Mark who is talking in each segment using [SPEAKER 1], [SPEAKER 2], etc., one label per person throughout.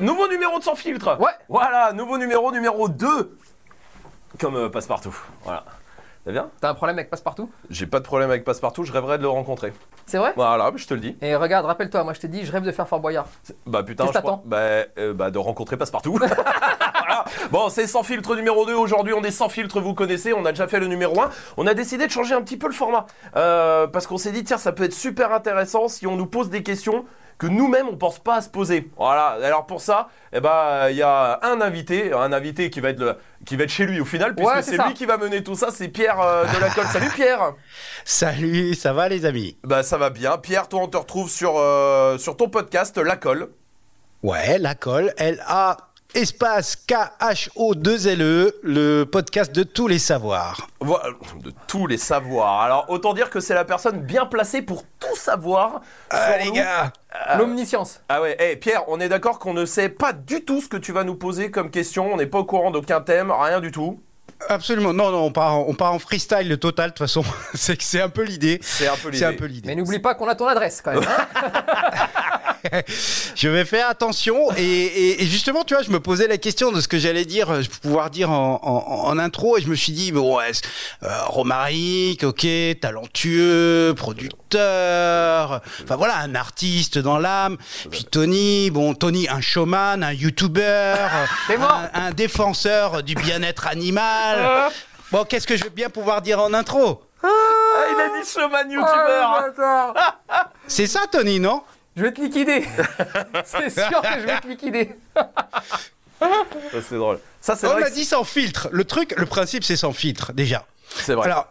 [SPEAKER 1] Nouveau numéro de sans filtre
[SPEAKER 2] Ouais.
[SPEAKER 1] Voilà, nouveau numéro, numéro 2 Comme euh, Passepartout. Voilà. Ça bien
[SPEAKER 2] T'as un problème avec Passepartout?
[SPEAKER 1] J'ai pas de problème avec Passepartout, je rêverais de le rencontrer.
[SPEAKER 2] C'est vrai?
[SPEAKER 1] Voilà, je te le dis.
[SPEAKER 2] Et regarde, rappelle-toi, moi je t'ai dit, je rêve de faire Fort Boyard.
[SPEAKER 1] Bah putain,
[SPEAKER 2] Qu'est-ce
[SPEAKER 1] je crois-
[SPEAKER 2] que t'attends?
[SPEAKER 1] bah, euh, bah, de rencontrer Passepartout. Voilà. Bon, c'est sans filtre numéro 2. Aujourd'hui, on est sans filtre, vous connaissez. On a déjà fait le numéro 1. On a décidé de changer un petit peu le format. Euh, parce qu'on s'est dit, tiens, ça peut être super intéressant si on nous pose des questions que nous-mêmes on pense pas à se poser. Voilà. Alors pour ça, eh ben il y a un invité, un invité qui va être le- qui va être chez lui au final puisque
[SPEAKER 2] Ouais, c'est
[SPEAKER 1] lui qui va mener tout ça, c'est Pierre euh, de la Colle. Salut Pierre.
[SPEAKER 3] Salut, ça va les amis?
[SPEAKER 1] Bah ça va bien. Pierre, toi on te retrouve sur euh, sur ton podcast La Colle.
[SPEAKER 3] Ouais, la colle, L-A espace K-H-O-2-L-E, E, le podcast de tous les savoirs.
[SPEAKER 1] Voilà, de tous les savoirs. Alors, autant dire que c'est la personne bien placée pour tout savoir.
[SPEAKER 3] Ah les gars
[SPEAKER 2] L'omniscience.
[SPEAKER 1] Ah ouais, hey, Pierre, on est d'accord qu'on ne sait pas du tout ce que tu vas nous poser comme question. On n'est pas au courant d'aucun thème, rien du tout.
[SPEAKER 3] Absolument, non, non, on part, en- on part en freestyle le total de toute façon, c'est que c'est un peu l'idée.
[SPEAKER 1] C'est un peu l'idée.
[SPEAKER 3] C'est un peu
[SPEAKER 2] Mais n'oublie pas qu'on a ton adresse quand même. hein.
[SPEAKER 3] Je vais faire attention et, et- et justement, tu vois, je me posais la question de ce que j'allais dire, euh, pouvoir dire en, en- en intro et je me suis dit, bon, ouais, euh, Romaric, ok, talentueux, producteur, enfin voilà, un artiste dans l'âme. Puis Tony, bon, Tony, un showman, un youtuber,
[SPEAKER 2] mort.
[SPEAKER 3] un, un défenseur du bien-être animal. Bon, qu'est-ce que je vais bien pouvoir dire en intro?
[SPEAKER 1] Ah, il a dit showman
[SPEAKER 2] Oh,
[SPEAKER 1] youtubeur.
[SPEAKER 2] bâtard.
[SPEAKER 3] C'est ça, Tony, non?
[SPEAKER 2] Je vais te liquider. C'est sûr que je vais te liquider.
[SPEAKER 1] Ça, c'est drôle. Ça, c'est
[SPEAKER 3] On
[SPEAKER 1] vrai.
[SPEAKER 3] m'a
[SPEAKER 1] que
[SPEAKER 3] dit sans filtre. Le truc, le principe, c'est sans filtre, déjà.
[SPEAKER 1] C'est vrai.
[SPEAKER 3] Alors,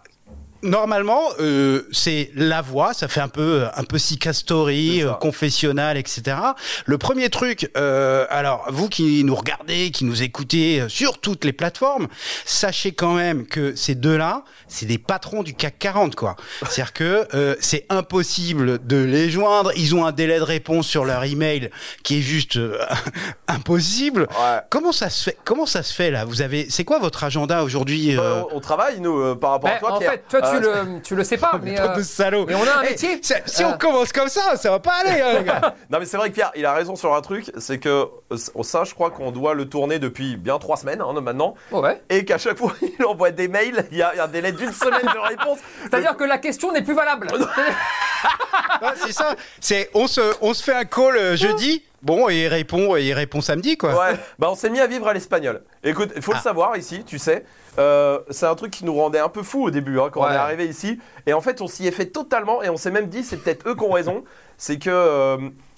[SPEAKER 3] normalement, euh, c'est la voix, ça fait un peu, un peu Sika Story,
[SPEAKER 1] C'est ça.
[SPEAKER 3] euh, confessionnal, etc. Le premier truc, euh, alors vous qui nous regardez, qui nous écoutez euh, sur toutes les plateformes, sachez quand même que ces deux-là, c'est des patrons du CAC 40, quoi. C'est-à-dire que euh, c'est impossible de les joindre. Ils ont un délai de réponse sur leur email qui est juste euh, impossible.
[SPEAKER 1] Ouais.
[SPEAKER 3] Comment ça se fait Comment ça se fait là? Vous avez, c'est quoi votre agenda aujourd'hui euh,
[SPEAKER 1] Euh, on travaille, nous, euh, par rapport
[SPEAKER 2] Ben,
[SPEAKER 1] à toi,
[SPEAKER 2] en
[SPEAKER 1] Pierre.
[SPEAKER 2] fait, toi tu,
[SPEAKER 1] Euh,
[SPEAKER 2] le, tu le sais pas, mais, euh,
[SPEAKER 3] de salauds.
[SPEAKER 2] mais on a un
[SPEAKER 3] Eh,
[SPEAKER 2] métier.
[SPEAKER 3] si
[SPEAKER 2] Euh.
[SPEAKER 3] on commence comme ça, ça va pas aller, hein, les gars.
[SPEAKER 1] Non mais c'est vrai que Pierre, il a raison sur un truc, c'est que euh, ça, je crois qu'on doit le tourner depuis bien trois semaines hein, maintenant,
[SPEAKER 2] Oh ouais.
[SPEAKER 1] et qu'à chaque fois il envoie des mails, il y a, il y a un délai d'une semaine de réponse.
[SPEAKER 2] C'est-à-dire que la question n'est plus valable.
[SPEAKER 3] Ah, c'est ça. C'est on se, on se fait un call euh, jeudi. Bon, et il répond, et il répond samedi, quoi.
[SPEAKER 1] Ouais, bah on s'est mis à vivre à l'espagnol. Écoute, il faut le
[SPEAKER 3] Ah.
[SPEAKER 1] savoir ici, tu sais, euh, c'est un truc qui nous rendait un peu fou au début hein, quand on est arrivé ici. Et en fait, on s'y est fait totalement et on s'est même dit, c'est peut-être eux qui ont raison. C'est que, euh,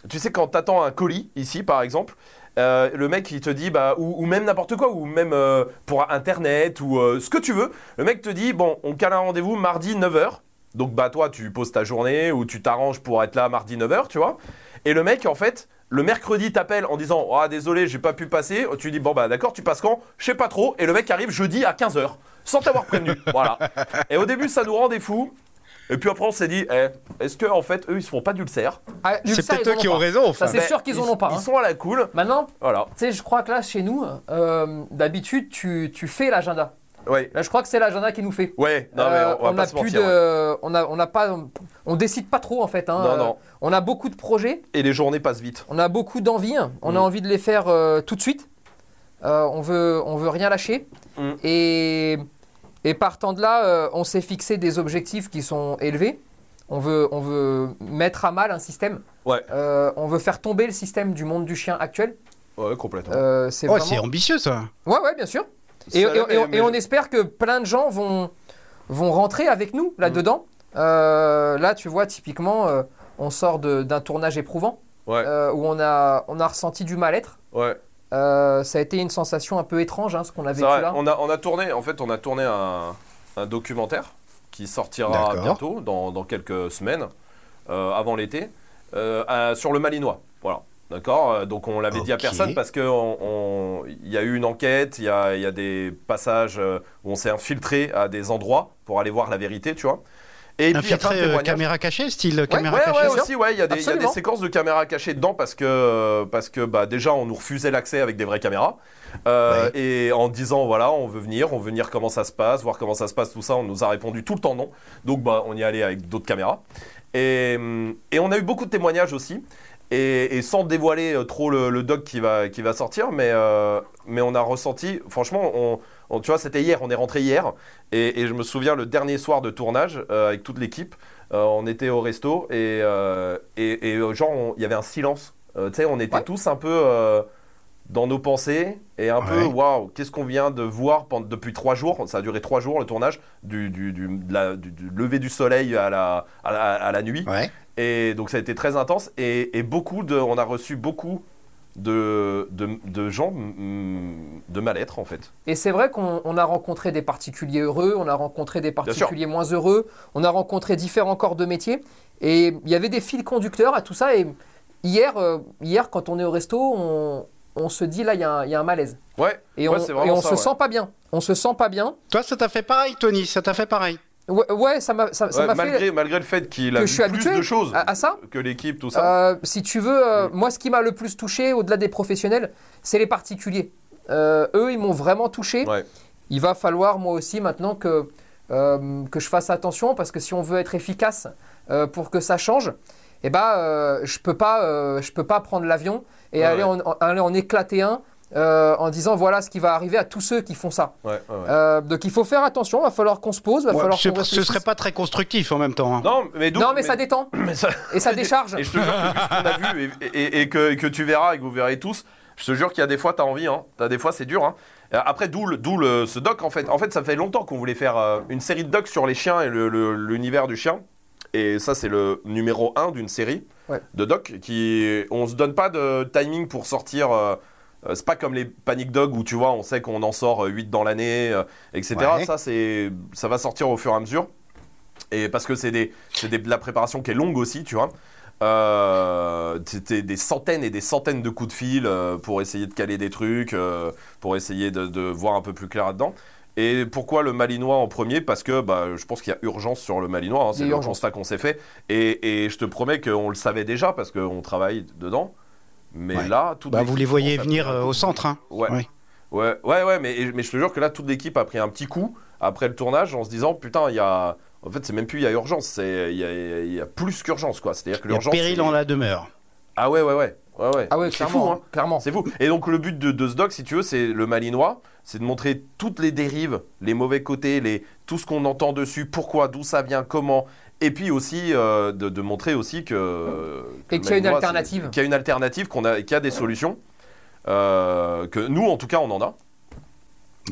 [SPEAKER 1] tu sais, quand t'attends un colis ici, par exemple, euh, le mec il te dit, bah, ou, ou même n'importe quoi, ou même euh, pour internet, ou euh, ce que tu veux, le mec te dit, bon, on cale un rendez-vous mardi 9h. Donc bah toi tu poses ta journée ou tu t'arranges pour être là mardi 9h, tu vois. Et le mec en fait, le mercredi t'appelle en disant "Ah désolé, j'ai pas pu passer." Tu dis "Bon bah d'accord, tu passes quand? Je sais pas trop." Et le mec arrive jeudi à 15h sans t'avoir prévenu. voilà. Et au début ça nous rendait fous. Et puis après on s'est dit eh, est-ce que en fait eux ils se font pas d'ulcère?
[SPEAKER 2] Ah,
[SPEAKER 3] C'est peut-être eux qui
[SPEAKER 2] ont
[SPEAKER 3] raison, enfin.
[SPEAKER 2] Ça, c'est sûr qu'ils en ont pas,
[SPEAKER 1] Ils
[SPEAKER 2] hein.
[SPEAKER 1] sont à la cool.
[SPEAKER 2] Maintenant,
[SPEAKER 1] Voilà.
[SPEAKER 2] tu sais, je crois que là, chez nous, euh, d'habitude, tu, tu fais l'agenda.
[SPEAKER 1] Ouais.
[SPEAKER 2] Là, je crois que c'est l'agenda qui nous fait.
[SPEAKER 1] Ouais, non mais
[SPEAKER 2] Euh,
[SPEAKER 1] on se
[SPEAKER 2] plus
[SPEAKER 1] mentir. ouais.
[SPEAKER 2] de, on a, on n'a pas, on décide pas trop en fait. hein.
[SPEAKER 1] Non,
[SPEAKER 2] Euh,
[SPEAKER 1] non.
[SPEAKER 2] On a beaucoup de projets,
[SPEAKER 1] Et les journées passent vite.
[SPEAKER 2] on a beaucoup d'envie, on
[SPEAKER 1] Mm.
[SPEAKER 2] a envie de les faire euh, tout de suite. Euh, on veut, on veut rien lâcher.
[SPEAKER 1] Mm.
[SPEAKER 2] Et, et partant de là, euh, on s'est fixé des objectifs qui sont élevés. On veut, on veut mettre à mal un système.
[SPEAKER 1] Ouais.
[SPEAKER 2] Euh, on veut faire tomber le système du monde du chien actuel.
[SPEAKER 1] Ouais, complètement.
[SPEAKER 2] Euh, c'est
[SPEAKER 3] Oh,
[SPEAKER 2] vraiment...
[SPEAKER 3] c'est ambitieux, ça.
[SPEAKER 2] Ouais, ouais, bien sûr. Et, et-
[SPEAKER 1] l'est,
[SPEAKER 2] et-
[SPEAKER 1] mais-
[SPEAKER 2] et on espère que plein de gens vont, vont rentrer avec nous là-dedans.
[SPEAKER 1] Mm.
[SPEAKER 2] Euh, là, tu vois, typiquement, euh, on sort de- d'un tournage éprouvant
[SPEAKER 1] Ouais,
[SPEAKER 2] euh, où on a, on a ressenti du mal-être.
[SPEAKER 1] ouais.
[SPEAKER 2] Euh, ça a été une sensation un peu étrange, hein, ce qu'on a vécu
[SPEAKER 1] vrai,
[SPEAKER 2] là.
[SPEAKER 1] on a, on a tourné, en fait, on a tourné un, un documentaire qui sortira bientôt, dans, dans quelques semaines, euh, avant l'été, euh, sur le Malinois. Voilà. D'accord Euh, Donc on l'avait dit à personne parce qu'il y a eu une enquête, il y a, il y a des passages euh, où on s'est infiltré à des endroits pour aller voir la vérité, tu vois. Et puis il
[SPEAKER 3] Infiltré euh, caméra cachée, style caméra
[SPEAKER 1] Ouais,
[SPEAKER 3] cachée.
[SPEAKER 1] ouais, aussi, ouais, il y, a des- il y a des
[SPEAKER 2] Absolument.
[SPEAKER 1] séquences de caméras cachées dedans parce que, euh, parce que bah, déjà, on nous refusait l'accès avec des vraies caméras. Euh, Et en disant, voilà, on veut venir, on veut venir comment ça se passe, voir comment ça se passe, tout ça, on nous a répondu tout le temps non. Donc, bah, on y allait avec d'autres caméras. Et, hum, et on a eu beaucoup de témoignages aussi. Et, et sans dévoiler euh, trop le, le doc qui va, qui va sortir, mais, euh, mais on a ressenti, franchement, on, on- tu vois, c'était hier, on est rentré hier, et, et je me souviens le dernier soir de tournage euh, avec toute l'équipe, euh, on était au resto, et, et, et, genre, il y avait un silence. Tu sais, on était
[SPEAKER 2] Ouais.
[SPEAKER 1] tous un peu dans nos pensées, et un peu, waouh, qu'est-ce qu'on vient de voir pendant, depuis trois jours, ça a duré trois jours le tournage, du, du, du, de la- du- du lever du soleil à la, à la, à la nuit.
[SPEAKER 3] Ouais.
[SPEAKER 1] Et donc ça a été très intense et, et beaucoup de, on a reçu beaucoup de, de, de gens de mal-être en fait.
[SPEAKER 2] Et c'est vrai qu'on on a rencontré des particuliers heureux, on a rencontré des particuliers moins heureux, on a rencontré différents corps de métier. Et il y avait des fils conducteurs à tout ça. Et hier, euh, hier quand on est au resto, on, on se dit là, il y, a un- il y a un malaise.
[SPEAKER 1] Ouais,
[SPEAKER 2] Et
[SPEAKER 1] Ouais,
[SPEAKER 2] on,
[SPEAKER 1] c'est
[SPEAKER 2] et
[SPEAKER 1] vraiment
[SPEAKER 2] on
[SPEAKER 1] ça,
[SPEAKER 2] se
[SPEAKER 1] ouais.
[SPEAKER 2] sent pas bien. On se sent pas bien.
[SPEAKER 3] Toi, ça t'a fait pareil, Tony, ça t'a fait pareil.
[SPEAKER 2] Ouais, ouais, ça m'a ça, ça
[SPEAKER 1] ouais,
[SPEAKER 2] m'a
[SPEAKER 1] malgré,
[SPEAKER 2] fait
[SPEAKER 1] malgré le fait qu'il a
[SPEAKER 2] que je suis
[SPEAKER 1] plus de choses
[SPEAKER 2] à, à ça.
[SPEAKER 1] que l'équipe, tout ça.
[SPEAKER 2] Euh, si tu veux, euh,
[SPEAKER 1] Mm.
[SPEAKER 2] moi, ce qui m'a le plus touché, au-delà des professionnels, c'est les particuliers. Euh, eux, ils m'ont vraiment touché.
[SPEAKER 1] Ouais.
[SPEAKER 2] Il va falloir, moi aussi, maintenant que, que je fasse attention, parce que si on veut être efficace pour que ça change, eh ben, je peux pas, je peux pas prendre l'avion et en- aller en éclater un euh, en disant voilà ce qui va arriver à tous ceux qui font ça.
[SPEAKER 1] Ouais, ouais, ouais.
[SPEAKER 2] Euh, donc il faut faire attention, il va falloir qu'on se pose, il va
[SPEAKER 3] Ouais,
[SPEAKER 2] falloir
[SPEAKER 3] ce,
[SPEAKER 2] qu'on
[SPEAKER 3] ce serait pas très constructif en même temps. hein.
[SPEAKER 1] Non, mais,
[SPEAKER 2] Non, mais, ça détend
[SPEAKER 1] mais ça-
[SPEAKER 2] et ça décharge.
[SPEAKER 1] Et je te jure que vu ce qu'on a vu et, et- et que, et que tu verras et que vous verrez tous, je te jure qu'il y a des fois, tu as envie. Hein. T'as des fois, c'est dur. Hein. Euh, Après, d'où le, d'où le- ce doc, en fait. En fait, ça fait longtemps qu'on voulait faire euh, une série de docs sur les chiens et l'univers du chien. Et ça, c'est le numéro 1 d'une série
[SPEAKER 2] Ouais.
[SPEAKER 1] de docs. Qui, on se donne pas de timing pour sortir. Euh, euh, c'est pas comme les Panic Dog où tu vois, on sait qu'on en sort 8 dans l'année, euh, etc.
[SPEAKER 3] Ouais.
[SPEAKER 1] Ça, c'est, ça va sortir au fur et à mesure. Et parce que c'est des, c'est des- de la préparation qui est longue aussi, tu vois. Euh, C'était des centaines et des centaines de coups de fil euh, pour essayer de caler des trucs, euh, pour essayer de, de voir un peu plus clair là-dedans. Et pourquoi le Malinois en premier? Parce que bah, je pense qu'il y a urgence sur le Malinois, hein, c'est
[SPEAKER 2] a
[SPEAKER 1] le
[SPEAKER 2] urgence.
[SPEAKER 1] constat qu'on s'est fait. Et, et je te promets qu'on le savait déjà parce qu'on travaille dedans. Mais
[SPEAKER 3] Ouais.
[SPEAKER 1] là, tout
[SPEAKER 3] Bah, vous les voyez venir euh, au centre. Hein.
[SPEAKER 1] Ouais.
[SPEAKER 3] Ouais.
[SPEAKER 1] Ouais, ouais, ouais, mais, mais je te jure que là, toute l'équipe a pris un petit coup après le tournage en se disant putain, il y a. En fait, c'est même plus il y a urgence, c'est il y a, il y a plus qu'urgence, quoi. C'est-à-dire que l'urgence.
[SPEAKER 3] péril en la demeure.
[SPEAKER 1] Ah ouais, ouais, ouais. ouais, ouais.
[SPEAKER 2] Ah ouais,
[SPEAKER 1] c'est
[SPEAKER 2] clairement.
[SPEAKER 1] fou, hein.
[SPEAKER 2] clairement.
[SPEAKER 1] C'est fou. Et donc, le but de, de ce doc, si tu veux, c'est le Malinois, c'est de montrer toutes les dérives, les mauvais côtés, les, tout ce qu'on entend dessus, pourquoi, d'où ça vient, comment. Et puis aussi, euh, de, de montrer aussi que. que
[SPEAKER 2] Et qu'il y a une alternative.
[SPEAKER 1] Qu'il y a une alternative, qu'on a, qu'il y a des solutions. euh, que nous, en tout cas, on en a.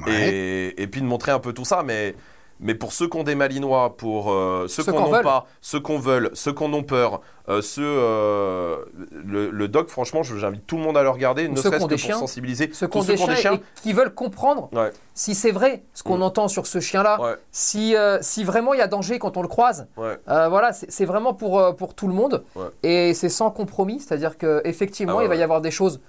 [SPEAKER 3] Ouais.
[SPEAKER 1] Et, et puis de montrer un peu tout ça, mais, mais pour ceux qui ont des malinois, pour euh, ceux,
[SPEAKER 2] Ceux
[SPEAKER 1] qu'on n'ont
[SPEAKER 2] veulent.
[SPEAKER 1] pas, ceux qu'on veut, ceux qu'on ont peur, euh, ceux. euh, le, le doc, franchement, j'invite tout le monde à le regarder, ne serait-ce que pour
[SPEAKER 2] chiens.
[SPEAKER 1] sensibiliser.
[SPEAKER 2] Ceux qui ont des chiens, et qui veulent comprendre
[SPEAKER 1] Ouais.
[SPEAKER 2] si c'est vrai ce qu'on
[SPEAKER 1] Mm.
[SPEAKER 2] entend sur ce chien-là,
[SPEAKER 1] Ouais,
[SPEAKER 2] si, euh, si vraiment il y a danger quand on le croise.
[SPEAKER 1] ouais.
[SPEAKER 2] Voilà, c'est vraiment pour, pour tout le monde et c'est sans compromis, c'est-à-dire qu'effectivement
[SPEAKER 1] Ah
[SPEAKER 2] il va y avoir des choses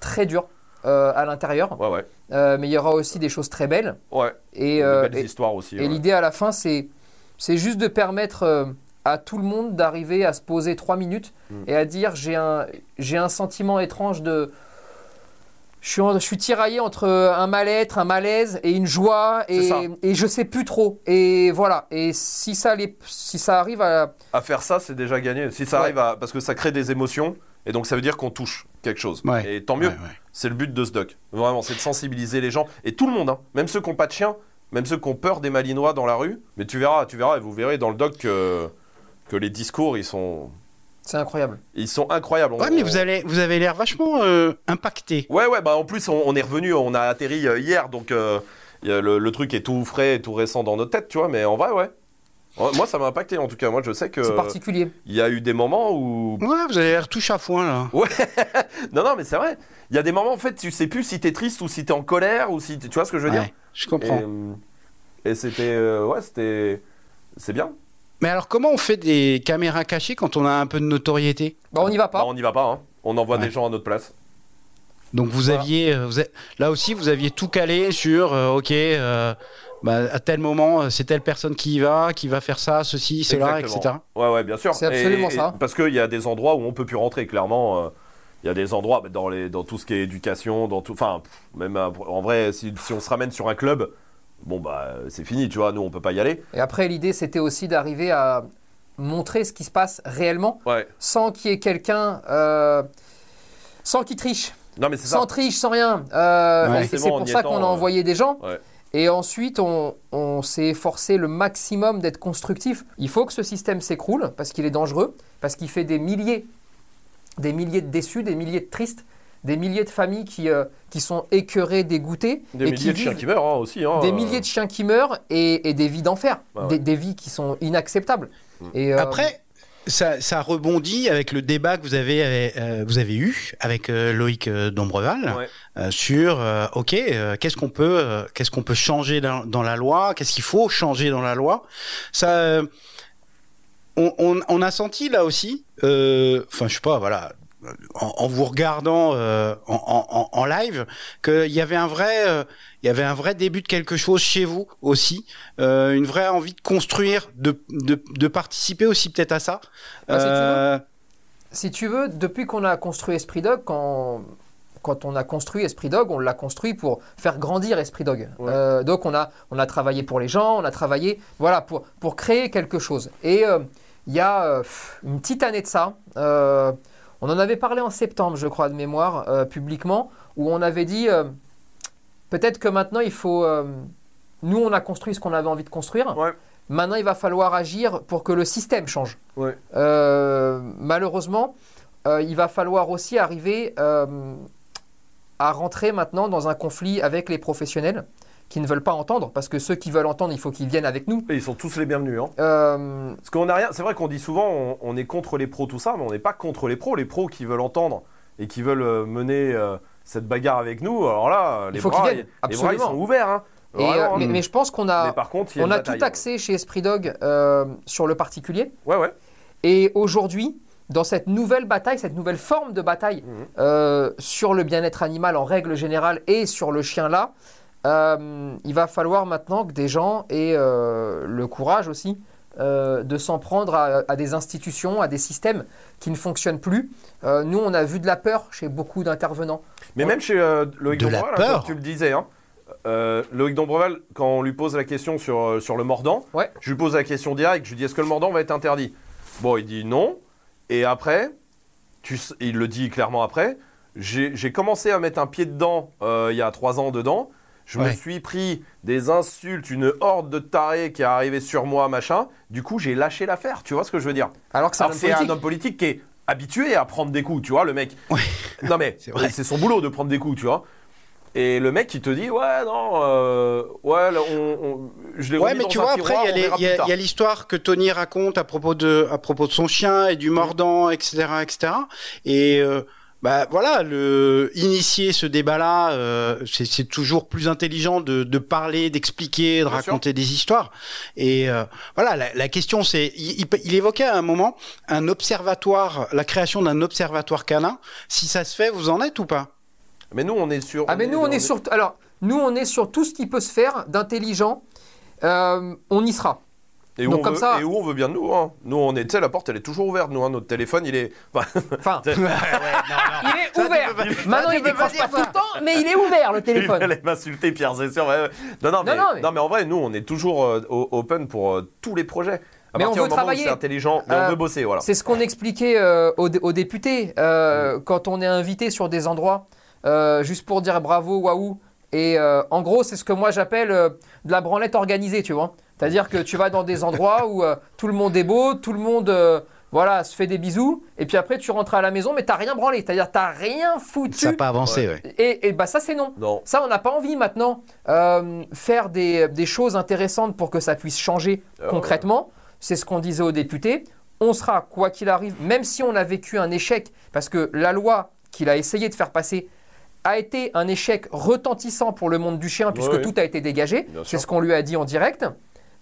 [SPEAKER 2] très dures euh, à l'intérieur,
[SPEAKER 1] Ouais, ouais.
[SPEAKER 2] euh, mais il y aura aussi des choses très belles.
[SPEAKER 1] Ouais.
[SPEAKER 2] Et,
[SPEAKER 1] de
[SPEAKER 2] euh,
[SPEAKER 1] belles
[SPEAKER 2] et-
[SPEAKER 1] histoires aussi.
[SPEAKER 2] et l'idée à la fin, c'est c'est juste de permettre à tout le monde d'arriver à se poser trois minutes
[SPEAKER 1] Mm.
[SPEAKER 2] et à dire j'ai un, j'ai un sentiment étrange de. Je suis, en- je suis tiraillé entre un mal-être, un malaise et une joie et, et je sais plus trop. Et voilà. Et si ça, les, si ça arrive à.
[SPEAKER 1] À faire ça, c'est déjà gagné. Si ça
[SPEAKER 2] Ouais.
[SPEAKER 1] arrive à. Parce que ça crée des émotions, et donc ça veut dire qu'on touche quelque chose.
[SPEAKER 3] Ouais.
[SPEAKER 1] Et tant mieux.
[SPEAKER 3] Ouais, ouais.
[SPEAKER 1] C'est le but de ce doc. Vraiment, c'est de sensibiliser les gens. Et tout le monde, hein. même ceux qui n'ont pas de chien, même ceux qui ont peur des malinois dans la rue. Mais tu verras, tu verras, et vous verrez dans le doc que, que les discours, ils sont,
[SPEAKER 2] C'est incroyable.
[SPEAKER 1] ils sont incroyables. On-
[SPEAKER 3] Ouais, mais
[SPEAKER 1] on-
[SPEAKER 3] vous, allez, vous avez l'air vachement euh, impacté.
[SPEAKER 1] Ouais, ouais, bah en plus, on, on est revenu, on a atterri euh, hier, donc euh, le, le truc est tout frais, et tout récent dans notre tête, tu vois, mais en vrai, ouais. Ouais, Moi, ça m'a impacté en tout cas. Moi, je sais que
[SPEAKER 2] C'est particulier.
[SPEAKER 1] il y a eu des moments où
[SPEAKER 3] Ouais, vous avez l'air tout chafouin là.
[SPEAKER 1] non, non, mais c'est vrai. Il y a des moments en fait, tu sais plus si t'es triste ou si t'es en colère ou si tu vois ce que je veux dire?
[SPEAKER 3] Ouais, je comprends.
[SPEAKER 1] Et, euh, et c'était, euh, ouais, c'était, c'est bien.
[SPEAKER 3] Mais alors, comment on fait des caméras cachées quand on a un peu de notoriété?
[SPEAKER 2] Bah, on n'y va pas.
[SPEAKER 1] Bah, on n'y va pas. hein. On envoie
[SPEAKER 3] Ouais.
[SPEAKER 1] des gens à notre place.
[SPEAKER 3] Donc vous
[SPEAKER 2] Voilà.
[SPEAKER 3] aviez, euh, vous a- là aussi, vous aviez tout calé sur, euh, ok, euh, bah, à tel moment, euh, c'est telle personne qui y va, qui va faire ça, ceci, cela,
[SPEAKER 1] Exactement.
[SPEAKER 3] etc.
[SPEAKER 1] Ouais, ouais, bien sûr.
[SPEAKER 2] C'est absolument
[SPEAKER 1] Et- et-
[SPEAKER 2] ça.
[SPEAKER 1] Parce qu'il y a des endroits où on peut plus rentrer. Clairement, euh, il y a des endroits bah, dans les, dans tout ce qui est éducation, dans tout, enfin, même euh, en vrai, si, si on se ramène sur un club, bon bah, c'est fini, tu vois. Nous, on peut pas y aller.
[SPEAKER 2] Et après, l'idée, c'était aussi d'arriver à montrer ce qui se passe réellement,
[SPEAKER 1] Ouais.
[SPEAKER 2] sans qu'il y ait quelqu'un, euh, sans qu'il triche,
[SPEAKER 1] Non, mais c'est ça.
[SPEAKER 2] sans triche, sans rien. Euh,
[SPEAKER 3] Ouais.
[SPEAKER 2] c'est pour ça qu'on a
[SPEAKER 1] euh,
[SPEAKER 2] envoyé des gens.
[SPEAKER 1] Ouais.
[SPEAKER 2] Et ensuite, on, on s'est efforcé le maximum d'être constructif. Il faut que ce système s'écroule parce qu'il est dangereux, parce qu'il fait des milliers, des milliers de déçus, des milliers de tristes, des milliers de familles qui, euh, qui sont écœurées, dégoûtées.
[SPEAKER 1] Des
[SPEAKER 2] et
[SPEAKER 1] milliers
[SPEAKER 2] qui
[SPEAKER 1] de chiens qui meurent hein, aussi. hein,
[SPEAKER 2] des
[SPEAKER 1] euh.
[SPEAKER 2] milliers de chiens qui meurent et, et des vies d'enfer,
[SPEAKER 1] Ouais,
[SPEAKER 2] des,
[SPEAKER 1] ouais.
[SPEAKER 2] des vies qui sont inacceptables.
[SPEAKER 1] Mm.
[SPEAKER 2] Et, euh,
[SPEAKER 3] Après, ça, ça rebondit avec le débat que vous avez, euh, vous avez eu avec euh, Loïc euh, Dombreval
[SPEAKER 1] Ouais.
[SPEAKER 3] euh, sur euh, ok euh, qu'est-ce qu'on peut euh, qu'est-ce qu'on peut changer dans, dans la loi? Qu'est-ce qu'il faut changer dans la loi? Ça euh, on, on, on a senti là aussi euh, enfin je sais pas voilà en, en vous regardant euh, en, en, en live qu'il y avait un vrai euh, il y avait un vrai début de quelque chose chez vous aussi euh, une vraie envie de construire de, de, de participer aussi peut-être à ça
[SPEAKER 2] Ah, si tu veux. Si tu veux, depuis qu'on a construit Esprit Dog, quand, quand on a construit Esprit Dog, on l'a construit pour faire grandir Esprit Dog.
[SPEAKER 1] Ouais.
[SPEAKER 2] Donc on a, on a travaillé pour les gens, on a travaillé voilà, pour, pour créer quelque chose. Et il y a une petite année de ça, on en avait parlé en septembre, je crois, de mémoire, euh, publiquement, où on avait dit euh, peut-être que maintenant il faut... euh, nous, on a construit ce qu'on avait envie de construire.
[SPEAKER 1] Ouais.
[SPEAKER 2] Maintenant, il va falloir agir pour que le système change.
[SPEAKER 1] Ouais.
[SPEAKER 2] Malheureusement, il va falloir aussi arriver à rentrer maintenant dans un conflit avec les professionnels qui ne veulent pas entendre, parce que ceux qui veulent entendre, il faut qu'ils viennent avec nous.
[SPEAKER 1] Et ils sont tous les bienvenus. Hein.
[SPEAKER 2] Euh,
[SPEAKER 1] Parce qu'on a rien. C'est vrai qu'on dit souvent on, on est contre les pros, tout ça, mais on n'est pas contre les pros. Les pros qui veulent entendre et qui veulent euh, mener euh, cette bagarre avec nous, alors là, les
[SPEAKER 2] faut
[SPEAKER 1] bras,
[SPEAKER 2] qu'ils viennent,
[SPEAKER 1] ils- les bras, ils sont ouverts. Hein.
[SPEAKER 2] et,
[SPEAKER 1] Vraiment,
[SPEAKER 2] euh,
[SPEAKER 1] hein.
[SPEAKER 2] mais, mais je pense qu'on a,
[SPEAKER 1] par contre, il
[SPEAKER 2] on a
[SPEAKER 1] bataille.
[SPEAKER 2] tout axé chez Esprit Dog sur le particulier.
[SPEAKER 1] Ouais, ouais.
[SPEAKER 2] Et aujourd'hui, dans cette nouvelle bataille, cette nouvelle forme de bataille
[SPEAKER 1] Mhm.
[SPEAKER 2] sur le bien-être animal en règle générale et sur le chien là, euh, il va falloir maintenant que des gens aient euh, le courage aussi euh, de s'en prendre à, à des institutions, à des systèmes qui ne fonctionnent plus. Euh, nous, on a vu de la peur chez beaucoup d'intervenants.
[SPEAKER 1] Mais même chez euh, Loïc
[SPEAKER 3] De la
[SPEAKER 1] Dombreval, hein, comme tu le disais, hein, euh, Loïc Dombreval, quand on lui pose la question sur, sur le mordant,
[SPEAKER 2] Ouais.
[SPEAKER 1] je lui pose la question directe, je lui dis est-ce que le mordant va être interdit? Bon, il dit non. Et après, tu, il le dit clairement après, j'ai j'ai commencé à mettre un pied dedans euh, il y a trois ans dedans. Je me suis pris des insultes, une horde de tarés qui est arrivée sur moi, machin. Du coup, j'ai lâché l'affaire. Tu vois ce que je veux dire
[SPEAKER 2] Alors que c'est un homme
[SPEAKER 1] c'est un
[SPEAKER 2] politique.
[SPEAKER 1] homme politique qui est habitué à prendre des coups, tu vois, le mec.
[SPEAKER 3] Ouais.
[SPEAKER 1] Non mais
[SPEAKER 3] C'est vrai.
[SPEAKER 1] c'est son boulot de prendre des coups, tu vois. Et le mec, il te dit, ouais, non, euh, ouais, on, on- je l'ai
[SPEAKER 3] Ouais, mais
[SPEAKER 1] dans
[SPEAKER 3] tu vois, après, il y a l'histoire que Tony raconte à propos de, à propos de son chien et du mordant, etc., etc. Et euh, bah voilà, le initier ce débat-là, euh, c'est toujours plus intelligent de, de parler, d'expliquer, de
[SPEAKER 1] Bien
[SPEAKER 3] raconter des histoires. Et euh, voilà, la, la question, c'est, il, il- il évoquait à un moment un observatoire, la création d'un observatoire canin. Si ça se fait, vous en êtes ou pas?
[SPEAKER 1] Mais nous, on est sur.
[SPEAKER 2] Ah mais nous on est sur alors nous on est sur tout ce qui peut se faire d'intelligent. Euh, on y sera.
[SPEAKER 1] Et où,
[SPEAKER 2] Donc
[SPEAKER 1] on
[SPEAKER 2] comme
[SPEAKER 1] veut,
[SPEAKER 2] ça-
[SPEAKER 1] et où on veut bien de nous. Hein. Nous, on est, la porte, elle est toujours ouverte. Nous, hein, notre téléphone, il est. Enfin,
[SPEAKER 2] Enfin,
[SPEAKER 3] ouais, non, non.
[SPEAKER 2] il est
[SPEAKER 3] Ça,
[SPEAKER 2] ouvert.
[SPEAKER 3] pas-
[SPEAKER 2] Maintenant
[SPEAKER 3] ça,
[SPEAKER 2] il décroche
[SPEAKER 3] pas
[SPEAKER 2] pas tout le temps, mais il est ouvert le
[SPEAKER 1] il
[SPEAKER 2] téléphone.
[SPEAKER 1] allait m'insulter, Pierre, c'est sûr. ouais, ouais. Non, non, mais,
[SPEAKER 2] non, mais-
[SPEAKER 1] non, mais en vrai, nous, on est toujours euh, open pour euh, tous les projets. À
[SPEAKER 2] Mais on veut travailler.
[SPEAKER 1] c'est intelligent, mais
[SPEAKER 2] Euh,
[SPEAKER 1] on veut bosser, voilà.
[SPEAKER 2] C'est ce qu'on expliquait euh, aux, dé- aux députés euh, quand on est invité sur des endroits, euh, juste pour dire bravo, waouh. Et euh, en gros, c'est ce que moi j'appelle euh, de la branlette organisée, tu vois. C'est-à-dire que tu vas dans des endroits où euh, tout le monde est beau, tout le monde euh, voilà, se fait des bisous, et puis après tu rentres à la maison, mais t'as rien branlé. C'est-à-dire t'as rien foutu.
[SPEAKER 3] Ça n'a pas avancé, ouais.
[SPEAKER 2] Et, et bah ça c'est non.
[SPEAKER 1] Non.
[SPEAKER 2] Ça, on n'a pas envie maintenant. Euh, faire des, des choses intéressantes pour que ça puisse changer
[SPEAKER 1] Ah ouais.
[SPEAKER 2] concrètement, c'est ce qu'on disait aux députés. On sera, quoi qu'il arrive, même si on a vécu un échec, parce que la loi qu'il a essayé de faire passer a été un échec retentissant pour le monde du chien, puisque
[SPEAKER 1] Ouais,
[SPEAKER 2] tout a été dégagé. C'est ce qu'on lui a dit en direct.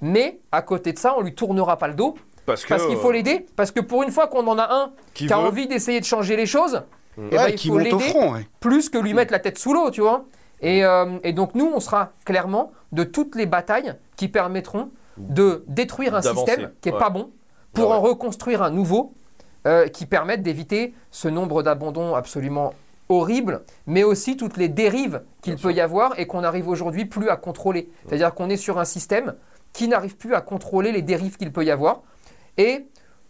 [SPEAKER 2] Mais à côté de ça, on lui tournera pas le dos,
[SPEAKER 1] Parce
[SPEAKER 2] qu'il faut
[SPEAKER 1] euh,
[SPEAKER 2] l'aider, parce que pour une fois qu'on en a un
[SPEAKER 1] qui
[SPEAKER 2] qui a envie d'essayer de changer les choses, eh ben,
[SPEAKER 3] Ouais,
[SPEAKER 2] il faut l'aider
[SPEAKER 3] ouais.
[SPEAKER 2] plus que lui mettre la tête sous l'eau, tu vois. Et, euh, et donc nous, on sera clairement de toutes les batailles qui permettront de détruire un système qui est
[SPEAKER 1] ouais.
[SPEAKER 2] pas bon pour
[SPEAKER 1] Ouais,
[SPEAKER 2] en reconstruire un nouveau euh, qui permette d'éviter ce nombre d'abandons absolument horribles, mais aussi toutes les dérives qu'il peut y avoir et qu'on n'arrive aujourd'hui plus à contrôler. C'est-à-dire qu'on est sur un système qui n'arrive plus à contrôler les dérives qu'il peut y avoir. Et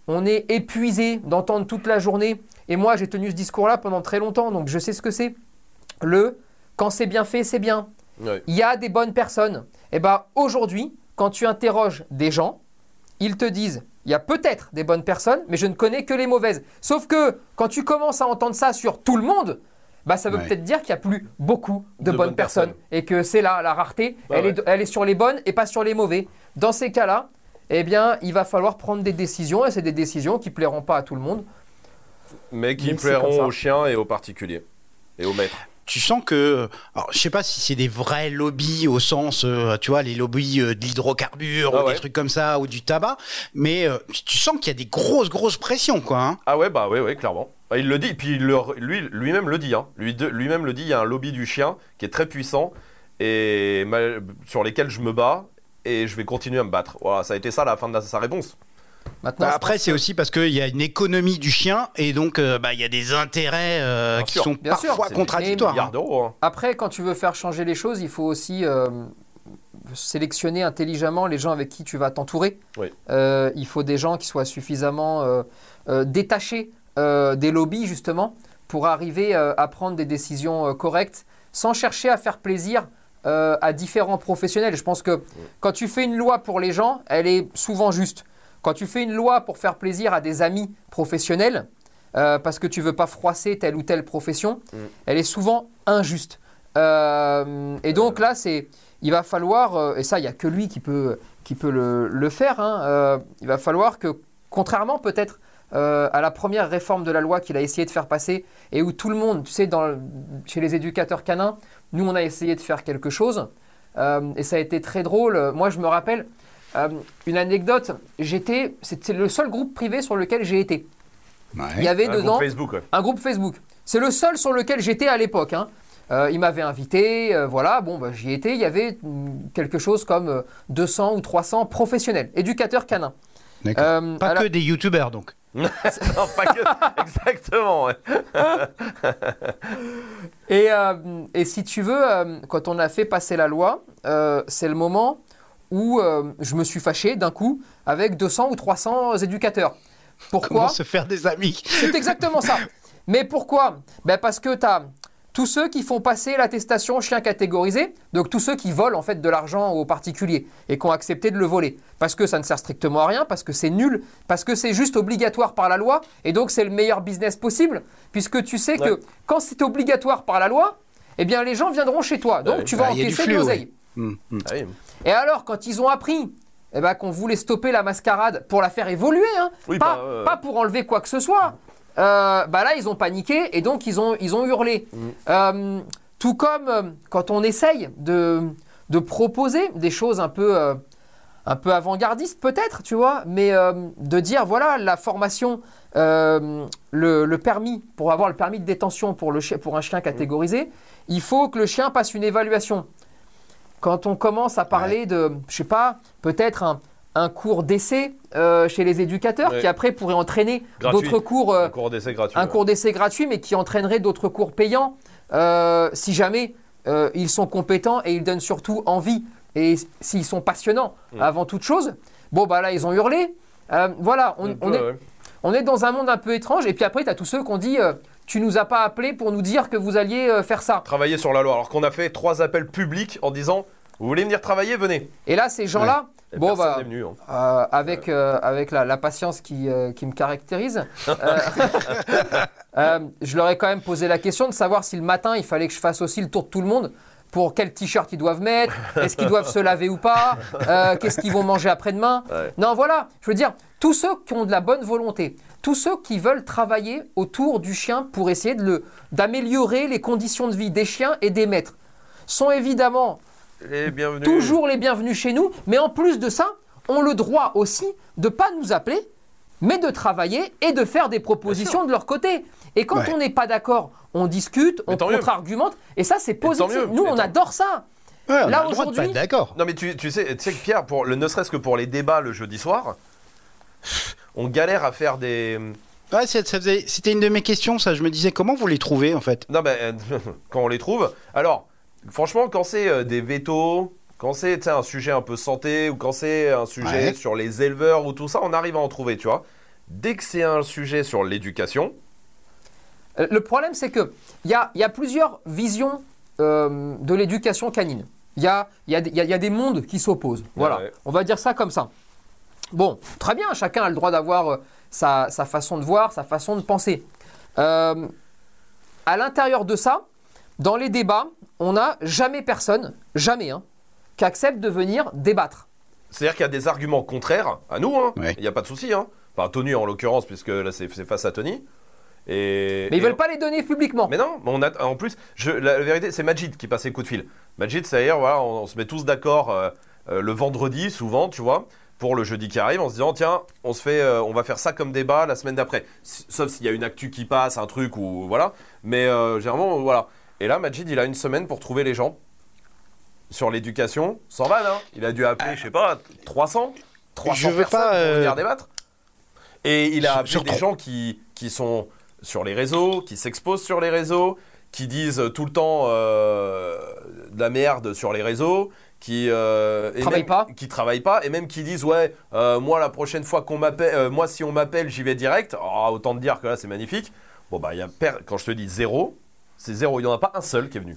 [SPEAKER 2] on est épuisé d'entendre toute la journée. Et moi, j'ai tenu ce discours-là pendant très longtemps, donc je sais ce que c'est. Le quand c'est bien fait, c'est bien. Il y a des bonnes personnes. Et bien aujourd'hui, quand tu interroges des gens, ils te disent il y a peut-être des bonnes personnes, mais je ne connais que les mauvaises. Sauf que quand tu commences à entendre ça sur tout le monde, bah ça veut
[SPEAKER 3] Ouais.
[SPEAKER 2] peut-être dire qu'il y a plus beaucoup de,
[SPEAKER 1] De
[SPEAKER 2] bonnes,
[SPEAKER 1] bonnes
[SPEAKER 2] personnes
[SPEAKER 1] personnes.
[SPEAKER 2] et que c'est là la rareté,
[SPEAKER 1] Bah
[SPEAKER 2] elle,
[SPEAKER 1] ouais.
[SPEAKER 2] est, elle est sur les bonnes et pas sur les mauvais. Dans ces cas-là, eh bien, il va falloir prendre des décisions et c'est des décisions qui plairont pas à tout le monde.
[SPEAKER 1] Mais qui plairont aux chiens et aux particuliers. Et aux maîtres.
[SPEAKER 3] Tu sens que, alors, je sais pas si c'est des vrais lobbies au sens, euh, tu vois, les lobbies euh, de l'hydrocarbure
[SPEAKER 1] Ah
[SPEAKER 3] ou
[SPEAKER 1] ouais.
[SPEAKER 3] des trucs comme ça ou du tabac, mais euh, tu sens qu'il y a des grosses grosses pressions quoi. hein.
[SPEAKER 1] Ah ouais, bah ouais, ouais, clairement. Bah, il le dit, puis le- lui, lui-même le dit. Hein. Lui, de- lui-même le dit, il y a un lobby du chien qui est très puissant et sur lesquels je me bats et je vais continuer à me battre. Voilà, ça a été ça la fin de la- sa réponse.
[SPEAKER 2] Maintenant,
[SPEAKER 3] Bah, après, c'est
[SPEAKER 2] que-
[SPEAKER 3] aussi parce qu'il y a une économie du chien et donc euh, bah, il y a des intérêts euh, qui
[SPEAKER 1] sûr.
[SPEAKER 3] sont
[SPEAKER 2] Bien
[SPEAKER 3] parfois contradictoires.
[SPEAKER 1] hein.
[SPEAKER 2] Après, quand tu veux faire changer les choses, il faut aussi euh, sélectionner intelligemment les gens avec qui tu vas t'entourer.
[SPEAKER 1] Oui.
[SPEAKER 2] Euh, il faut des gens qui soient suffisamment euh, euh, détachés des lobbies, justement, pour arriver euh, à prendre des décisions euh, correctes, sans chercher à faire plaisir euh, à différents professionnels. Je pense que quand tu fais une loi pour les gens, elle est souvent juste. Quand tu fais une loi pour faire plaisir à des amis professionnels, euh, parce que tu veux pas froisser telle ou telle profession, elle est souvent injuste. Euh, et donc là, c'est, il va falloir, euh, et ça, il n'y a que lui qui peut, qui peut le, le faire, hein, euh, il va falloir que, contrairement peut-être euh, à la première réforme de la loi qu'il a essayé de faire passer, et où tout le monde, tu sais, dans, chez les éducateurs canins, nous, on a essayé de faire quelque chose, euh, et ça a été très drôle. Moi, je me rappelle, euh, une anecdote, j'étais, c'était le seul groupe privé sur lequel j'ai été.
[SPEAKER 3] Ouais.
[SPEAKER 2] Il y avait
[SPEAKER 1] Un
[SPEAKER 2] dedans
[SPEAKER 1] groupe Facebook, ouais.
[SPEAKER 2] un groupe Facebook. C'est le seul sur lequel j'étais à l'époque. hein. Euh, il m'avait invité, euh, voilà, bon, bah, j'y étais. Il y avait mm, quelque chose comme euh, 200 ou 300 professionnels, éducateurs canins. Euh,
[SPEAKER 3] Pas
[SPEAKER 2] la-
[SPEAKER 3] que des youtubeurs donc.
[SPEAKER 1] Non, pas que. Exactement. ouais.
[SPEAKER 2] Et, euh, et si tu veux, euh, quand on a fait passer la loi, euh, c'est le moment où euh, je me suis fâché d'un coup avec 200 ou 300 éducateurs.
[SPEAKER 3] Comment
[SPEAKER 2] Pourquoi
[SPEAKER 3] se faire des amis?
[SPEAKER 2] C'est exactement ça. Mais pourquoi? Ben Parce que tu as tous ceux qui font passer l'attestation chien catégorisé, donc tous ceux qui volent en fait de l'argent aux particuliers et qui ont accepté de le voler. Parce que ça ne sert strictement à rien, parce que c'est nul, parce que c'est juste obligatoire par la loi, et donc c'est le meilleur business possible, puisque tu sais que
[SPEAKER 1] Ouais.
[SPEAKER 2] quand c'est obligatoire par la loi, eh bien les gens viendront chez toi. Donc
[SPEAKER 1] Ouais.
[SPEAKER 2] tu vas
[SPEAKER 3] Bah,
[SPEAKER 2] encaisser de l'oseille.
[SPEAKER 3] Hum, hum.
[SPEAKER 1] Ah oui.
[SPEAKER 2] Et alors, quand ils ont appris eh ben, qu'on voulait stopper la mascarade pour la faire évoluer, hein,
[SPEAKER 1] Oui,
[SPEAKER 2] pas,
[SPEAKER 1] bah, euh,
[SPEAKER 2] pas pour enlever quoi que ce soit, euh, bah là, ils ont paniqué et donc ils ont, ils ont hurlé.
[SPEAKER 1] Mm.
[SPEAKER 2] Euh, tout comme euh, quand on essaye de, de proposer des choses un peu, euh, un peu avant-gardistes, peut-être, tu vois, mais de dire voilà, la formation, le, le permis, pour avoir le permis de détention pour, le pour un chien catégorisé, il faut que le chien passe une évaluation. Quand on commence à parler de, je sais pas, peut-être un, un cours d'essai euh, chez les éducateurs qui après pourrait entraîner d'autres cours, euh,
[SPEAKER 1] Un cours d'essai gratuit.
[SPEAKER 2] un
[SPEAKER 1] ouais.
[SPEAKER 2] cours d'essai gratuit, mais qui entraînerait d'autres cours payants euh, si jamais ils sont compétents et ils donnent surtout envie et s'ils sont passionnants
[SPEAKER 1] Mm.
[SPEAKER 2] avant toute chose. Bon, bah là, ils ont hurlé. Voilà, on,
[SPEAKER 1] Un peu,
[SPEAKER 2] on est,
[SPEAKER 1] ouais.
[SPEAKER 2] on est dans un monde un peu étrange. Et puis après, tu as tous ceux qui ont dit Tu nous as pas appelé pour nous dire que vous alliez faire ça.
[SPEAKER 1] Travailler sur la loi. Alors qu'on a fait trois appels publics en disant Vous voulez venir travailler Venez.
[SPEAKER 2] Et là, ces gens-là,
[SPEAKER 1] Et
[SPEAKER 2] bon, bah,
[SPEAKER 1] venu. hein.
[SPEAKER 2] Euh, avec, euh, avec la, la patience qui, euh, qui me caractérise, je leur ai quand même posé la question de savoir si le matin il fallait que je fasse aussi le tour de tout le monde pour quel t-shirt ils doivent mettre, est-ce qu'ils doivent se laver ou pas, euh, qu'est-ce qu'ils vont manger après-demain.
[SPEAKER 1] Ouais.
[SPEAKER 2] Non, voilà, je veux dire, tous ceux qui ont de la bonne volonté, tous ceux qui veulent travailler autour du chien pour essayer le- d'améliorer les conditions de vie des chiens et des maîtres, sont évidemment Toujours les bienvenus chez nous, mais en plus de ça, ont le droit aussi de pas nous appeler, mais de travailler et de faire des propositions de leur côté. Et quand
[SPEAKER 3] Ouais.
[SPEAKER 2] on n'est pas d'accord, on discute,
[SPEAKER 1] Mais
[SPEAKER 2] on contre-argumente, et ça c'est positif.
[SPEAKER 1] mieux.
[SPEAKER 2] Nous, on
[SPEAKER 1] tant-
[SPEAKER 2] adore ça.
[SPEAKER 3] Ouais, on
[SPEAKER 2] Là,
[SPEAKER 3] a le droit de pas
[SPEAKER 2] aujourd'hui-
[SPEAKER 3] être d'accord.
[SPEAKER 1] Non mais tu, tu sais, tu sais que Pierre, pour le, ne serait-ce que pour les débats le jeudi soir, on galère à faire des.
[SPEAKER 3] Ouais, c'était une de mes questions, ça. Je me disais comment vous les trouvez en fait?
[SPEAKER 1] Non ben quand on les trouve. Alors franchement quand c'est euh, des vétos, quand c'est un sujet un peu santé ou quand c'est un sujet
[SPEAKER 3] Ouais.
[SPEAKER 1] sur les éleveurs ou tout ça, on arrive à en trouver, tu vois. dès que c'est un sujet sur l'éducation,
[SPEAKER 2] Euh, Le problème, c'est que il y a, y a plusieurs visions euh, de l'éducation canine. Il y a, y, a, y a- il y a des mondes qui s'opposent. Voilà,
[SPEAKER 1] Ouais.
[SPEAKER 2] on va dire ça comme ça. Bon, très bien, chacun a le droit d'avoir euh, sa, sa façon de voir, sa façon de penser. Euh, à l'intérieur de ça, dans les débats, on n'a jamais personne, jamais, hein, qui accepte de venir débattre.
[SPEAKER 1] c'est-à-dire qu'il y a des arguments contraires à nous, hein. il
[SPEAKER 3] Ouais.
[SPEAKER 1] n'y a pas de souci. Hein. Enfin, Tony en l'occurrence, puisque là c'est face à Tony. Et,
[SPEAKER 2] Mais ils
[SPEAKER 1] et-
[SPEAKER 2] veulent pas les donner publiquement.
[SPEAKER 1] Mais non, on a, en plus, je, la, la vérité, c'est Majid qui passe les coups de fil. Majid, c'est-à-dire, voilà, on, on se met tous d'accord euh, euh, le vendredi, souvent, tu vois, pour le jeudi qui arrive, en se disant, tiens, on, se fait, euh, on va faire ça comme débat la semaine d'après. Sauf s'il y a une actu qui passe, un truc, ou voilà. Mais euh, généralement, voilà. Et là, Majid, il a une semaine pour trouver les gens sur l'éducation, sans vanne, hein. Il a dû appeler, je sais pas, 300 300
[SPEAKER 3] Je veux
[SPEAKER 1] personnes
[SPEAKER 3] pas,
[SPEAKER 1] pour
[SPEAKER 3] euh,
[SPEAKER 1] venir débattre. Et il a appelé des gens qui, qui sont sur les réseaux, qui s'exposent sur les réseaux, qui disent tout le temps euh, de la merde sur les réseaux, qui euh,
[SPEAKER 2] Travaillent pas.
[SPEAKER 1] qui travaillent pas, et même qui disent ouais, euh, moi la prochaine fois qu'on m'appelle, euh, moi si on m'appelle, j'y vais direct. Oh, autant te dire que là c'est magnifique. Bon bah il y a per- quand je te dis zéro, c'est zéro. Il n'y en a pas un seul qui est venu.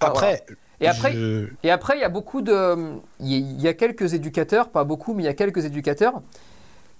[SPEAKER 3] Après,
[SPEAKER 2] Et après,
[SPEAKER 3] je-
[SPEAKER 2] Et après, il y a beaucoup de. Il y a- il y a quelques éducateurs, pas beaucoup, mais il y a quelques éducateurs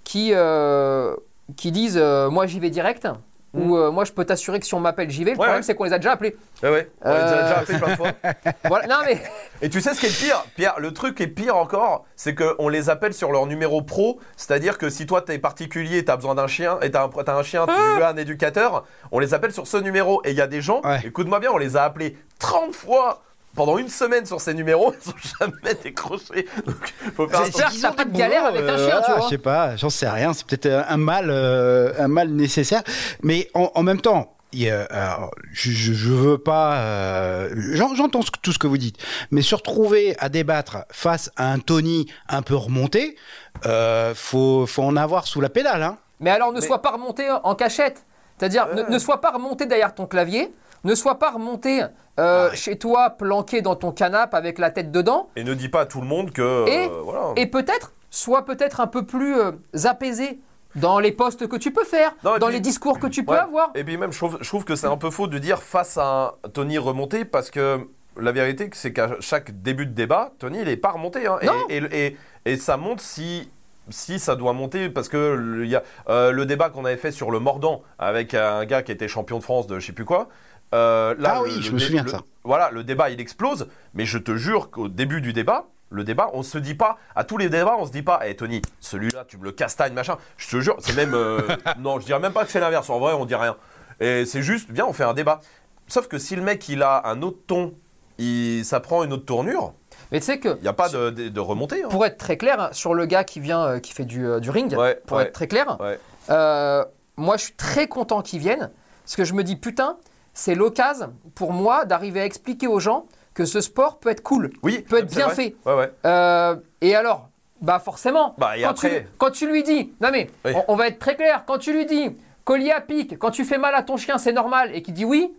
[SPEAKER 2] qui, euh, qui disent euh, Moi, j'y vais direct. Ou euh, moi, je peux t'assurer que si on m'appelle, j'y vais. Le.
[SPEAKER 1] Ouais,
[SPEAKER 2] problème,
[SPEAKER 1] ouais.
[SPEAKER 2] c'est qu'on les a déjà appelés.
[SPEAKER 1] Ouais ouais. On les a
[SPEAKER 2] Euh.
[SPEAKER 1] déjà appelés plein de fois.
[SPEAKER 2] voilà. Non, mais.
[SPEAKER 1] Et tu sais ce qui est le pire? Pierre, le truc qui est pire encore, c'est qu'on les appelle sur leur numéro pro. C'est-à-dire que si toi, t'es particulier, t'as besoin d'un chien, et t'as un, t'as un chien, tu veux un éducateur, on les appelle sur ce numéro. Et il y a des gens,
[SPEAKER 3] Ouais.
[SPEAKER 1] écoute-moi bien, on les a appelés 30 fois pendant une semaine sur ces numéros, ils sont jamais décrochés. Donc, faut faire
[SPEAKER 2] t'as pas de galère avec un chien, tu vois.
[SPEAKER 3] Je sais pas, j'en sais rien. C'est peut-être un- mal, euh, un mal nécessaire. Mais en, en même temps, il y a- alors, je, je, je veux pas. euh, j'en- J'entends tout ce que vous dites, mais se retrouver à débattre face à un Tony un peu remonté, euh, faut, faut en avoir sous la pédale. Hein.
[SPEAKER 2] Mais alors, ne
[SPEAKER 1] Mais-
[SPEAKER 2] sois pas remonté en cachette. C'est-à-dire, ne sois pas remonté derrière ton clavier. Ne sois pas remonté euh,
[SPEAKER 1] Ah.
[SPEAKER 2] chez toi, planqué dans ton canapé avec la tête dedans.
[SPEAKER 1] Et ne dis pas à tout le monde que.
[SPEAKER 2] Et-
[SPEAKER 1] euh, voilà.
[SPEAKER 2] Et peut-être, sois peut-être un peu plus euh, apaisé dans les postes que tu peux faire,
[SPEAKER 1] Non, et
[SPEAKER 2] dans
[SPEAKER 1] puis-
[SPEAKER 2] les discours que tu peux
[SPEAKER 1] Ouais.
[SPEAKER 2] avoir.
[SPEAKER 1] Et puis même, je trouve, je trouve que c'est un peu faux de dire face à un Tony remonté parce que la vérité, c'est qu'à chaque début de débat, Tony, il n'est pas remonté. hein. Et-
[SPEAKER 2] Non.
[SPEAKER 1] Et, et- et ça monte si, si ça doit monter parce que le- il y a euh, le débat qu'on avait fait sur le mordant avec un gars qui était champion de France de je sais plus quoi. Euh, là,
[SPEAKER 3] Ah oui,
[SPEAKER 1] le-
[SPEAKER 3] je
[SPEAKER 1] le
[SPEAKER 3] me souviens de ça.
[SPEAKER 1] Voilà, le débat il explose, mais je te jure qu'au début du débat, le débat, on se dit pas, à tous les débats, on se dit pas, hé Tony, celui-là, tu me le castagnes, machin. Je te jure, c'est même. euh, non, je dirais même pas que c'est l'inverse, en vrai, on dit rien. Et c'est juste, viens, on fait un débat. Sauf que si le mec, il a un autre ton, il, ça prend une autre tournure,
[SPEAKER 2] Mais tu sais que,
[SPEAKER 1] il n'y a pas de, de, de remontée. hein.
[SPEAKER 2] pour être très clair, sur le gars qui vient, euh, qui fait du, euh, du ring,
[SPEAKER 1] Ouais,
[SPEAKER 2] pour
[SPEAKER 1] ouais.
[SPEAKER 2] être très clair,
[SPEAKER 1] Ouais.
[SPEAKER 2] euh, moi je suis très content qu'il vienne, parce que je me dis, putain, c'est l'occasion pour moi d'arriver à expliquer aux gens que ce sport peut être cool,
[SPEAKER 1] Oui,
[SPEAKER 2] peut être bien
[SPEAKER 1] vrai.
[SPEAKER 2] fait.
[SPEAKER 1] Ouais, ouais.
[SPEAKER 2] Euh, et alors, bah forcément,
[SPEAKER 1] Bah,
[SPEAKER 2] quand,
[SPEAKER 1] après-
[SPEAKER 2] tu, quand tu lui dis, non mais,
[SPEAKER 1] Oui.
[SPEAKER 2] on, on va être très clair, quand tu lui dis, collier à pic, quand tu fais mal à ton chien, c'est normal, et qu'il dit oui,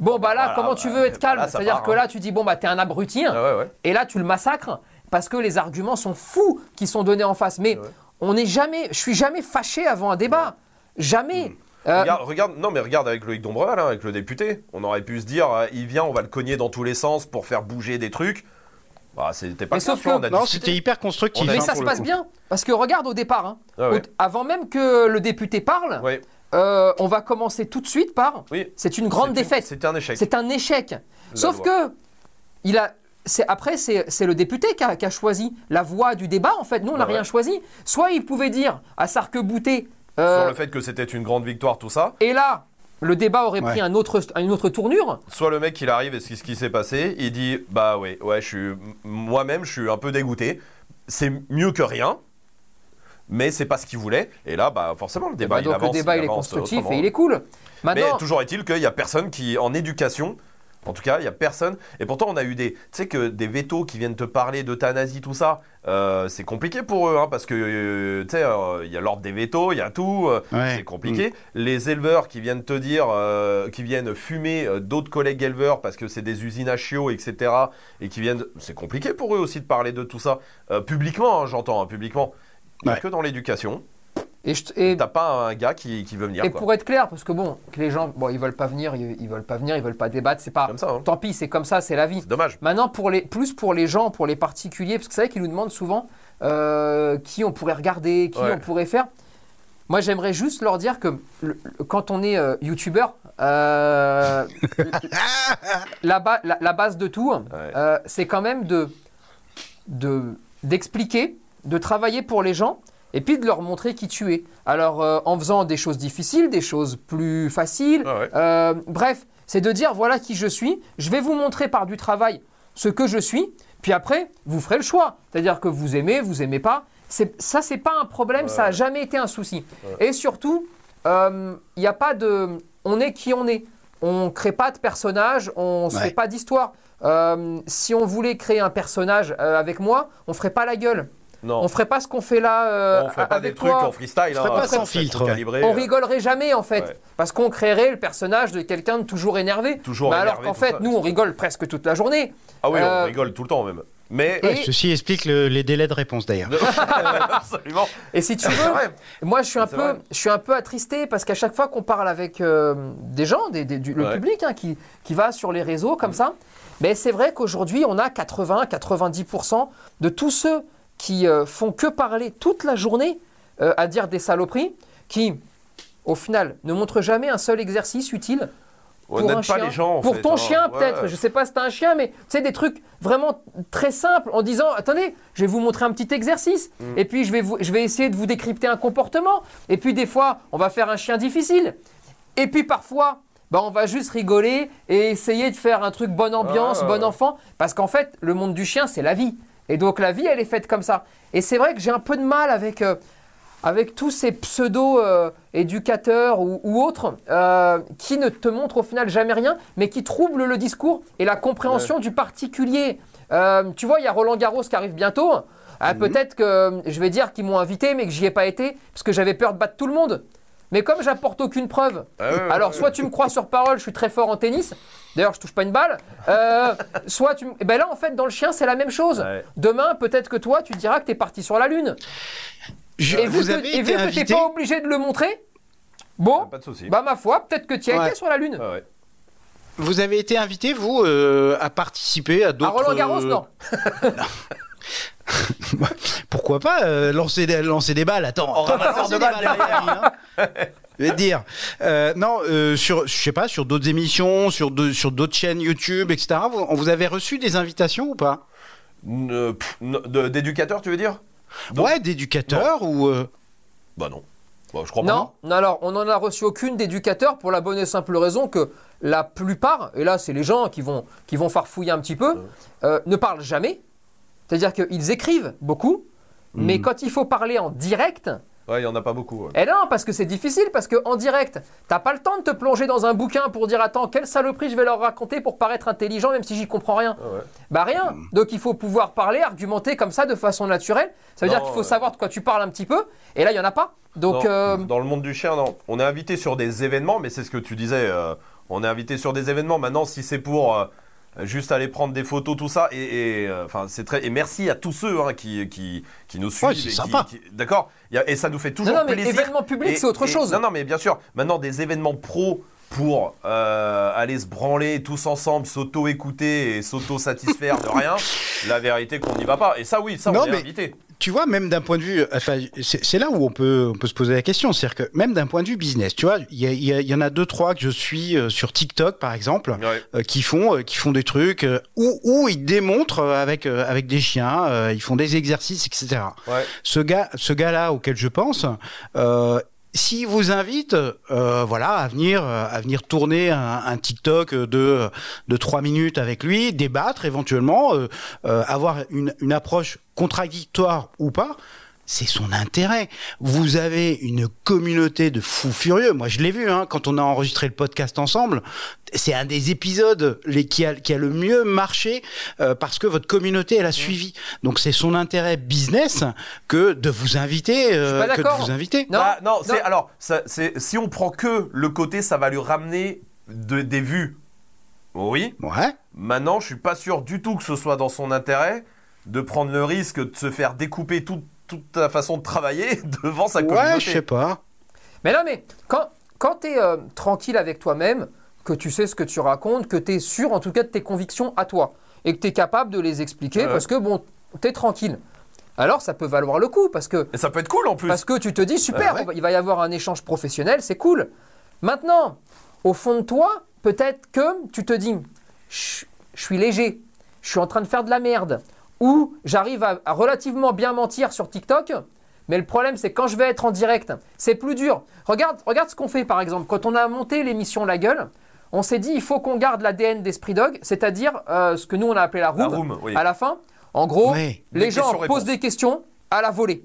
[SPEAKER 2] bon bah là,
[SPEAKER 1] Voilà,
[SPEAKER 2] comment
[SPEAKER 1] bah,
[SPEAKER 2] tu veux être
[SPEAKER 1] bah,
[SPEAKER 2] calme?
[SPEAKER 1] là, ça
[SPEAKER 2] C'est-à-dire que
[SPEAKER 1] hein.
[SPEAKER 2] là, tu dis, bon bah t'es un abruti,
[SPEAKER 1] Ah ouais, ouais.
[SPEAKER 2] et là tu le massacres, parce que les arguments sont fous qui sont donnés en face. Mais on n'est jamais, je suis jamais fâché avant un débat, jamais. Euh,
[SPEAKER 1] Regarde, regarde, non mais regarde avec Loïc Dombreval, hein, avec le député. On aurait pu se dire, euh, il vient, on va le cogner dans tous les sens pour faire bouger des trucs. Bah, c'était pas
[SPEAKER 2] Mais sauf
[SPEAKER 1] tu vois,
[SPEAKER 2] que-
[SPEAKER 3] Non, c'était hyper constructif.
[SPEAKER 1] On a-
[SPEAKER 2] mais
[SPEAKER 3] hein,
[SPEAKER 2] ça se passe
[SPEAKER 3] coup.
[SPEAKER 2] bien, parce que regarde au départ, hein,
[SPEAKER 1] Ah ouais.
[SPEAKER 2] au- avant même que le député parle,
[SPEAKER 1] Ouais,
[SPEAKER 2] euh, on va commencer tout de suite par,
[SPEAKER 1] oui.
[SPEAKER 2] c'est une grande défaite.
[SPEAKER 1] C'était un échec.
[SPEAKER 2] C'est un échec. Sauf que il a. C'est, après, c'est, c'est le député qui a, qui a choisi la voie du débat. En fait, nous, on n'a
[SPEAKER 1] Ouais,
[SPEAKER 2] rien
[SPEAKER 1] ouais.
[SPEAKER 2] choisi. Soit il pouvait dire à Sarc-Boutet,
[SPEAKER 1] Sur
[SPEAKER 2] euh,
[SPEAKER 1] le fait que c'était une grande victoire, tout ça.
[SPEAKER 2] et là, le débat aurait
[SPEAKER 3] Ouais.
[SPEAKER 2] pris un autre, une autre tournure.
[SPEAKER 1] Soit le mec, il arrive et c'est ce qui s'est passé. Il dit, bah ouais, ouais, je suis m- moi-même, je suis un peu dégoûté. C'est mieux que rien. Mais c'est pas ce qu'il voulait. Et là, bah forcément, le débat,
[SPEAKER 2] Bah,
[SPEAKER 1] il
[SPEAKER 2] donc
[SPEAKER 1] avance.
[SPEAKER 2] le débat, il, est
[SPEAKER 1] avance
[SPEAKER 2] constructif
[SPEAKER 1] autrement.
[SPEAKER 2] et il est cool.
[SPEAKER 1] Mais toujours est-il qu'il y a personne qui, en éducation, en tout cas, il y a personne. Et pourtant, on a eu des, tu sais que des vétos qui viennent te parler d'euthanasie, tout ça, euh, c'est compliqué pour eux, hein, parce que euh, tu sais, euh, il y a l'ordre des vétos, il y a tout,
[SPEAKER 3] Ouais.
[SPEAKER 1] c'est compliqué. Les éleveurs qui viennent te dire, qui viennent fumer d'autres collègues éleveurs parce que c'est des usines à chiots, etc. Et qui viennent, c'est compliqué pour eux aussi de parler de tout ça publiquement, hein, j'entends, hein, publiquement. Il n'y a
[SPEAKER 3] Ouais.
[SPEAKER 1] que dans l'éducation.
[SPEAKER 2] Et,
[SPEAKER 1] T'as pas un gars qui, qui veut venir.
[SPEAKER 2] et
[SPEAKER 1] quoi.
[SPEAKER 2] pour être clair, parce que bon, que les gens, bon, ils veulent pas venir, ils, ils veulent pas venir, ils veulent pas débattre, c'est pas.
[SPEAKER 1] Comme ça, hein.
[SPEAKER 2] Tant pis, c'est comme ça, c'est la vie.
[SPEAKER 1] C'est dommage.
[SPEAKER 2] Maintenant, pour les, plus pour les gens, pour les particuliers, parce que c'est vrai qu'ils nous demandent souvent euh, qui on pourrait regarder, qui
[SPEAKER 1] Ouais.
[SPEAKER 2] on pourrait faire. Moi, j'aimerais juste leur dire que le- quand on est euh, youtubeur, euh, la, ba- la- la base de tout, euh, c'est quand même de de- d'expliquer, de, travailler pour les gens et puis de leur montrer qui tu es. Alors, euh, en faisant des choses difficiles, des choses plus faciles,
[SPEAKER 1] Ah ouais.
[SPEAKER 2] euh, bref, c'est de dire voilà qui je suis. Je vais vous montrer par du travail ce que je suis. Puis après, vous ferez le choix. C'est-à-dire que vous aimez, vous aimez pas. C'est, ça, c'est pas un problème. Ça a jamais été un souci. Et surtout, euh, il n'y a pas de. On est qui on est. On crée pas de personnage. On se
[SPEAKER 3] Ouais.
[SPEAKER 2] fait pas d'histoire. Euh, si on voulait créer un personnage euh, avec moi, on ferait pas la gueule.
[SPEAKER 1] Non.
[SPEAKER 2] On ferait pas ce qu'on fait là euh,
[SPEAKER 1] on ferait pas
[SPEAKER 2] avec
[SPEAKER 1] des trucs
[SPEAKER 2] toi.
[SPEAKER 1] en freestyle.
[SPEAKER 3] ferait
[SPEAKER 1] hein,
[SPEAKER 3] pas
[SPEAKER 1] ça
[SPEAKER 3] sans filtre,
[SPEAKER 1] calibré,
[SPEAKER 2] On
[SPEAKER 1] euh.
[SPEAKER 2] rigolerait jamais en fait,
[SPEAKER 1] Ouais.
[SPEAKER 2] parce qu'on créerait le personnage de quelqu'un de toujours énervé.
[SPEAKER 1] Toujours
[SPEAKER 2] Mais alors
[SPEAKER 1] énervé,
[SPEAKER 2] qu'en
[SPEAKER 1] tout
[SPEAKER 2] fait,
[SPEAKER 1] ça,
[SPEAKER 2] nous on rigole presque toute la journée.
[SPEAKER 1] Ah oui,
[SPEAKER 2] Euh,
[SPEAKER 1] on rigole tout le temps même. Mais
[SPEAKER 3] Ouais, ceci explique le- les délais de réponse d'ailleurs.
[SPEAKER 1] absolument.
[SPEAKER 2] Et si tu veux, moi je suis un peu,
[SPEAKER 1] vrai.
[SPEAKER 2] je suis un peu attristé parce qu'à chaque fois qu'on parle avec euh, des gens, des- des- du, le public hein, qui, qui va sur les réseaux comme ça, mais c'est vrai qu'aujourd'hui on a 80-90% de tous ceux qui euh, font que parler toute la journée euh, à dire des saloperies, qui au final ne montrent jamais un seul exercice utile pour un
[SPEAKER 1] pas
[SPEAKER 2] chien.
[SPEAKER 1] les gens. en
[SPEAKER 2] pour
[SPEAKER 1] fait,
[SPEAKER 2] ton
[SPEAKER 1] hein.
[SPEAKER 2] chien
[SPEAKER 1] Ouais,
[SPEAKER 2] peut-être, je sais pas si t'as un chien, mais tu sais des trucs vraiment très simples en disant attendez, je vais vous montrer un petit exercice
[SPEAKER 1] Mm.
[SPEAKER 2] et puis je vais, vous, je vais essayer de vous décrypter un comportement et puis des fois on va faire un chien difficile et puis parfois bah, on va juste rigoler et essayer de faire un truc bonne ambiance,
[SPEAKER 1] Ah,
[SPEAKER 2] bon
[SPEAKER 1] ouais.
[SPEAKER 2] enfant parce qu'en fait le monde du chien c'est la vie et donc la vie elle est faite comme ça et c'est vrai que j'ai un peu de mal avec euh, avec tous ces pseudo-éducateurs ou, ou autres euh, qui ne te montrent au final jamais rien, mais qui troublent le discours et la compréhension du particulier. Euh, tu vois, il y a Roland Garros qui arrive bientôt. Ah, Peut-être que euh, je vais dire qu'ils m'ont invité, mais que j'y ai pas été, parce que j'avais peur de battre tout le monde. Mais comme j'apporte aucune preuve,
[SPEAKER 1] Ah
[SPEAKER 2] alors soit tu me crois sur parole, je suis très fort en tennis, d'ailleurs je touche pas une balle, euh, soit tu... eh Ben là en fait dans le chien c'est la même chose.
[SPEAKER 1] Ouais.
[SPEAKER 2] Demain peut-être que toi tu diras que tu es parti sur la lune.
[SPEAKER 3] Je-
[SPEAKER 2] Et vu
[SPEAKER 3] vous
[SPEAKER 2] que,
[SPEAKER 3] avez
[SPEAKER 2] et vu
[SPEAKER 3] été
[SPEAKER 2] que t'es
[SPEAKER 3] invité
[SPEAKER 2] pas obligé de le montrer, bon,
[SPEAKER 1] Pas de souci.
[SPEAKER 2] bah ma foi, peut-être que tu as
[SPEAKER 3] Ouais.
[SPEAKER 2] été sur la Lune.
[SPEAKER 1] Ah ouais.
[SPEAKER 3] Vous avez été invité, vous, euh, à participer à
[SPEAKER 2] À
[SPEAKER 3] d'autres.
[SPEAKER 2] Roland Garros,
[SPEAKER 3] euh,
[SPEAKER 2] non.
[SPEAKER 3] Pourquoi pas euh, lancer, des, lancer des balles Attends,
[SPEAKER 1] En ramasseur
[SPEAKER 3] lancer
[SPEAKER 1] de
[SPEAKER 3] des
[SPEAKER 1] balles derrière.
[SPEAKER 3] hein. Je vais te dire. Euh, non, euh, sur, je sais pas, sur d'autres émissions, sur de- sur d'autres chaînes YouTube, etc. Vous, on vous avez reçu des invitations ou pas?
[SPEAKER 1] Ne- pff, ne- de- D'éducateur, tu veux dire? Donc-
[SPEAKER 3] Ouais, d'éducateurs ou. euh,
[SPEAKER 1] Bah non. Bah, je crois pas.
[SPEAKER 2] Non, non, alors on n'en a reçu aucune d'éducateur pour la bonne et simple raison que la plupart, et là c'est les gens qui vont, qui vont farfouiller un petit peu, euh, ne parlent jamais. C'est-à-dire qu'ils écrivent beaucoup, mais
[SPEAKER 3] Mhm.
[SPEAKER 2] quand il faut parler en direct,
[SPEAKER 1] Ouais, il y en a pas beaucoup. ouais.
[SPEAKER 2] eh non, parce que c'est difficile, parce qu'en direct, t'as pas le temps de te plonger dans un bouquin pour dire attends, quelle saloperie je vais leur raconter pour paraître intelligent même si j'y comprends rien.
[SPEAKER 1] Ah ouais.
[SPEAKER 2] Bah rien. Donc il faut pouvoir parler, argumenter comme ça de façon naturelle. Ça veut
[SPEAKER 1] Non,
[SPEAKER 2] dire qu'il faut
[SPEAKER 1] euh,
[SPEAKER 2] savoir de quoi tu parles un petit peu. Et là, il y en a pas. Donc
[SPEAKER 1] Non,
[SPEAKER 2] euh,
[SPEAKER 1] Dans le monde du chien, non. On est invité sur des événements, mais c'est ce que tu disais. euh, on est invité sur des événements. Maintenant, si c'est pour euh, juste aller prendre des photos, tout ça, et, et, euh, enfin, c'est très. Et merci à tous ceux hein, qui, qui, qui nous suivent.
[SPEAKER 3] Ouais, c'est
[SPEAKER 1] D'accord? Et ça nous fait toujours
[SPEAKER 2] non, non, mais
[SPEAKER 1] plaisir.
[SPEAKER 2] événement public,
[SPEAKER 1] Et-
[SPEAKER 2] c'est autre
[SPEAKER 1] et-
[SPEAKER 2] chose.
[SPEAKER 1] Non, non, mais bien sûr. Maintenant, des événements pro pour euh, aller se branler tous ensemble, s'auto-écouter et s'auto-satisfaire de rien, la vérité qu'on n'y va pas. Et ça, oui, ça,
[SPEAKER 3] Non,
[SPEAKER 1] on est
[SPEAKER 3] mais-
[SPEAKER 1] invité.
[SPEAKER 3] Tu vois, même d'un point de vue, enfin, c'est là où on peut, on peut se poser la question, c'est-à-dire que même d'un point de vue business, tu vois, il y, en a deux trois que je suis euh, sur TikTok par exemple,
[SPEAKER 1] Ouais.
[SPEAKER 3] euh, qui font, euh, qui font des trucs où, où ils démontrent avec avec des chiens, ils font des exercices, etc.
[SPEAKER 1] Ouais.
[SPEAKER 3] Ce gars, ce gars-là auquel je pense. S'il vous invite, euh, voilà, à venir, euh, à venir tourner un, TikTok de de trois minutes avec lui, débattre éventuellement, euh, avoir une approche contradictoire ou pas, c'est son intérêt. Vous avez une communauté de fous furieux. Moi, je l'ai vu hein, quand on a enregistré le podcast ensemble. C'est un des épisodes les, qui, a, qui a le mieux marché euh, parce que votre communauté, elle a suivi. Donc, c'est son intérêt business que de vous inviter. euh,
[SPEAKER 2] pas
[SPEAKER 3] que de
[SPEAKER 2] d'accord.
[SPEAKER 3] vous inviter.
[SPEAKER 2] Non,
[SPEAKER 1] Bah, non, alors, ça, si on prend que le côté, ça va lui ramener de- des vues. Oui.
[SPEAKER 3] Ouais.
[SPEAKER 1] Maintenant, je suis pas sûr du tout que ce soit dans son intérêt de prendre le risque de se faire découper tout- toute ta façon de travailler devant sa
[SPEAKER 3] Ouais,
[SPEAKER 1] communauté.
[SPEAKER 3] je sais pas.
[SPEAKER 2] Mais non, mais quand, quand tu es tranquille avec toi-même, que tu sais ce que tu racontes, que tu es sûr en tout cas de tes convictions à toi, et que tu es capable de les expliquer
[SPEAKER 1] Ouais.
[SPEAKER 2] parce que bon, tu es tranquille. Alors ça peut valoir le coup parce que,
[SPEAKER 1] Et ça peut être cool en plus.
[SPEAKER 2] parce que tu te dis super,
[SPEAKER 3] Ouais, ouais.
[SPEAKER 2] il va y avoir un échange professionnel, c'est cool. Maintenant, au fond de toi, peut-être que tu te dis je je suis léger, je suis en train de faire de la merde, ou j'arrive à, à relativement bien mentir sur TikTok, mais le problème c'est quand je vais être en direct, c'est plus dur. Regarde, regarde ce qu'on fait par exemple. Quand on a monté l'émission La Gueule, on s'est dit il faut qu'on garde l'ADN d'Esprit Dog, c'est-à-dire euh, ce que nous on a appelé la room,
[SPEAKER 1] La room, oui.
[SPEAKER 2] à la fin. En gros, les
[SPEAKER 1] Des
[SPEAKER 2] gens posent des questions à la volée.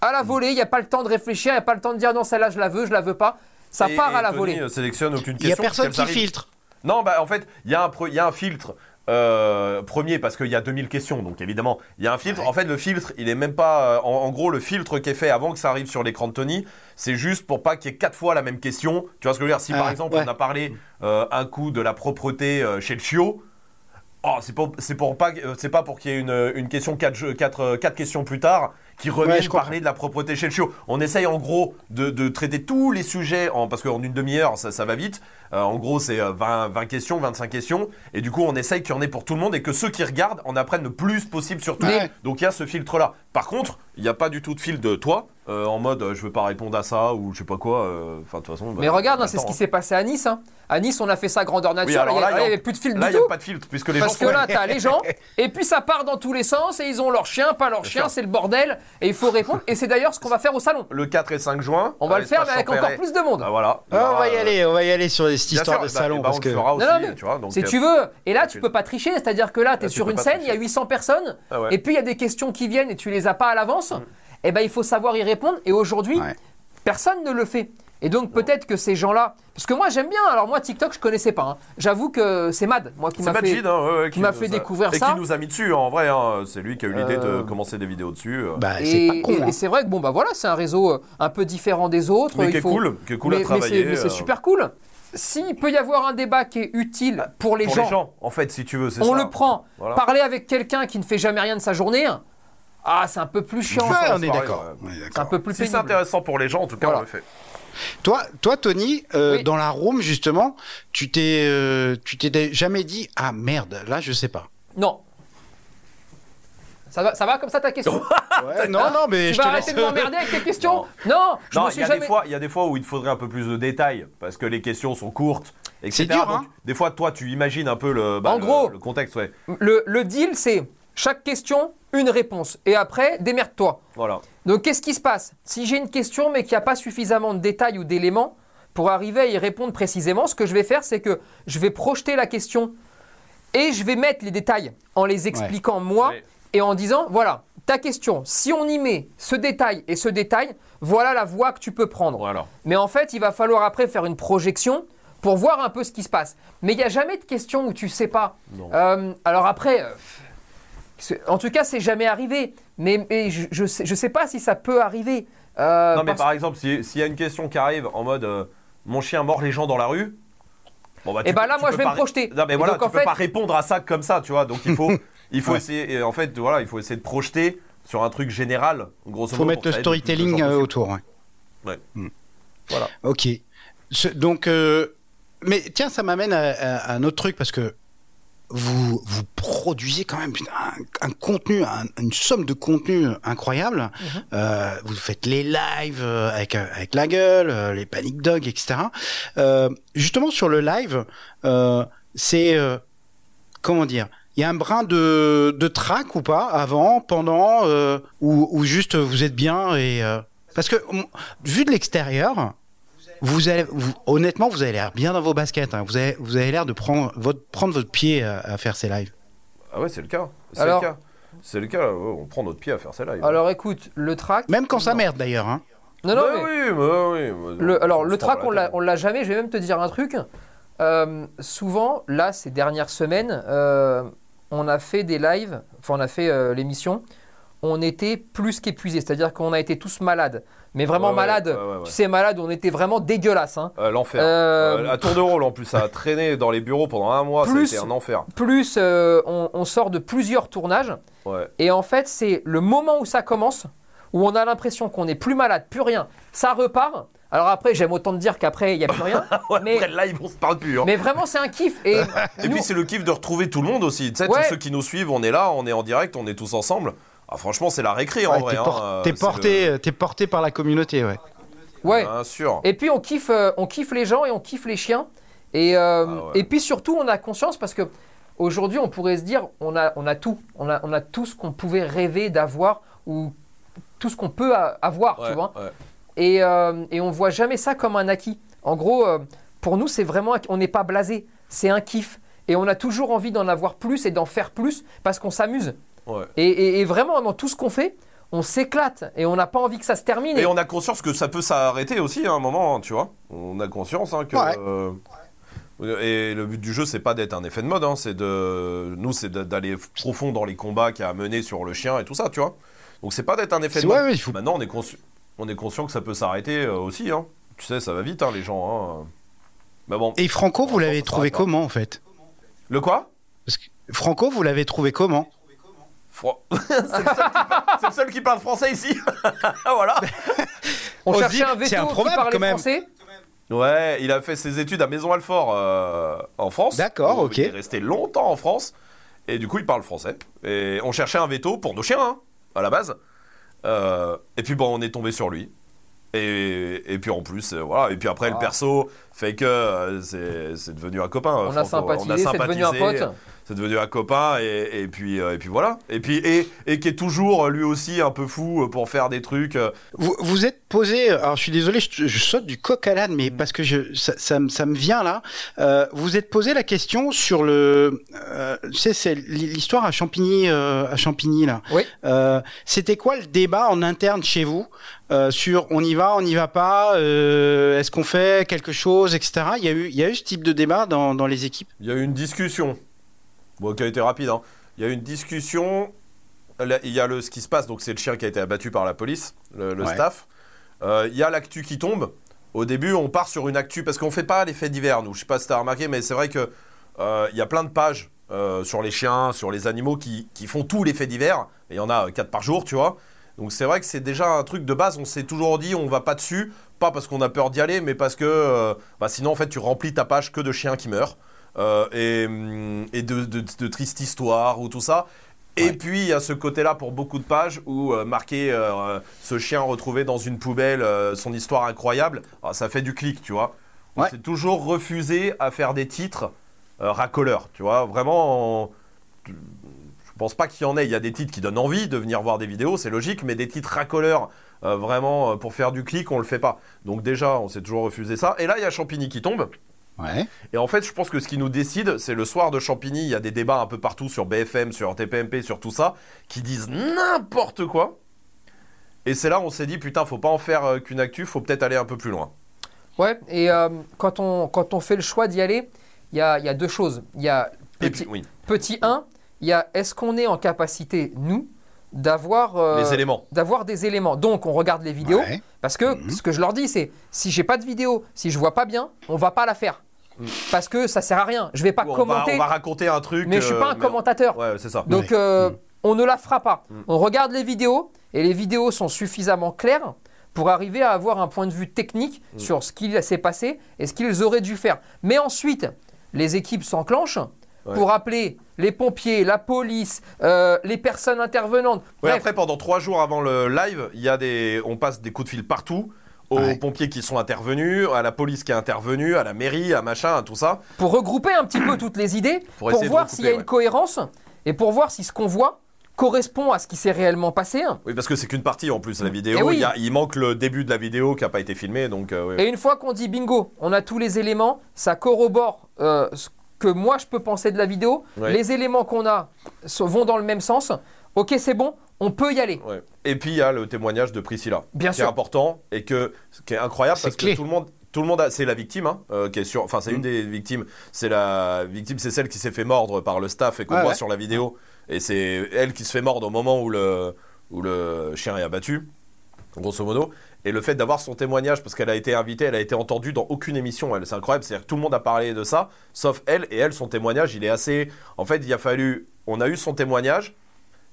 [SPEAKER 2] À la volée, il n'y a pas le temps de réfléchir, il n'y a pas le temps de dire non, celle-là je la veux, je la veux pas. Ça
[SPEAKER 1] Et-
[SPEAKER 2] part à la
[SPEAKER 1] Tony,
[SPEAKER 2] volée.
[SPEAKER 1] euh, sélectionne aucune
[SPEAKER 3] Il y a
[SPEAKER 1] question.
[SPEAKER 3] personne qui filtre.
[SPEAKER 1] Non, bah en fait, y, il y a un filtre. Euh, premier parce qu'il y a 2000 questions. Donc évidemment il y a un filtre.
[SPEAKER 3] Ouais.
[SPEAKER 1] en fait le filtre il est même pas euh, en, en gros le filtre qui est fait avant que ça arrive sur l'écran de Tony c'est juste pour pas qu'il y ait quatre fois la même question. Tu vois ce que je veux dire? Si par
[SPEAKER 3] Ah,
[SPEAKER 1] exemple
[SPEAKER 3] ouais.
[SPEAKER 1] on a parlé euh, un coup de la propreté chez le chiot Oh, c'est pour, c'est pour pas, euh, c'est pas pour qu'il y ait une, une question quatre, jeux- quatre, euh, quatre questions plus tard qui reviennent
[SPEAKER 3] je comprends.
[SPEAKER 1] parler de la propreté chez le chiot. On essaye en gros de, de traiter tous les sujets en, parce qu'en une demi-heure ça, ça va vite. Euh, en gros c'est euh, 20, 20 questions, 25 questions et du coup on essaye qu'il y en ait pour tout le monde et que ceux qui regardent en apprennent le plus possible sur tout.
[SPEAKER 3] Ouais.
[SPEAKER 1] Donc il y a ce filtre là. Par contre il n'y a pas du tout de filtre de toi euh, en mode euh, je veux pas répondre à ça ou je sais pas quoi. euh, Enfin de toute façon.
[SPEAKER 2] Mais
[SPEAKER 1] bah,
[SPEAKER 2] regarde, hein, c'est ce qui
[SPEAKER 1] hein.
[SPEAKER 2] s'y passé à Nice. hein. À Nice, on a fait ça grandeur nature.
[SPEAKER 1] Oui, alors
[SPEAKER 2] il
[SPEAKER 1] là,
[SPEAKER 2] n'y
[SPEAKER 1] il y a-
[SPEAKER 2] avait plus de fil
[SPEAKER 1] Là
[SPEAKER 2] du
[SPEAKER 1] il n'y
[SPEAKER 2] tout.
[SPEAKER 1] a pas de filtre puisque les
[SPEAKER 2] Parce
[SPEAKER 1] gens
[SPEAKER 2] que
[SPEAKER 1] sont
[SPEAKER 2] là, t'as les gens, et puis ça part dans tous les sens, et ils ont leur chien, pas leur chien,
[SPEAKER 1] sûr.
[SPEAKER 2] c'est le bordel, et il faut répondre. Et c'est d'ailleurs ce qu'on va faire au salon.
[SPEAKER 1] le 4 et 5 juin.
[SPEAKER 2] On va
[SPEAKER 1] à
[SPEAKER 2] le faire, mais
[SPEAKER 1] l'espace
[SPEAKER 2] avec encore
[SPEAKER 1] Champéret.
[SPEAKER 2] plus de monde.
[SPEAKER 1] Ah, voilà.
[SPEAKER 3] Ah, on va y
[SPEAKER 1] euh,
[SPEAKER 3] aller, on va y aller sur cette
[SPEAKER 1] Bien
[SPEAKER 3] histoire
[SPEAKER 1] sûr,
[SPEAKER 3] de
[SPEAKER 1] bah,
[SPEAKER 3] salon parce
[SPEAKER 1] on
[SPEAKER 3] que
[SPEAKER 1] le fera aussi,
[SPEAKER 2] Non, non, mais
[SPEAKER 1] tu vois. Donc,
[SPEAKER 2] Si
[SPEAKER 1] euh,
[SPEAKER 2] tu veux, et là tu
[SPEAKER 1] tu-
[SPEAKER 2] peux pas tricher, c'est-à-dire que là tu es
[SPEAKER 1] tu
[SPEAKER 2] sur
[SPEAKER 1] peux
[SPEAKER 2] une
[SPEAKER 1] pas
[SPEAKER 2] scène, il y a
[SPEAKER 1] tricher.
[SPEAKER 2] 800 personnes,
[SPEAKER 1] ah ouais.
[SPEAKER 2] et puis il y a des questions qui viennent et tu les as pas à l'avance, et ben il faut savoir y répondre, et aujourd'hui,
[SPEAKER 3] Ouais.
[SPEAKER 2] personne ne le fait. Et donc peut-être que ces gens-là, parce que moi j'aime bien, alors moi TikTok je connaissais pas, hein. j'avoue que c'est Mad, moi qui
[SPEAKER 1] C'est
[SPEAKER 2] m'a fait...
[SPEAKER 1] Majid, hein, ouais, ouais,
[SPEAKER 2] qui m'a
[SPEAKER 1] nous
[SPEAKER 2] fait
[SPEAKER 1] a-
[SPEAKER 2] découvrir
[SPEAKER 1] et
[SPEAKER 2] ça.
[SPEAKER 1] qui nous a mis dessus, en vrai. hein. C'est lui qui a eu l'idée
[SPEAKER 2] Euh.
[SPEAKER 1] de commencer des vidéos dessus. euh.
[SPEAKER 3] bah, c'est
[SPEAKER 2] Et,
[SPEAKER 3] pas con.
[SPEAKER 2] et-
[SPEAKER 3] hein.
[SPEAKER 2] et c'est vrai que bon bah voilà, c'est un réseau euh, un peu différent des autres.
[SPEAKER 1] mais
[SPEAKER 2] il
[SPEAKER 1] qui est
[SPEAKER 2] faut-
[SPEAKER 1] cool, qui est cool
[SPEAKER 2] mais,
[SPEAKER 1] à
[SPEAKER 2] mais
[SPEAKER 1] travailler.
[SPEAKER 2] c'est- mais c'est
[SPEAKER 1] euh,
[SPEAKER 2] super cool. S'il peut y avoir un débat qui est utile pour les,
[SPEAKER 1] Pour
[SPEAKER 2] gens,
[SPEAKER 1] les gens, en fait, si tu veux, c'est
[SPEAKER 2] on
[SPEAKER 1] ça.
[SPEAKER 2] le prend.
[SPEAKER 1] Voilà.
[SPEAKER 2] Parler avec quelqu'un qui ne fait jamais rien de sa journée, ah c'est un peu plus chiant.
[SPEAKER 3] Ouais,
[SPEAKER 2] ça.
[SPEAKER 3] on est d'accord.
[SPEAKER 2] C'est un peu plus
[SPEAKER 1] Si c'est intéressant pour les gens, en tout cas,
[SPEAKER 2] Voilà.
[SPEAKER 1] on le fait.
[SPEAKER 3] Toi, toi, Tony, euh,
[SPEAKER 2] Oui.
[SPEAKER 3] dans la room justement, tu t'es, euh, tu t'es jamais dit ah merde, là je sais pas.
[SPEAKER 2] Non. Ça va, ça va comme ça ta question
[SPEAKER 3] Ouais, non, non, mais
[SPEAKER 2] Tu
[SPEAKER 3] je
[SPEAKER 2] vas
[SPEAKER 3] te
[SPEAKER 2] arrêter
[SPEAKER 3] laisse.
[SPEAKER 2] de m'emmerder avec tes questions Non, je
[SPEAKER 1] Non,
[SPEAKER 2] me
[SPEAKER 1] il y,
[SPEAKER 2] suis
[SPEAKER 1] a
[SPEAKER 2] jamais.
[SPEAKER 1] des fois, il y a des fois où il te faudrait un peu plus de détails, parce que les questions sont courtes, etc.
[SPEAKER 3] C'est dur,
[SPEAKER 1] Donc,
[SPEAKER 3] hein.
[SPEAKER 1] Des fois, toi, tu imagines un peu le, bah,
[SPEAKER 2] En
[SPEAKER 1] le-
[SPEAKER 2] gros.
[SPEAKER 1] le contexte, ouais.
[SPEAKER 2] Le, le deal c'est chaque question une réponse et après démerde-toi.
[SPEAKER 1] Voilà.
[SPEAKER 2] Donc qu'est-ce qui se passe? Si j'ai une question mais qu'il n'y a pas suffisamment de détails ou d'éléments pour arriver à y répondre précisément, ce que je vais faire c'est que je vais projeter la question et je vais mettre les détails en les expliquant moi
[SPEAKER 1] Ouais.
[SPEAKER 2] et en disant voilà, ta question, si on y met ce détail et ce détail, voilà la voie que tu peux prendre.
[SPEAKER 1] Voilà.
[SPEAKER 2] Mais en fait, il va falloir après faire une projection pour voir un peu ce qui se passe. Mais il n'y a jamais de question où tu sais pas.
[SPEAKER 1] Non.
[SPEAKER 2] Euh, alors après, euh, en tout cas, c'est jamais arrivé. Mais, mais je, je sais, je sais pas si ça peut arriver. Euh,
[SPEAKER 1] non, mais par exemple, si- s'il y a une question qui arrive en mode euh, mon chien mord les gens dans la rue. Bon, bah,
[SPEAKER 2] Eh
[SPEAKER 1] tu
[SPEAKER 2] ben
[SPEAKER 1] peux-
[SPEAKER 2] là, moi, je vais me projeter.
[SPEAKER 1] Non, mais
[SPEAKER 2] Et
[SPEAKER 1] voilà,
[SPEAKER 2] donc,
[SPEAKER 1] tu peux
[SPEAKER 2] fait-
[SPEAKER 1] pas répondre à ça comme ça, tu vois. Donc il faut, il faut
[SPEAKER 3] Ouais.
[SPEAKER 1] essayer. Et en fait, voilà, il faut essayer de projeter sur un truc général, grosso
[SPEAKER 3] Faut
[SPEAKER 1] modo.
[SPEAKER 3] mettre
[SPEAKER 1] pour
[SPEAKER 3] le storytelling euh, autour. Ouais.
[SPEAKER 1] Ouais.
[SPEAKER 3] Hmm.
[SPEAKER 1] Voilà.
[SPEAKER 3] Ok. Ce- donc, euh, mais tiens, ça m'amène à, à- à un autre truc parce que vous vous produisez quand même putain, un, un contenu, un- une somme de contenu incroyable.
[SPEAKER 2] Mhm.
[SPEAKER 3] Euh, vous faites les lives euh, avec euh, avec la gueule, euh, les panic dogs, etc. Euh, justement sur le live, euh, c'est euh, comment dire il y a un brin de, de trac ou pas avant, pendant, euh, ou, ou juste vous êtes bien et euh, parce que vu de l'extérieur, vous avez, vous- honnêtement, vous avez l'air bien dans vos baskets. hein. Vous avez, vous avez l'air de prendre votre, prendre votre pied à, à faire ces lives.
[SPEAKER 1] Ah ouais, c'est le cas. C'est le cas. C'est le cas. on prend notre pied à faire ça live.
[SPEAKER 2] Alors écoute, le track.
[SPEAKER 3] Même quand ça merde d'ailleurs. Hein.
[SPEAKER 2] Non, non,
[SPEAKER 1] Ouais,
[SPEAKER 2] mais-
[SPEAKER 1] oui, bah oui, bah,
[SPEAKER 2] Le, alors, le track, on
[SPEAKER 1] l'a
[SPEAKER 2] jamais. Je vais même te dire un truc. Euh, souvent, là, ces dernières semaines, euh, on a fait des lives, enfin, on a fait euh, l'émission. On était plus qu'épuisés, c'est-à-dire qu'on a été tous malades. Mais vraiment
[SPEAKER 1] Ouais, ouais.
[SPEAKER 2] Tu sais, malades, on était vraiment dégueulasses. hein.
[SPEAKER 1] Euh, L'enfer.
[SPEAKER 2] Euh,
[SPEAKER 1] Euh, à tour de rôle en plus, ça a traîné dans les bureaux pendant un mois, été un enfer.
[SPEAKER 2] Plus, euh, on, on sort de plusieurs tournages. Et en fait, c'est le moment où ça commence, où on a l'impression qu'on n'est plus malade, plus rien, ça repart. Alors après, j'aime autant te dire qu'après, il n'y a plus rien.
[SPEAKER 1] Ouais,
[SPEAKER 2] mais,
[SPEAKER 1] Après, là, ils vont se parle plus. hein.
[SPEAKER 2] mais vraiment, c'est un kiff. Et,
[SPEAKER 1] Et
[SPEAKER 2] nous-
[SPEAKER 1] puis c'est le kiff de retrouver tout le monde aussi. Tu sais,
[SPEAKER 2] Ouais.
[SPEAKER 1] tous ceux qui nous suivent, on est là, on est en direct, on est tous ensemble. Ah, franchement, c'est la récré en
[SPEAKER 3] Ouais,
[SPEAKER 1] vrai.
[SPEAKER 3] t'es
[SPEAKER 1] hein,
[SPEAKER 3] por-
[SPEAKER 1] euh,
[SPEAKER 3] t'es porté, t'es porté par la communauté, ouais.
[SPEAKER 2] ouais.
[SPEAKER 1] Bien sûr.
[SPEAKER 2] Et puis on kiffe, euh, on kiffe les gens et on kiffe les chiens. Et, euh,
[SPEAKER 1] Ah ouais.
[SPEAKER 2] et puis surtout, on a conscience parce que aujourd'hui, on pourrait se dire, on a, on a tout, on a, on a tout ce qu'on pouvait rêver d'avoir ou tout ce qu'on peut a- avoir,
[SPEAKER 1] Ouais,
[SPEAKER 2] tu vois.
[SPEAKER 1] ouais.
[SPEAKER 2] Et, euh, et on voit jamais ça comme un acquis. En gros, euh, pour nous, c'est vraiment, on n'est pas blasé, c'est un kiff. Et on a toujours envie d'en avoir plus et d'en faire plus parce qu'on s'amuse.
[SPEAKER 1] Ouais.
[SPEAKER 2] Et, et- et vraiment, dans tout ce qu'on fait, on s'éclate et on n'a pas envie que ça se termine.
[SPEAKER 1] Et on a conscience que ça peut s'arrêter aussi à un moment, hein, tu vois. On a conscience hein, que.
[SPEAKER 3] Ouais.
[SPEAKER 1] euh, et le but du jeu, c'est pas d'être un effet de mode, hein, c'est de. Nous, c'est d'aller profond dans les combats qu'il y a à mener sur le chien et tout ça, tu vois. Donc c'est pas d'être un effet de
[SPEAKER 3] ouais,
[SPEAKER 1] mode.
[SPEAKER 3] ouais, il faut-
[SPEAKER 1] Maintenant, on est, consci- on est conscient que ça peut s'arrêter euh, aussi, hein. Tu sais, ça va vite, hein, les gens. Hein. Mais bon.
[SPEAKER 3] Et Franco, vous l'avez trouvé comment en fait?
[SPEAKER 1] Le quoi?
[SPEAKER 3] Parce que Franco, vous l'avez trouvé comment?
[SPEAKER 1] Fro- c'est, le seul qui parle, c'est le seul qui parle français ici. voilà.
[SPEAKER 2] on
[SPEAKER 3] on
[SPEAKER 2] cherchait
[SPEAKER 3] dit,
[SPEAKER 2] un veto qui parlait
[SPEAKER 3] quand même.
[SPEAKER 2] français.
[SPEAKER 1] Ouais, il a fait ses études à Maison-Alfort euh, en France.
[SPEAKER 3] D'accord, ok.
[SPEAKER 1] Il est resté longtemps en France. Et du coup, il parle français. Et on cherchait un veto pour nos chiens, hein, à la base. Euh, et puis, bon, on est tombé sur lui. Et, et puis en plus, euh, voilà. Et puis après, le
[SPEAKER 2] Ah.
[SPEAKER 1] perso fait que euh, c'est, c'est devenu un copain.
[SPEAKER 2] On a
[SPEAKER 1] Franco.
[SPEAKER 2] sympathisé, c'est devenu un pote.
[SPEAKER 1] C'est devenu un copain. Et, et puis, euh, et puis voilà. Et puis, et, et qui est toujours lui aussi un peu fou euh, pour faire des trucs. euh,
[SPEAKER 3] vous, vous êtes posé, alors je suis désolé, je, je saute du coq à l'âne, mais parce que je, ça, ça, me- ça me vient là. Euh, vous êtes posé la question sur le, euh, tu sais, c'est l'histoire à Champigny, euh, à Champigny là.
[SPEAKER 2] Oui.
[SPEAKER 3] Euh, C'était quoi le débat en interne chez vous euh, sur on y va, on n'y va pas, euh, est-ce qu'on fait quelque chose, etc. Il y a eu, il y a eu ce type de débat dans, dans les équipes?
[SPEAKER 1] Il y a eu une discussion, bon, qui a été rapide. hein. Il y a une discussion. Là, Il y a le, ce qui se passe, donc c'est le chien qui a été abattu par la police, le, le
[SPEAKER 3] Ouais.
[SPEAKER 1] staff. Euh, il y a l'actu qui tombe. Au début, on part sur une actu parce qu'on fait pas les faits divers, nous. Je sais pas si tu as remarqué, mais c'est vrai que euh, il y a plein de pages euh, sur les chiens, sur les animaux qui, qui font tous les faits divers. Et il y en a 4 par jour, tu vois. Donc c'est vrai que c'est déjà un truc de base. On s'est toujours dit, on va pas dessus, pas parce qu'on a peur d'y aller, mais parce que euh, bah, sinon en fait tu remplis ta page que de chiens qui meurent euh, et, hum, et de, de, de tristes histoires ou tout ça. Et
[SPEAKER 3] Ouais.
[SPEAKER 1] puis il y a ce côté-là pour beaucoup de pages où euh, marqué euh, ce chien retrouvé dans une poubelle, euh, son histoire incroyable, ah, ça fait du clic, tu vois. On
[SPEAKER 3] Ouais.
[SPEAKER 1] s'est toujours refusé à faire des titres euh, racoleurs, tu vois. Vraiment, en- je pense pas qu'il y en ait. Il y a des titres qui donnent envie de venir voir des vidéos, c'est logique, mais des titres racoleurs, vraiment pour faire du clic, on le fait pas. Donc déjà, on s'est toujours refusé ça. Et là, il y a Champigny qui tombe.
[SPEAKER 3] Ouais.
[SPEAKER 1] Et en fait, je pense que ce qui nous décide, c'est le soir de Champigny, il y a des débats un peu partout sur BFM, sur TPMP, sur tout ça, qui disent n'importe quoi. Et c'est là où on s'est dit, putain, faut pas en faire euh, qu'une actu, faut peut-être aller un peu plus loin.
[SPEAKER 2] Ouais, et euh, quand, on, quand on fait le choix d'y aller, il y a, il y a deux choses. Il y a
[SPEAKER 1] Et
[SPEAKER 2] petit,
[SPEAKER 1] puis, oui,
[SPEAKER 2] petit 1, il y a est-ce qu'on est en capacité, nous, d'avoir euh,
[SPEAKER 1] les éléments.
[SPEAKER 2] d'avoir des éléments. Donc on regarde les vidéos,
[SPEAKER 3] Ouais.
[SPEAKER 2] parce que
[SPEAKER 3] Mhm.
[SPEAKER 2] ce que je leur dis, c'est si j'ai pas de vidéo, si je vois pas bien, on va pas la faire.
[SPEAKER 1] Mhm.
[SPEAKER 2] Parce que ça sert à rien. Je vais pas
[SPEAKER 1] Ou on, va,
[SPEAKER 2] commenter,
[SPEAKER 1] on va raconter un truc.
[SPEAKER 2] mais je suis
[SPEAKER 1] euh,
[SPEAKER 2] pas un
[SPEAKER 1] mais-
[SPEAKER 2] commentateur.
[SPEAKER 1] Ouais, c'est ça.
[SPEAKER 2] Donc
[SPEAKER 3] Ouais.
[SPEAKER 2] euh,
[SPEAKER 3] Mm.
[SPEAKER 2] on ne la fera pas.
[SPEAKER 1] Mm.
[SPEAKER 2] On regarde les vidéos et les vidéos sont suffisamment claires pour arriver à avoir un point de vue technique
[SPEAKER 1] Mm.
[SPEAKER 2] sur ce qu'il s'est passé et ce qu'ils auraient dû faire. Mais ensuite, les équipes s'enclenchent
[SPEAKER 1] Ouais.
[SPEAKER 2] pour appeler les pompiers, la police, euh, les personnes intervenantes.
[SPEAKER 1] Ouais,
[SPEAKER 2] Bref,
[SPEAKER 1] après, pendant trois jours avant le live, il y a des, on passe des coups de fil partout. Aux
[SPEAKER 3] Ouais.
[SPEAKER 1] pompiers qui sont intervenus, à la police qui est intervenue, à la mairie, à machin, à tout ça.
[SPEAKER 2] pour regrouper un petit peu toutes les idées,
[SPEAKER 1] Pour
[SPEAKER 2] voir s'il y a
[SPEAKER 1] ouais.
[SPEAKER 2] une cohérence et pour voir si ce qu'on voit correspond à ce qui s'est réellement passé.
[SPEAKER 1] Oui, parce que c'est qu'une partie en plus, la vidéo.
[SPEAKER 2] Eh oui.
[SPEAKER 1] Il, y a- il manque le début de la vidéo qui n'a pas été filmé, donc. euh.
[SPEAKER 2] Et une fois qu'on dit bingo, on a tous les éléments, ça corrobore euh, ce que moi je peux penser de la vidéo.
[SPEAKER 1] Ouais.
[SPEAKER 2] Les éléments qu'on a vont dans le même sens. Ok, c'est bon, on peut y aller.
[SPEAKER 1] Ouais. Et puis il y a le témoignage de Priscilla,
[SPEAKER 2] Bien
[SPEAKER 1] qui est
[SPEAKER 2] sûr.
[SPEAKER 1] important et que, ce qui est incroyable parce
[SPEAKER 3] clé.
[SPEAKER 1] que tout le monde, tout le monde, a- c'est la victime, hein, euh, qui est sur, enfin c'est une
[SPEAKER 3] Mm.
[SPEAKER 1] des victimes. C'est la victime, c'est celle qui s'est fait mordre par le staff et qu'on voit
[SPEAKER 3] ouais.
[SPEAKER 1] sur la vidéo. Et c'est elle qui se fait mordre au moment où le où le chien est abattu, grosso modo. Et le fait d'avoir son témoignage, parce qu'elle a été invitée, elle a été entendue dans aucune émission, elle, c'est incroyable. C'est-à-dire que tout le monde a parlé de ça, sauf elle. Et elle, son témoignage, il est assez. En fait, il a fallu. On a eu son témoignage,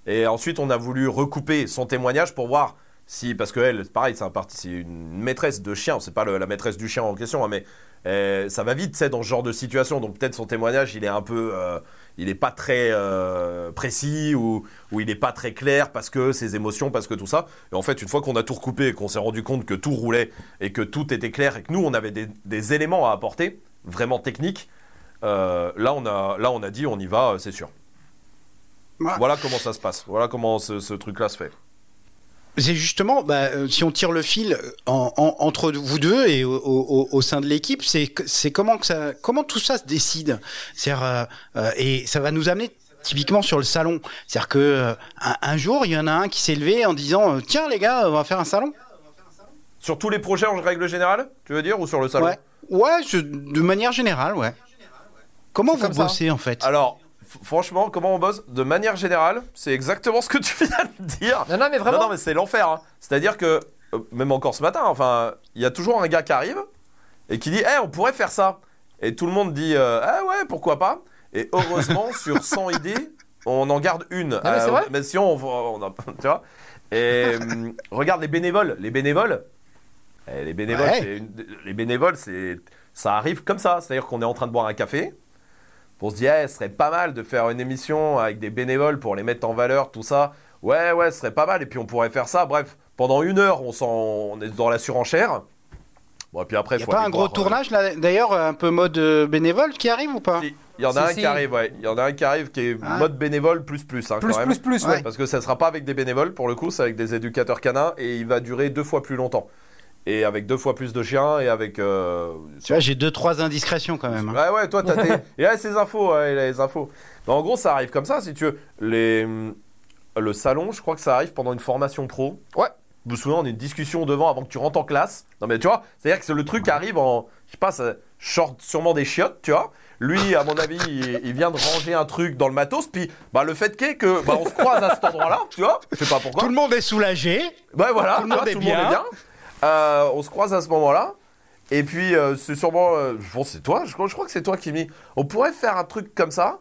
[SPEAKER 1] et ensuite on a voulu recouper son témoignage pour voir si parce que elle, pareil, c'est c'est une maîtresse de chien, c'est pas la maîtresse du chien en question, hein, mais euh, ça va vite, sais, dans ce genre de situation. Donc peut-être son témoignage, il est un peu, euh, il est pas très euh, précis ou, il est pas très clair parce que ses émotions, parce que tout ça. Et en fait, une fois qu'on a tout recoupé et qu'on s'est rendu compte que tout roulait et que tout était clair et que nous, on avait des, éléments à apporter, vraiment techniques. là, on a, là, on a dit, on y va, c'est sûr.
[SPEAKER 3] Ouais.
[SPEAKER 1] Voilà comment ça se passe. Voilà comment ce, ce truc-là se fait.
[SPEAKER 3] C'est justement, bah, euh, si on tire le fil en- en- entre vous deux et au, au- au sein de l'équipe, c'est comment que ça, comment tout ça se décide? C'est-à-dire, euh, euh, et ça va nous amener typiquement sur le salon. C'est-à-dire que euh, un, un jour, il y en a un qui s'est levé en disant, euh, tiens les gars, on va faire un salon.
[SPEAKER 1] Sur tous les projets en règle générale, tu veux dire, ou sur le salon?
[SPEAKER 3] Ouais, ouais, je- de manière générale, ouais. Comment
[SPEAKER 2] C'est
[SPEAKER 3] vous
[SPEAKER 2] comme ça.
[SPEAKER 3] bossez en fait?
[SPEAKER 1] Alors, franchement, comment on bosse? De manière générale, c'est exactement ce que tu viens de dire.
[SPEAKER 2] Non, non, mais vraiment.
[SPEAKER 1] Non, non, mais c'est l'enfer. hein. C'est-à-dire que, euh, même encore ce matin, enfin, il y a toujours un gars qui arrive et qui dit Eh, on pourrait faire ça. Et tout le monde dit euh, Ah ouais, pourquoi pas Et heureusement, sur 100 idées, on en garde une. Euh,
[SPEAKER 2] Ah, mais c'est vrai
[SPEAKER 1] mais sinon, on, on a- tu vois Et hum, regarde les bénévoles. Les bénévoles, eh, les bénévoles,
[SPEAKER 3] Ouais.
[SPEAKER 1] c'est une- les bénévoles, c'est ça arrive comme ça. C'est-à-dire qu'on est en train de boire un café. On se dit, Eh, ce serait pas mal de faire une émission avec des bénévoles pour les mettre en valeur, tout ça. Ouais, ouais, ce serait pas mal. Et puis on pourrait faire ça. Bref, pendant une heure, on, s'en- on est dans la surenchère. Bon, et puis après,
[SPEAKER 3] Il n'y a
[SPEAKER 1] faut
[SPEAKER 3] pas un gros
[SPEAKER 1] voir, euh,
[SPEAKER 3] tournage là, d'ailleurs, un peu mode euh, bénévole qui arrive ou pas?
[SPEAKER 1] Si, Il y en a
[SPEAKER 2] Si,
[SPEAKER 1] un
[SPEAKER 2] si.
[SPEAKER 1] qui arrive, ouais. Il y en a un qui arrive qui est
[SPEAKER 3] Ah.
[SPEAKER 1] mode bénévole plus plus, hein,
[SPEAKER 2] Plus,
[SPEAKER 1] quand même.
[SPEAKER 2] plus, plus,
[SPEAKER 3] Ouais.
[SPEAKER 2] ouais.
[SPEAKER 1] Parce que ça ne sera pas avec des bénévoles, pour le coup, c'est avec des éducateurs canins et il va durer deux fois plus longtemps. Et avec deux fois plus de chiens et avec. euh,
[SPEAKER 3] Tu vois, j'ai deux trois indiscrétions quand même. hein.
[SPEAKER 1] Ouais, ouais, toi, t'as tes. Il a ses infos, ouais, il a les infos. Mais en gros, ça arrive comme ça, si tu veux. Les... Le salon, je crois que ça arrive pendant une formation pro.
[SPEAKER 2] Ouais.
[SPEAKER 1] Je me souviens, on a une discussion devant avant que tu rentres en classe. Non, mais tu vois, c'est-à-dire que le truc arrive en. Je sais pas, ça short sûrement des chiottes, tu vois. Lui, à mon avis, il, il vient de ranger un truc dans le matos. Puis, bah, le fait qu'est que bah, on se croise à cet endroit-là, tu vois. Je sais pas pourquoi.
[SPEAKER 3] Tout le monde est soulagé.
[SPEAKER 1] Ouais, voilà,
[SPEAKER 3] Tout le monde
[SPEAKER 1] vois,
[SPEAKER 3] est
[SPEAKER 1] tout
[SPEAKER 3] bien.
[SPEAKER 1] Euh, on se croise à ce moment-là. Et puis, euh, c'est sûrement. euh, que c'est toi, je, crois- je crois que c'est toi qui me dis on pourrait faire un truc comme ça.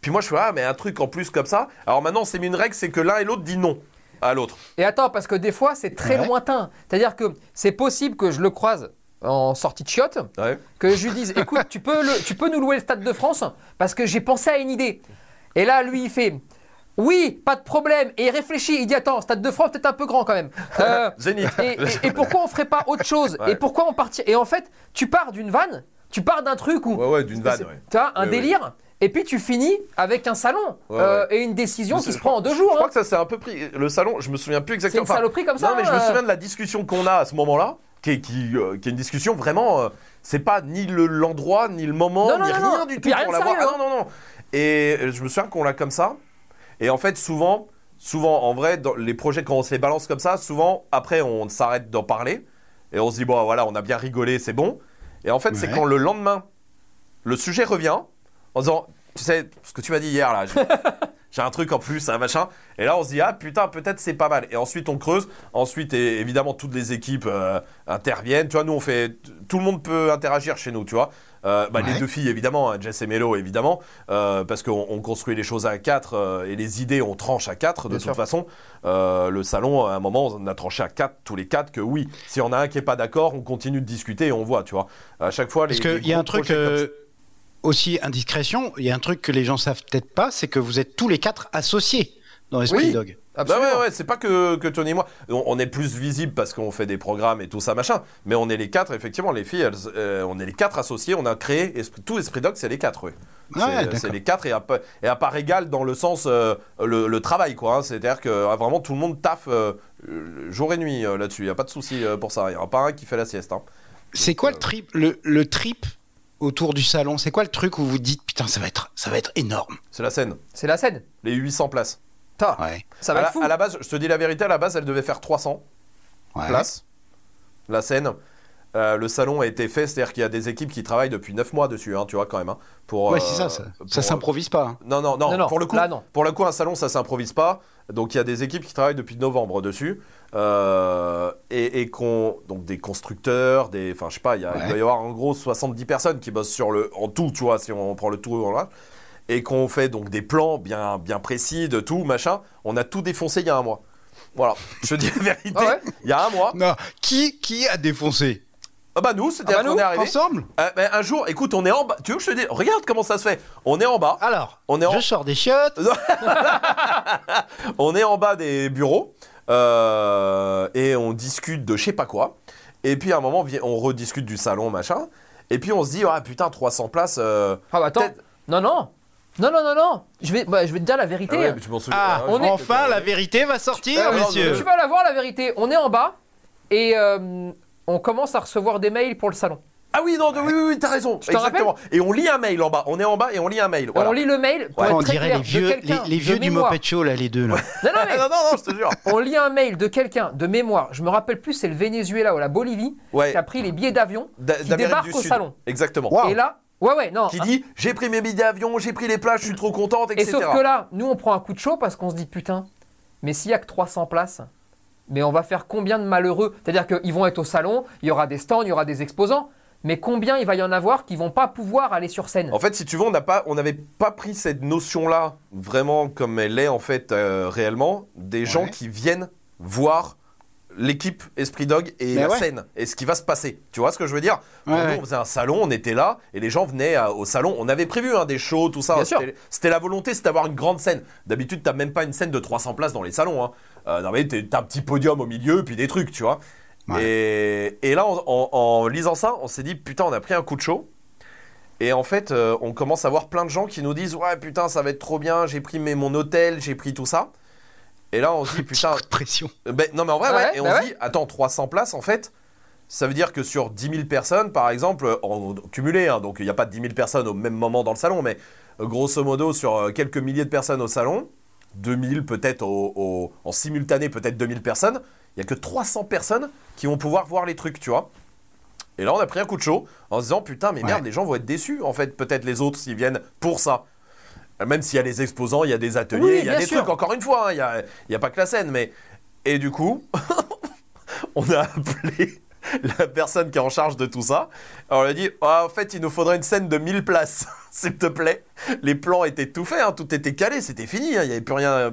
[SPEAKER 1] Puis moi, je fais ah, mais un truc en plus comme ça. Alors maintenant, on s'est mis une règle c'est que l'un et l'autre dit non à l'autre.
[SPEAKER 2] Et attends, parce que des fois, c'est très
[SPEAKER 3] Ouais.
[SPEAKER 2] lointain. C'est-à-dire que c'est possible que je le croise en sortie de chiottes,
[SPEAKER 1] Ouais.
[SPEAKER 2] que je lui dise écoute, tu peux, le- tu peux nous louer le Stade de France parce que j'ai pensé à une idée. Et là, lui, il fait oui, pas de problème. Et il réfléchit, il dit attends, Stade de France, peut-être un peu grand quand même. Euh,
[SPEAKER 1] Zénith.
[SPEAKER 2] et, et- et pourquoi on ferait pas autre chose?
[SPEAKER 1] Ouais.
[SPEAKER 2] Et pourquoi on partit Et en fait, tu pars d'une vanne, tu pars d'un truc où
[SPEAKER 1] Ouais, ouais, d'une vanne, ouais.
[SPEAKER 2] tu as un délire, et puis tu finis avec un salon
[SPEAKER 1] Ouais,
[SPEAKER 2] euh,
[SPEAKER 1] ouais.
[SPEAKER 2] et une décision qui
[SPEAKER 1] c'est-
[SPEAKER 2] se prend en deux
[SPEAKER 1] Je
[SPEAKER 2] jours.
[SPEAKER 1] crois
[SPEAKER 2] hein.
[SPEAKER 1] que ça s'est un peu pris. Le salon, je me souviens plus
[SPEAKER 2] C'est
[SPEAKER 1] exactement.
[SPEAKER 2] une saloperie comme ça.
[SPEAKER 1] Non, mais je me
[SPEAKER 2] euh,
[SPEAKER 1] souviens de la discussion qu'on a à ce moment-là, qui est, qui, euh, qui est une discussion vraiment. c'est pas ni le- l'endroit, ni le moment,
[SPEAKER 2] Non, non,
[SPEAKER 1] ni
[SPEAKER 2] non,
[SPEAKER 1] rien
[SPEAKER 2] non.
[SPEAKER 1] du tout pour l'avoir. Ah non, non, non. Et je me souviens qu'on l'a comme ça. Et en fait, souvent, souvent, en vrai, dans les projets, quand on se les balance comme ça, souvent, après, on s'arrête d'en parler. Et on se dit, bon, voilà, on a bien rigolé, c'est bon. Et en fait, c'est quand le lendemain, le sujet revient, en disant, tu sais, ce que tu m'as dit hier, là, j'ai un truc en plus, un machin. Et là, on se dit, ah putain, peut-être c'est pas mal. Et ensuite, on creuse. Ensuite, et- évidemment, toutes les équipes euh, interviennent. Tu vois, nous, on fait. Tout le monde peut interagir chez nous, tu vois. Euh, bah, Les deux filles, évidemment, hein, Jess et Mélo, évidemment, euh, parce qu'on on construit les choses à quatre et les idées, on tranche à quatre de
[SPEAKER 2] Bien
[SPEAKER 1] toute
[SPEAKER 2] sûr.
[SPEAKER 1] façon. Le salon, à un moment, on a tranché à quatre, tous les quatre, que oui, si on a un qui est pas d'accord, on continue de discuter et on voit, tu vois. À chaque fois, les.
[SPEAKER 3] Parce qu'il y a un truc
[SPEAKER 1] comme
[SPEAKER 3] aussi indiscrétion, il y a un truc que les gens savent peut-être pas, c'est que vous êtes tous les quatre associés dans Esprit
[SPEAKER 2] Oui.
[SPEAKER 3] Dog.
[SPEAKER 1] Bah
[SPEAKER 2] Absolument.
[SPEAKER 1] ouais, ouais, c'est pas que, que Tony et moi. On, on est plus visible parce qu'on fait des programmes et tout ça, machin. Mais on est les quatre, effectivement, les filles, elles, euh, on est les quatre associés. On a créé Esprit- tout Esprit Dog, c'est les quatre, oui.
[SPEAKER 3] Ouais,
[SPEAKER 1] C'est- les quatre et à, pa- et à part égale dans le sens euh, le, le travail, quoi. hein. C'est-à-dire que euh, vraiment tout le monde taffe euh, jour et nuit euh, là-dessus. Il n'y a pas de souci euh, pour ça. Il n'y en a pas un qui fait la sieste. hein.
[SPEAKER 3] C'est quoi le trip, le, le trip autour du salon C'est quoi le truc où vous dites putain ça va être ça va être énorme?
[SPEAKER 1] C'est la scène.
[SPEAKER 2] C'est la scène.
[SPEAKER 1] Les 800 places.
[SPEAKER 2] Ta,
[SPEAKER 3] Ouais.
[SPEAKER 2] Ça
[SPEAKER 1] à,
[SPEAKER 2] va
[SPEAKER 1] la,
[SPEAKER 2] être fou.
[SPEAKER 1] à la base, je te dis la vérité, à la base, elle devait faire 300.
[SPEAKER 3] ouais.
[SPEAKER 1] place, la scène. Euh, le salon a été fait, c'est-à-dire qu'il y a des équipes qui travaillent depuis 9 mois dessus, hein, tu vois, quand même. hein, pour,
[SPEAKER 3] Ouais,
[SPEAKER 1] euh,
[SPEAKER 3] c'est ça, ça,
[SPEAKER 1] pour-
[SPEAKER 3] ça s'improvise pas. hein.
[SPEAKER 1] Non, non, non,
[SPEAKER 2] Non, non,
[SPEAKER 1] pour le coup,
[SPEAKER 2] là, non.
[SPEAKER 1] pour le coup, un salon, ça s'improvise pas. Donc, il y a des équipes qui travaillent depuis novembre dessus. euh, et, et qu'on, donc des constructeurs, des, enfin, je sais pas, il, y a- il
[SPEAKER 3] Ouais.
[SPEAKER 1] doit y avoir en gros 70 personnes qui bossent sur le, en tout, tu vois, si on prend le tout, voilà. Et qu'on fait donc des plans bien, bien précis de tout, machin. On a tout défoncé il y a un mois. Voilà, je te dis la vérité.
[SPEAKER 2] Ah ouais?
[SPEAKER 1] Il y a un mois.
[SPEAKER 3] Non, qui, qui a défoncé?
[SPEAKER 1] Ah bah nous, c'était
[SPEAKER 2] Ah bah
[SPEAKER 1] qu'on est arrivé.
[SPEAKER 3] Ensemble
[SPEAKER 1] Euh, ben, un jour, écoute, on est en bas. Tu veux que je te dise Regarde comment ça se fait. On est en bas.
[SPEAKER 3] Alors,
[SPEAKER 1] On est en-
[SPEAKER 3] je sors des chiottes.
[SPEAKER 1] On est en bas des bureaux euh, et on discute de je sais pas quoi. Et puis à un moment, on rediscute du salon, machin. Et puis on se dit, ah putain, 300 places. euh,
[SPEAKER 2] Ah bah attends. Non, non. Non, non, non, non. Je vais, bah, je vais te dire la vérité.
[SPEAKER 1] Ah ouais, mais tu m'en souviens.
[SPEAKER 3] Ah,
[SPEAKER 1] je
[SPEAKER 2] on est-
[SPEAKER 3] enfin, la vérité va sortir,
[SPEAKER 2] Euh,
[SPEAKER 3] messieurs.
[SPEAKER 2] Tu vas la voir la vérité. On est en bas et euh, on commence à recevoir des mails pour le salon.
[SPEAKER 1] Ah oui, non, de- oui, oui, oui, t'as raison. Exactement. Et on lit un mail en bas. On est en bas et on lit un mail. Voilà.
[SPEAKER 2] On lit le mail pour
[SPEAKER 1] Ouais.
[SPEAKER 2] être
[SPEAKER 3] on
[SPEAKER 2] très
[SPEAKER 3] dirait
[SPEAKER 2] clair,
[SPEAKER 3] les
[SPEAKER 2] de
[SPEAKER 3] vieux, les,
[SPEAKER 2] quelqu'un
[SPEAKER 3] les
[SPEAKER 2] de
[SPEAKER 3] vieux du
[SPEAKER 2] mémoire.
[SPEAKER 3] Moped Show, là, les deux. Là.
[SPEAKER 2] Non, non, mais
[SPEAKER 1] non, non, non, je te jure.
[SPEAKER 2] on lit un mail de quelqu'un de mémoire. Je me rappelle plus, c'est le Venezuela ou la Bolivie
[SPEAKER 1] Ouais.
[SPEAKER 2] qui a pris les billets d'avion,
[SPEAKER 1] D-
[SPEAKER 2] qui
[SPEAKER 1] d'Amérique
[SPEAKER 2] débarque
[SPEAKER 1] du
[SPEAKER 2] au
[SPEAKER 1] Sud.
[SPEAKER 2] salon.
[SPEAKER 1] Exactement.
[SPEAKER 2] Et là, ouais, ouais, non.
[SPEAKER 1] Qui dit j'ai pris mes billets d'avion, j'ai pris les plages, je suis trop contente,
[SPEAKER 2] Et
[SPEAKER 1] etc.
[SPEAKER 2] sauf que là, nous, on prend un coup de chaud parce qu'on se dit putain, mais s'il y a que 300 places, mais on va faire combien de malheureux? C'est-à-dire qu'ils vont être au salon, il y aura des stands, il y aura des exposants, mais combien il va y en avoir qui vont pas pouvoir aller sur scène?
[SPEAKER 1] En fait, si tu veux, on n'a pas, on n'avait pas pris cette notion-là vraiment comme elle est en fait euh, réellement des gens qui viennent voir l'équipe Esprit Dog et
[SPEAKER 3] Mais
[SPEAKER 1] la
[SPEAKER 3] ouais.
[SPEAKER 1] scène et ce qui va se passer. Tu vois ce que je veux dire? Nous, on faisait un salon, on était là et les gens venaient euh, au salon. On avait prévu hein, des shows, tout ça. C'était la volonté, c'est d'avoir une grande scène. D'habitude, t'as même pas une scène de 300 places dans les salons. Hein. Euh, non mais t'es- t'as un petit podium au milieu puis des trucs, tu vois.
[SPEAKER 3] Ouais.
[SPEAKER 1] Et, et là, en, en- en lisant ça, on s'est dit putain, on a pris un coup de chaud. Et en fait, euh, on commence à voir plein de gens qui nous disent Ouais, putain, ça va être trop bien, j'ai pris mes- mon hôtel, j'ai pris tout ça. Et là, on se dit Putain,
[SPEAKER 3] coup de pression.
[SPEAKER 1] euh, ben, non, mais en vrai,
[SPEAKER 2] Ouais,
[SPEAKER 1] ouais. Et on
[SPEAKER 2] bah
[SPEAKER 1] se dit Attends, 300 places, en fait, ça veut dire que sur 10 000 personnes, par exemple, en, cumulé, hein, donc il n'y a pas 10 000 personnes au même moment dans le salon, mais grosso modo, sur quelques milliers de personnes au salon, 2000 peut-être au- au- en simultané, peut-être 2000 personnes, il n'y a que 300 personnes qui vont pouvoir voir les trucs, tu vois. Et là, on a pris un coup de chaud en se disant Putain, mais
[SPEAKER 3] Ouais.
[SPEAKER 1] merde, les gens vont être déçus, en fait, peut-être les autres s'ils viennent pour ça. Même s'il y a les exposants, il y a des ateliers,
[SPEAKER 2] Oui,
[SPEAKER 1] il y a des
[SPEAKER 2] sûr.
[SPEAKER 1] trucs, encore une fois, hein, il n'y a, il y a pas que la scène, mais. Et du coup, on a appelé la personne qui est en charge de tout ça. Alors, on lui a dit Ah, En fait, il nous faudrait une scène de 1000 places, s'il te plaît. Les plans étaient tout faits, hein, tout était calé, c'était fini, hein, il n'y avait plus rien.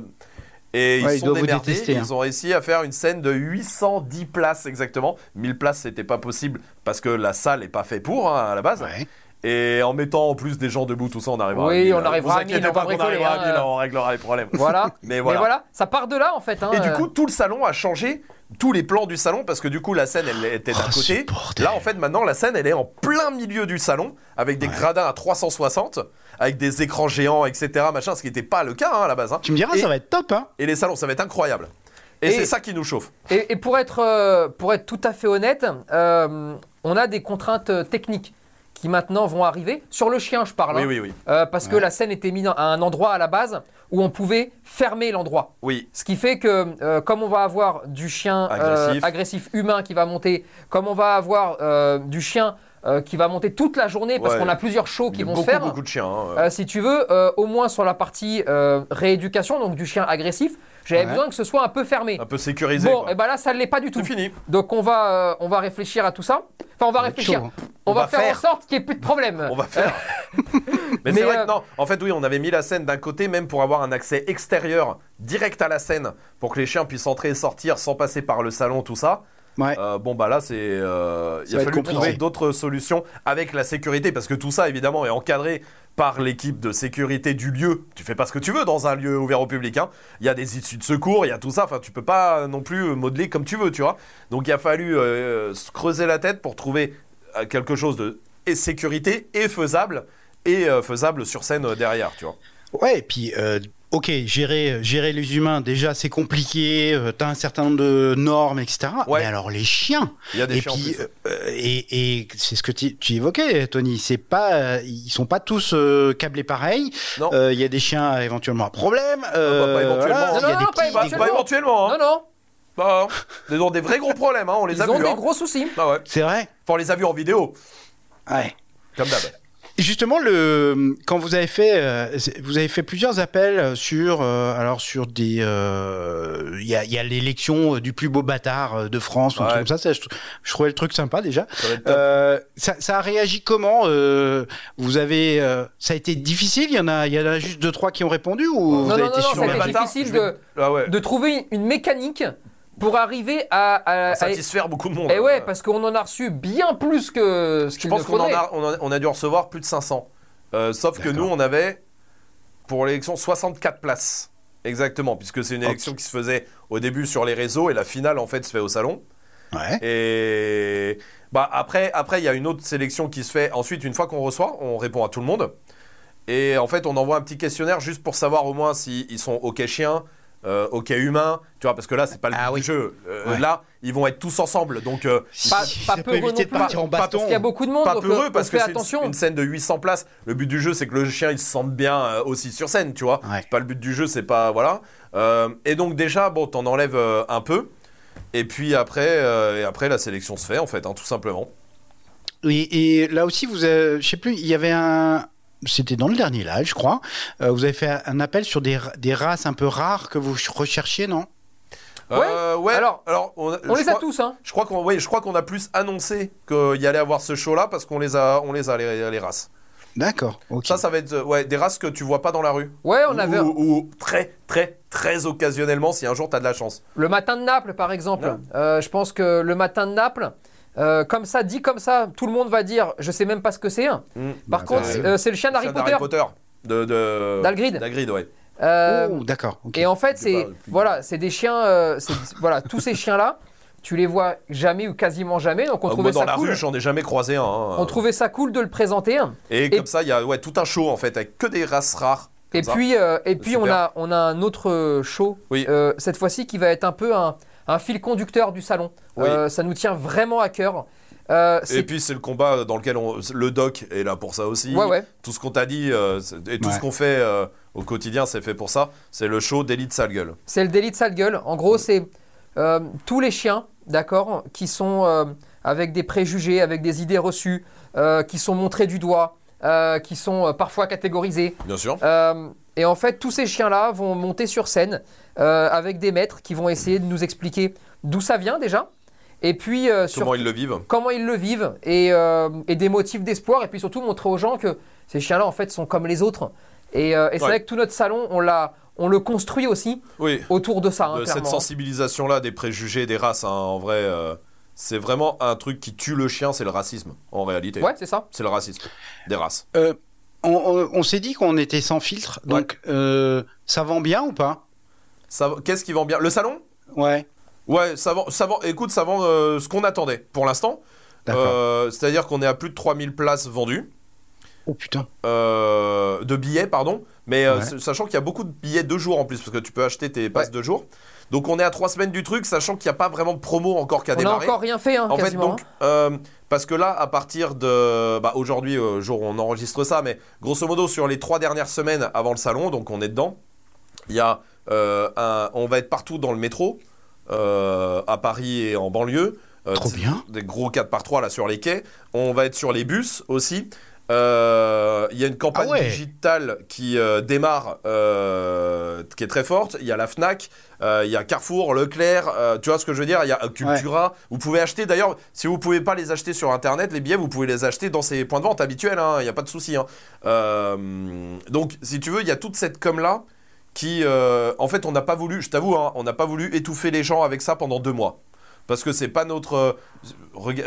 [SPEAKER 1] Et
[SPEAKER 3] Ouais,
[SPEAKER 1] ils sont démerdés,
[SPEAKER 3] détester, hein.
[SPEAKER 1] ils ont réussi à faire une scène de 810 places exactement. 1000 places, c'était pas possible parce que la salle n'est pas faite pour hein, à la base.
[SPEAKER 3] Ouais.
[SPEAKER 1] Et en mettant en plus des gens debout, tout ça, on arrivera
[SPEAKER 2] Oui,
[SPEAKER 1] à 1000.
[SPEAKER 2] on arrivera
[SPEAKER 1] Vous
[SPEAKER 2] à 1000,
[SPEAKER 1] inquiétez
[SPEAKER 2] on va
[SPEAKER 1] pas
[SPEAKER 2] bricoler,
[SPEAKER 1] arrivera à
[SPEAKER 2] hein,
[SPEAKER 1] 1000,
[SPEAKER 2] euh.
[SPEAKER 1] on réglera les problèmes.
[SPEAKER 2] Voilà.
[SPEAKER 1] Mais voilà.
[SPEAKER 2] Mais voilà, ça part de là en fait. hein,
[SPEAKER 1] Et du
[SPEAKER 2] euh.
[SPEAKER 1] coup, tout le salon a changé tous les plans du salon parce que du coup, la scène, elle était d'un
[SPEAKER 3] Oh,
[SPEAKER 1] côté. Là, en fait, maintenant, la scène, elle est en plein milieu du salon avec des
[SPEAKER 3] Ouais.
[SPEAKER 1] gradins à 360, avec des écrans géants, etc. Machin, ce qui n'était pas le cas hein, à la base. hein.
[SPEAKER 3] Tu me diras,
[SPEAKER 1] Et-
[SPEAKER 3] ça va être top, hein
[SPEAKER 1] Et les salons, ça va être incroyable. Et,
[SPEAKER 2] Et-
[SPEAKER 1] c'est ça qui nous chauffe.
[SPEAKER 2] Et, et pour, être, euh, pour être tout à fait honnête, euh, on a des contraintes euh, techniques qui maintenant vont arriver. Sur le chien, je parle.
[SPEAKER 1] Oui,
[SPEAKER 2] hein.
[SPEAKER 1] oui, oui.
[SPEAKER 2] Euh, parce que la scène était mise à un endroit à la base où on pouvait fermer l'endroit.
[SPEAKER 1] Oui.
[SPEAKER 2] Ce qui fait que, euh, comme on va avoir du chien euh,
[SPEAKER 1] Agressif.
[SPEAKER 2] humain qui va monter, comme on va avoir du chien qui va monter toute la journée, parce
[SPEAKER 1] Ouais.
[SPEAKER 2] qu'on a plusieurs shows qui vont
[SPEAKER 1] beaucoup,
[SPEAKER 2] se faire.
[SPEAKER 1] beaucoup de chiens. hein.
[SPEAKER 2] Si tu veux, au moins sur la partie rééducation, donc du chien agressif, j'avais
[SPEAKER 3] Ouais.
[SPEAKER 2] besoin que ce soit un peu fermé.
[SPEAKER 1] Un peu sécurisé.
[SPEAKER 2] Bon,
[SPEAKER 1] quoi.
[SPEAKER 2] et ben là, ça ne l'est pas du tout.
[SPEAKER 1] C'est fini.
[SPEAKER 2] Donc on va, euh, on va réfléchir à tout ça. Enfin, on va réfléchir.
[SPEAKER 3] chaud, hein.
[SPEAKER 2] On,
[SPEAKER 1] On
[SPEAKER 2] va,
[SPEAKER 1] va
[SPEAKER 2] faire,
[SPEAKER 1] faire.
[SPEAKER 2] en sorte qu'il n'y ait plus de problème.
[SPEAKER 1] On va faire. Mais,
[SPEAKER 2] Mais,
[SPEAKER 1] c'est vrai
[SPEAKER 2] euh,
[SPEAKER 1] que non. En fait, oui, on avait mis la scène d'un côté, même pour avoir un accès extérieur direct à la scène, pour que les chiens puissent entrer et sortir sans passer par le salon, tout ça.
[SPEAKER 3] Ouais.
[SPEAKER 1] Euh, bon, bah là, c'est. euh, il a fallu trouver d'autres solutions avec la sécurité, parce que tout ça, évidemment, est encadré par l'équipe de sécurité du lieu. Tu fais pas ce que tu veux dans un lieu ouvert au public. hein. Il y a des issues de secours, il y a tout ça. Enfin, tu peux pas non plus modeler comme tu veux, tu vois. Donc, il a fallu euh, se creuser la tête pour trouver euh, quelque chose de sécurité et faisable et euh, faisable sur scène euh, derrière, tu vois.
[SPEAKER 3] Ouais, et puis, euh, ok, gérer, gérer les humains, déjà, c'est compliqué, euh, t'as un certain nombre de normes, etc.
[SPEAKER 1] Ouais.
[SPEAKER 3] Mais alors, les chiens
[SPEAKER 1] Il y a des
[SPEAKER 3] Et
[SPEAKER 1] chiens en
[SPEAKER 3] puis,
[SPEAKER 1] plus.
[SPEAKER 3] euh, et, et c'est ce que tu, tu évoquais, Tony, c'est pas, euh, ils sont pas tous euh, câblés pareil.
[SPEAKER 1] Non.
[SPEAKER 3] Euh, Il y a des chiens éventuellement à problème. euh,
[SPEAKER 1] pas éventuellement.
[SPEAKER 3] voilà,
[SPEAKER 1] Non,
[SPEAKER 3] il y a
[SPEAKER 2] non, non, pas
[SPEAKER 1] Bah,
[SPEAKER 3] des
[SPEAKER 1] éventuellement, hein.
[SPEAKER 2] Non, non,
[SPEAKER 1] Bah, hein. Ils ont des vrais gros problèmes, hein. on les
[SPEAKER 2] ils
[SPEAKER 1] a
[SPEAKER 2] ont
[SPEAKER 1] vus.
[SPEAKER 2] des
[SPEAKER 1] hein.
[SPEAKER 2] gros soucis.
[SPEAKER 1] Ah ouais.
[SPEAKER 3] C'est vrai.
[SPEAKER 1] Enfin, on les a vus en vidéo,
[SPEAKER 3] Ouais.
[SPEAKER 1] comme d'hab.
[SPEAKER 3] Justement, le, quand vous avez fait, euh, vous avez fait plusieurs appels sur, euh, alors sur des, euh, il y a, il y a l'élection du plus beau bâtard de France ou
[SPEAKER 1] Ouais.
[SPEAKER 3] truc comme ça. ça, je, je trouvais le truc sympa déjà.
[SPEAKER 1] Ça.
[SPEAKER 3] Euh, ça, ça a réagi comment euh, Vous avez, euh, ça a été difficile. Il y en a, il y en a juste deux trois qui ont répondu ou vous
[SPEAKER 2] Non,
[SPEAKER 3] avez
[SPEAKER 2] non,
[SPEAKER 3] été
[SPEAKER 2] non, non,
[SPEAKER 3] sur
[SPEAKER 2] ça a été
[SPEAKER 1] bâtard,
[SPEAKER 2] difficile
[SPEAKER 1] vais- Ah ouais.
[SPEAKER 2] de trouver une mécanique pour arriver à. à- à-
[SPEAKER 1] Satisfaire beaucoup de monde.
[SPEAKER 2] Eh ouais,
[SPEAKER 1] Euh,
[SPEAKER 2] parce qu'on en a reçu bien plus que ce
[SPEAKER 1] Je
[SPEAKER 2] qu'il ne
[SPEAKER 1] pense qu'on en a, on a, on a dû recevoir plus de 500. Euh, sauf que nous, on avait pour l'élection 64 places. Exactement, puisque c'est une élection qui se faisait au début sur les réseaux et la finale en fait se fait au salon.
[SPEAKER 3] Ouais.
[SPEAKER 1] Et bah après, après il y a une autre sélection qui se fait. Ensuite, une fois qu'on reçoit, on répond à tout le monde. Et en fait, on envoie un petit questionnaire juste pour savoir au moins s'ils sont OK chiens, euh, OK humains. Tu vois, parce que là, c'est pas le
[SPEAKER 3] Ah
[SPEAKER 1] but
[SPEAKER 3] oui.
[SPEAKER 1] du jeu. Euh,
[SPEAKER 3] Ouais.
[SPEAKER 1] Là, ils vont être tous ensemble. Donc, euh,
[SPEAKER 2] Pas-
[SPEAKER 3] Si,
[SPEAKER 2] pas
[SPEAKER 3] éviter de
[SPEAKER 2] non plus.
[SPEAKER 3] partir en
[SPEAKER 1] Pas- pas-
[SPEAKER 3] baston.
[SPEAKER 2] Parce qu'il y a beaucoup de monde,
[SPEAKER 1] pas
[SPEAKER 2] donc
[SPEAKER 1] peureux parce que c'est une-
[SPEAKER 2] attention.
[SPEAKER 1] une, scène de 800 places. Le but du jeu, c'est que le chien il se sente bien euh, aussi sur scène, tu vois.
[SPEAKER 3] Ouais.
[SPEAKER 1] C'est pas le but du jeu, c'est pas voilà. Euh, et donc déjà, bon, t'en enlèves euh, un peu. Et puis après, euh, et après la sélection se fait en fait, hein, tout simplement.
[SPEAKER 3] Oui, et là aussi, vous avez, je sais plus, il y avait un. C'était dans le dernier live, je crois. Euh, vous avez fait un appel sur des, des races un peu rares que vous recherchiez, non?
[SPEAKER 1] Euh, ouais.
[SPEAKER 2] Alors,
[SPEAKER 1] on, a-
[SPEAKER 2] On les a tous, hein.
[SPEAKER 1] Je crois qu'on, oui, je crois qu'on a plus annoncé qu'il y allait avoir ce show-là parce qu'on les a, on les a les, les races.
[SPEAKER 3] D'accord. ok.
[SPEAKER 1] Ça, ça va être ouais, des races que tu vois pas dans la rue.
[SPEAKER 2] Ouais, on
[SPEAKER 1] Ou-
[SPEAKER 2] avait
[SPEAKER 1] ou, ou très, très, très occasionnellement si un jour t'as de la chance.
[SPEAKER 2] le matin de Naples, par exemple. Euh, je pense que le matin de Naples, euh, comme ça, dit comme ça, tout le monde va dire, je sais même pas ce que c'est. hein.
[SPEAKER 1] Mm.
[SPEAKER 2] Par
[SPEAKER 3] Bah,
[SPEAKER 2] contre, c'est euh, le chien d'Harry Potter.
[SPEAKER 1] d'Harry Potter. De, de...
[SPEAKER 2] D'Hagrid.
[SPEAKER 1] D'Hagrid, ouais.
[SPEAKER 2] Euh,
[SPEAKER 3] Oh, d'accord.
[SPEAKER 2] Et en fait,
[SPEAKER 1] C'est
[SPEAKER 2] voilà, c'est des chiens, euh, voilà, tous ces chiens-là, tu les vois jamais ou quasiment jamais, donc on
[SPEAKER 1] Euh,
[SPEAKER 2] trouvait
[SPEAKER 1] moi, dans
[SPEAKER 2] ça
[SPEAKER 1] la
[SPEAKER 2] cool.
[SPEAKER 1] rue, j'en ai jamais croisé un. hein.
[SPEAKER 2] On trouvait ça cool de le présenter.
[SPEAKER 1] Et, comme ça, il y a ouais, tout un show en fait, avec que des races rares.
[SPEAKER 2] Et
[SPEAKER 1] ça.
[SPEAKER 2] puis, euh, et puis on a, on a un autre show,
[SPEAKER 1] Oui.
[SPEAKER 2] euh, cette fois-ci, qui va être un peu un, un fil conducteur du salon.
[SPEAKER 1] Oui.
[SPEAKER 2] Euh, ça nous tient vraiment à cœur. Euh, c'est-
[SPEAKER 1] Et puis c'est le combat dans lequel on... le doc est là pour ça aussi.
[SPEAKER 2] ouais, ouais.
[SPEAKER 1] Tout ce qu'on t'a dit euh, c'est- et tout
[SPEAKER 3] Ouais.
[SPEAKER 1] ce qu'on fait euh, au quotidien, c'est fait pour ça. C'est le show d'élite sale gueule.
[SPEAKER 2] C'est le délit de sale gueule. En gros, c'est euh, tous les chiens, d'accord, qui sont euh, avec des préjugés, avec des idées reçues, euh, qui sont montrés du doigt, euh, qui sont euh, parfois catégorisés.
[SPEAKER 1] Bien sûr.
[SPEAKER 2] Et en fait, tous ces chiens-là vont monter sur scène euh, avec des maîtres qui vont essayer de nous expliquer d'où ça vient déjà, et puis euh, sur
[SPEAKER 1] Comment ils le vivent
[SPEAKER 2] comment ils le vivent, et, euh, et des motifs d'espoir, et puis surtout montrer aux gens que ces chiens-là, en fait, sont comme les autres. Et, euh, et c'est
[SPEAKER 1] Ouais.
[SPEAKER 2] vrai que tout notre salon, on, l'a, on le construit aussi
[SPEAKER 1] Oui.
[SPEAKER 2] autour de ça, hein,
[SPEAKER 1] de cette sensibilisation-là des préjugés des races, hein, en vrai, euh, c'est vraiment un truc qui tue le chien, c'est le racisme, en réalité.
[SPEAKER 2] Ouais, c'est ça.
[SPEAKER 1] C'est le racisme des races.
[SPEAKER 3] Euh, on on- on s'est dit qu'on était sans filtre,
[SPEAKER 1] Ouais.
[SPEAKER 3] donc euh, ça vend bien ou pas?
[SPEAKER 1] Qu'est-ce qui vend bien? Le salon?
[SPEAKER 3] Ouais.
[SPEAKER 1] Ouais, ça vend, ça vend, écoute, ça vend euh, ce qu'on attendait pour l'instant.
[SPEAKER 3] D'accord.
[SPEAKER 1] Euh, C'est-à-dire qu'on est à plus de 3000 places vendues,
[SPEAKER 3] Oh putain.
[SPEAKER 1] de billets, pardon. Mais
[SPEAKER 3] Ouais.
[SPEAKER 1] sachant qu'il y a beaucoup de billets de jour en plus, parce que tu peux acheter tes passes
[SPEAKER 2] Ouais.
[SPEAKER 1] de jour. Donc on est à trois semaines du truc, sachant qu'il n'y a pas vraiment de promo encore qui a
[SPEAKER 2] On n'a encore rien fait, hein,
[SPEAKER 1] En fait, donc, euh, parce que là, à partir de. Bah, aujourd'hui, euh, jour où on enregistre ça, mais grosso modo, sur les trois dernières semaines avant le salon, donc on est dedans, il y a. euh, un, on va être partout dans le métro, euh, à Paris et en banlieue. Euh,
[SPEAKER 3] Trop bien.
[SPEAKER 1] Des gros 4x3 là sur les quais. On va être sur les bus aussi. Euh, Il y a une campagne
[SPEAKER 3] Ah ouais.
[SPEAKER 1] digitale qui euh, démarre, euh, qui est très forte. Il y a la Fnac, il y a Carrefour, Leclerc. tu vois ce que je veux dire? Il y a Cultura. Vous pouvez acheter d'ailleurs, si vous pouvez pas les acheter sur internet, les billets, vous pouvez les acheter dans ces points de vente habituels. hein, Il n'y a pas de souci. hein. Donc, si tu veux, il y a toute cette com là qui, en fait, on n'a pas voulu. Je t'avoue, hein, on n'a pas voulu étouffer les gens avec ça pendant deux mois. Parce que c'est pas notre.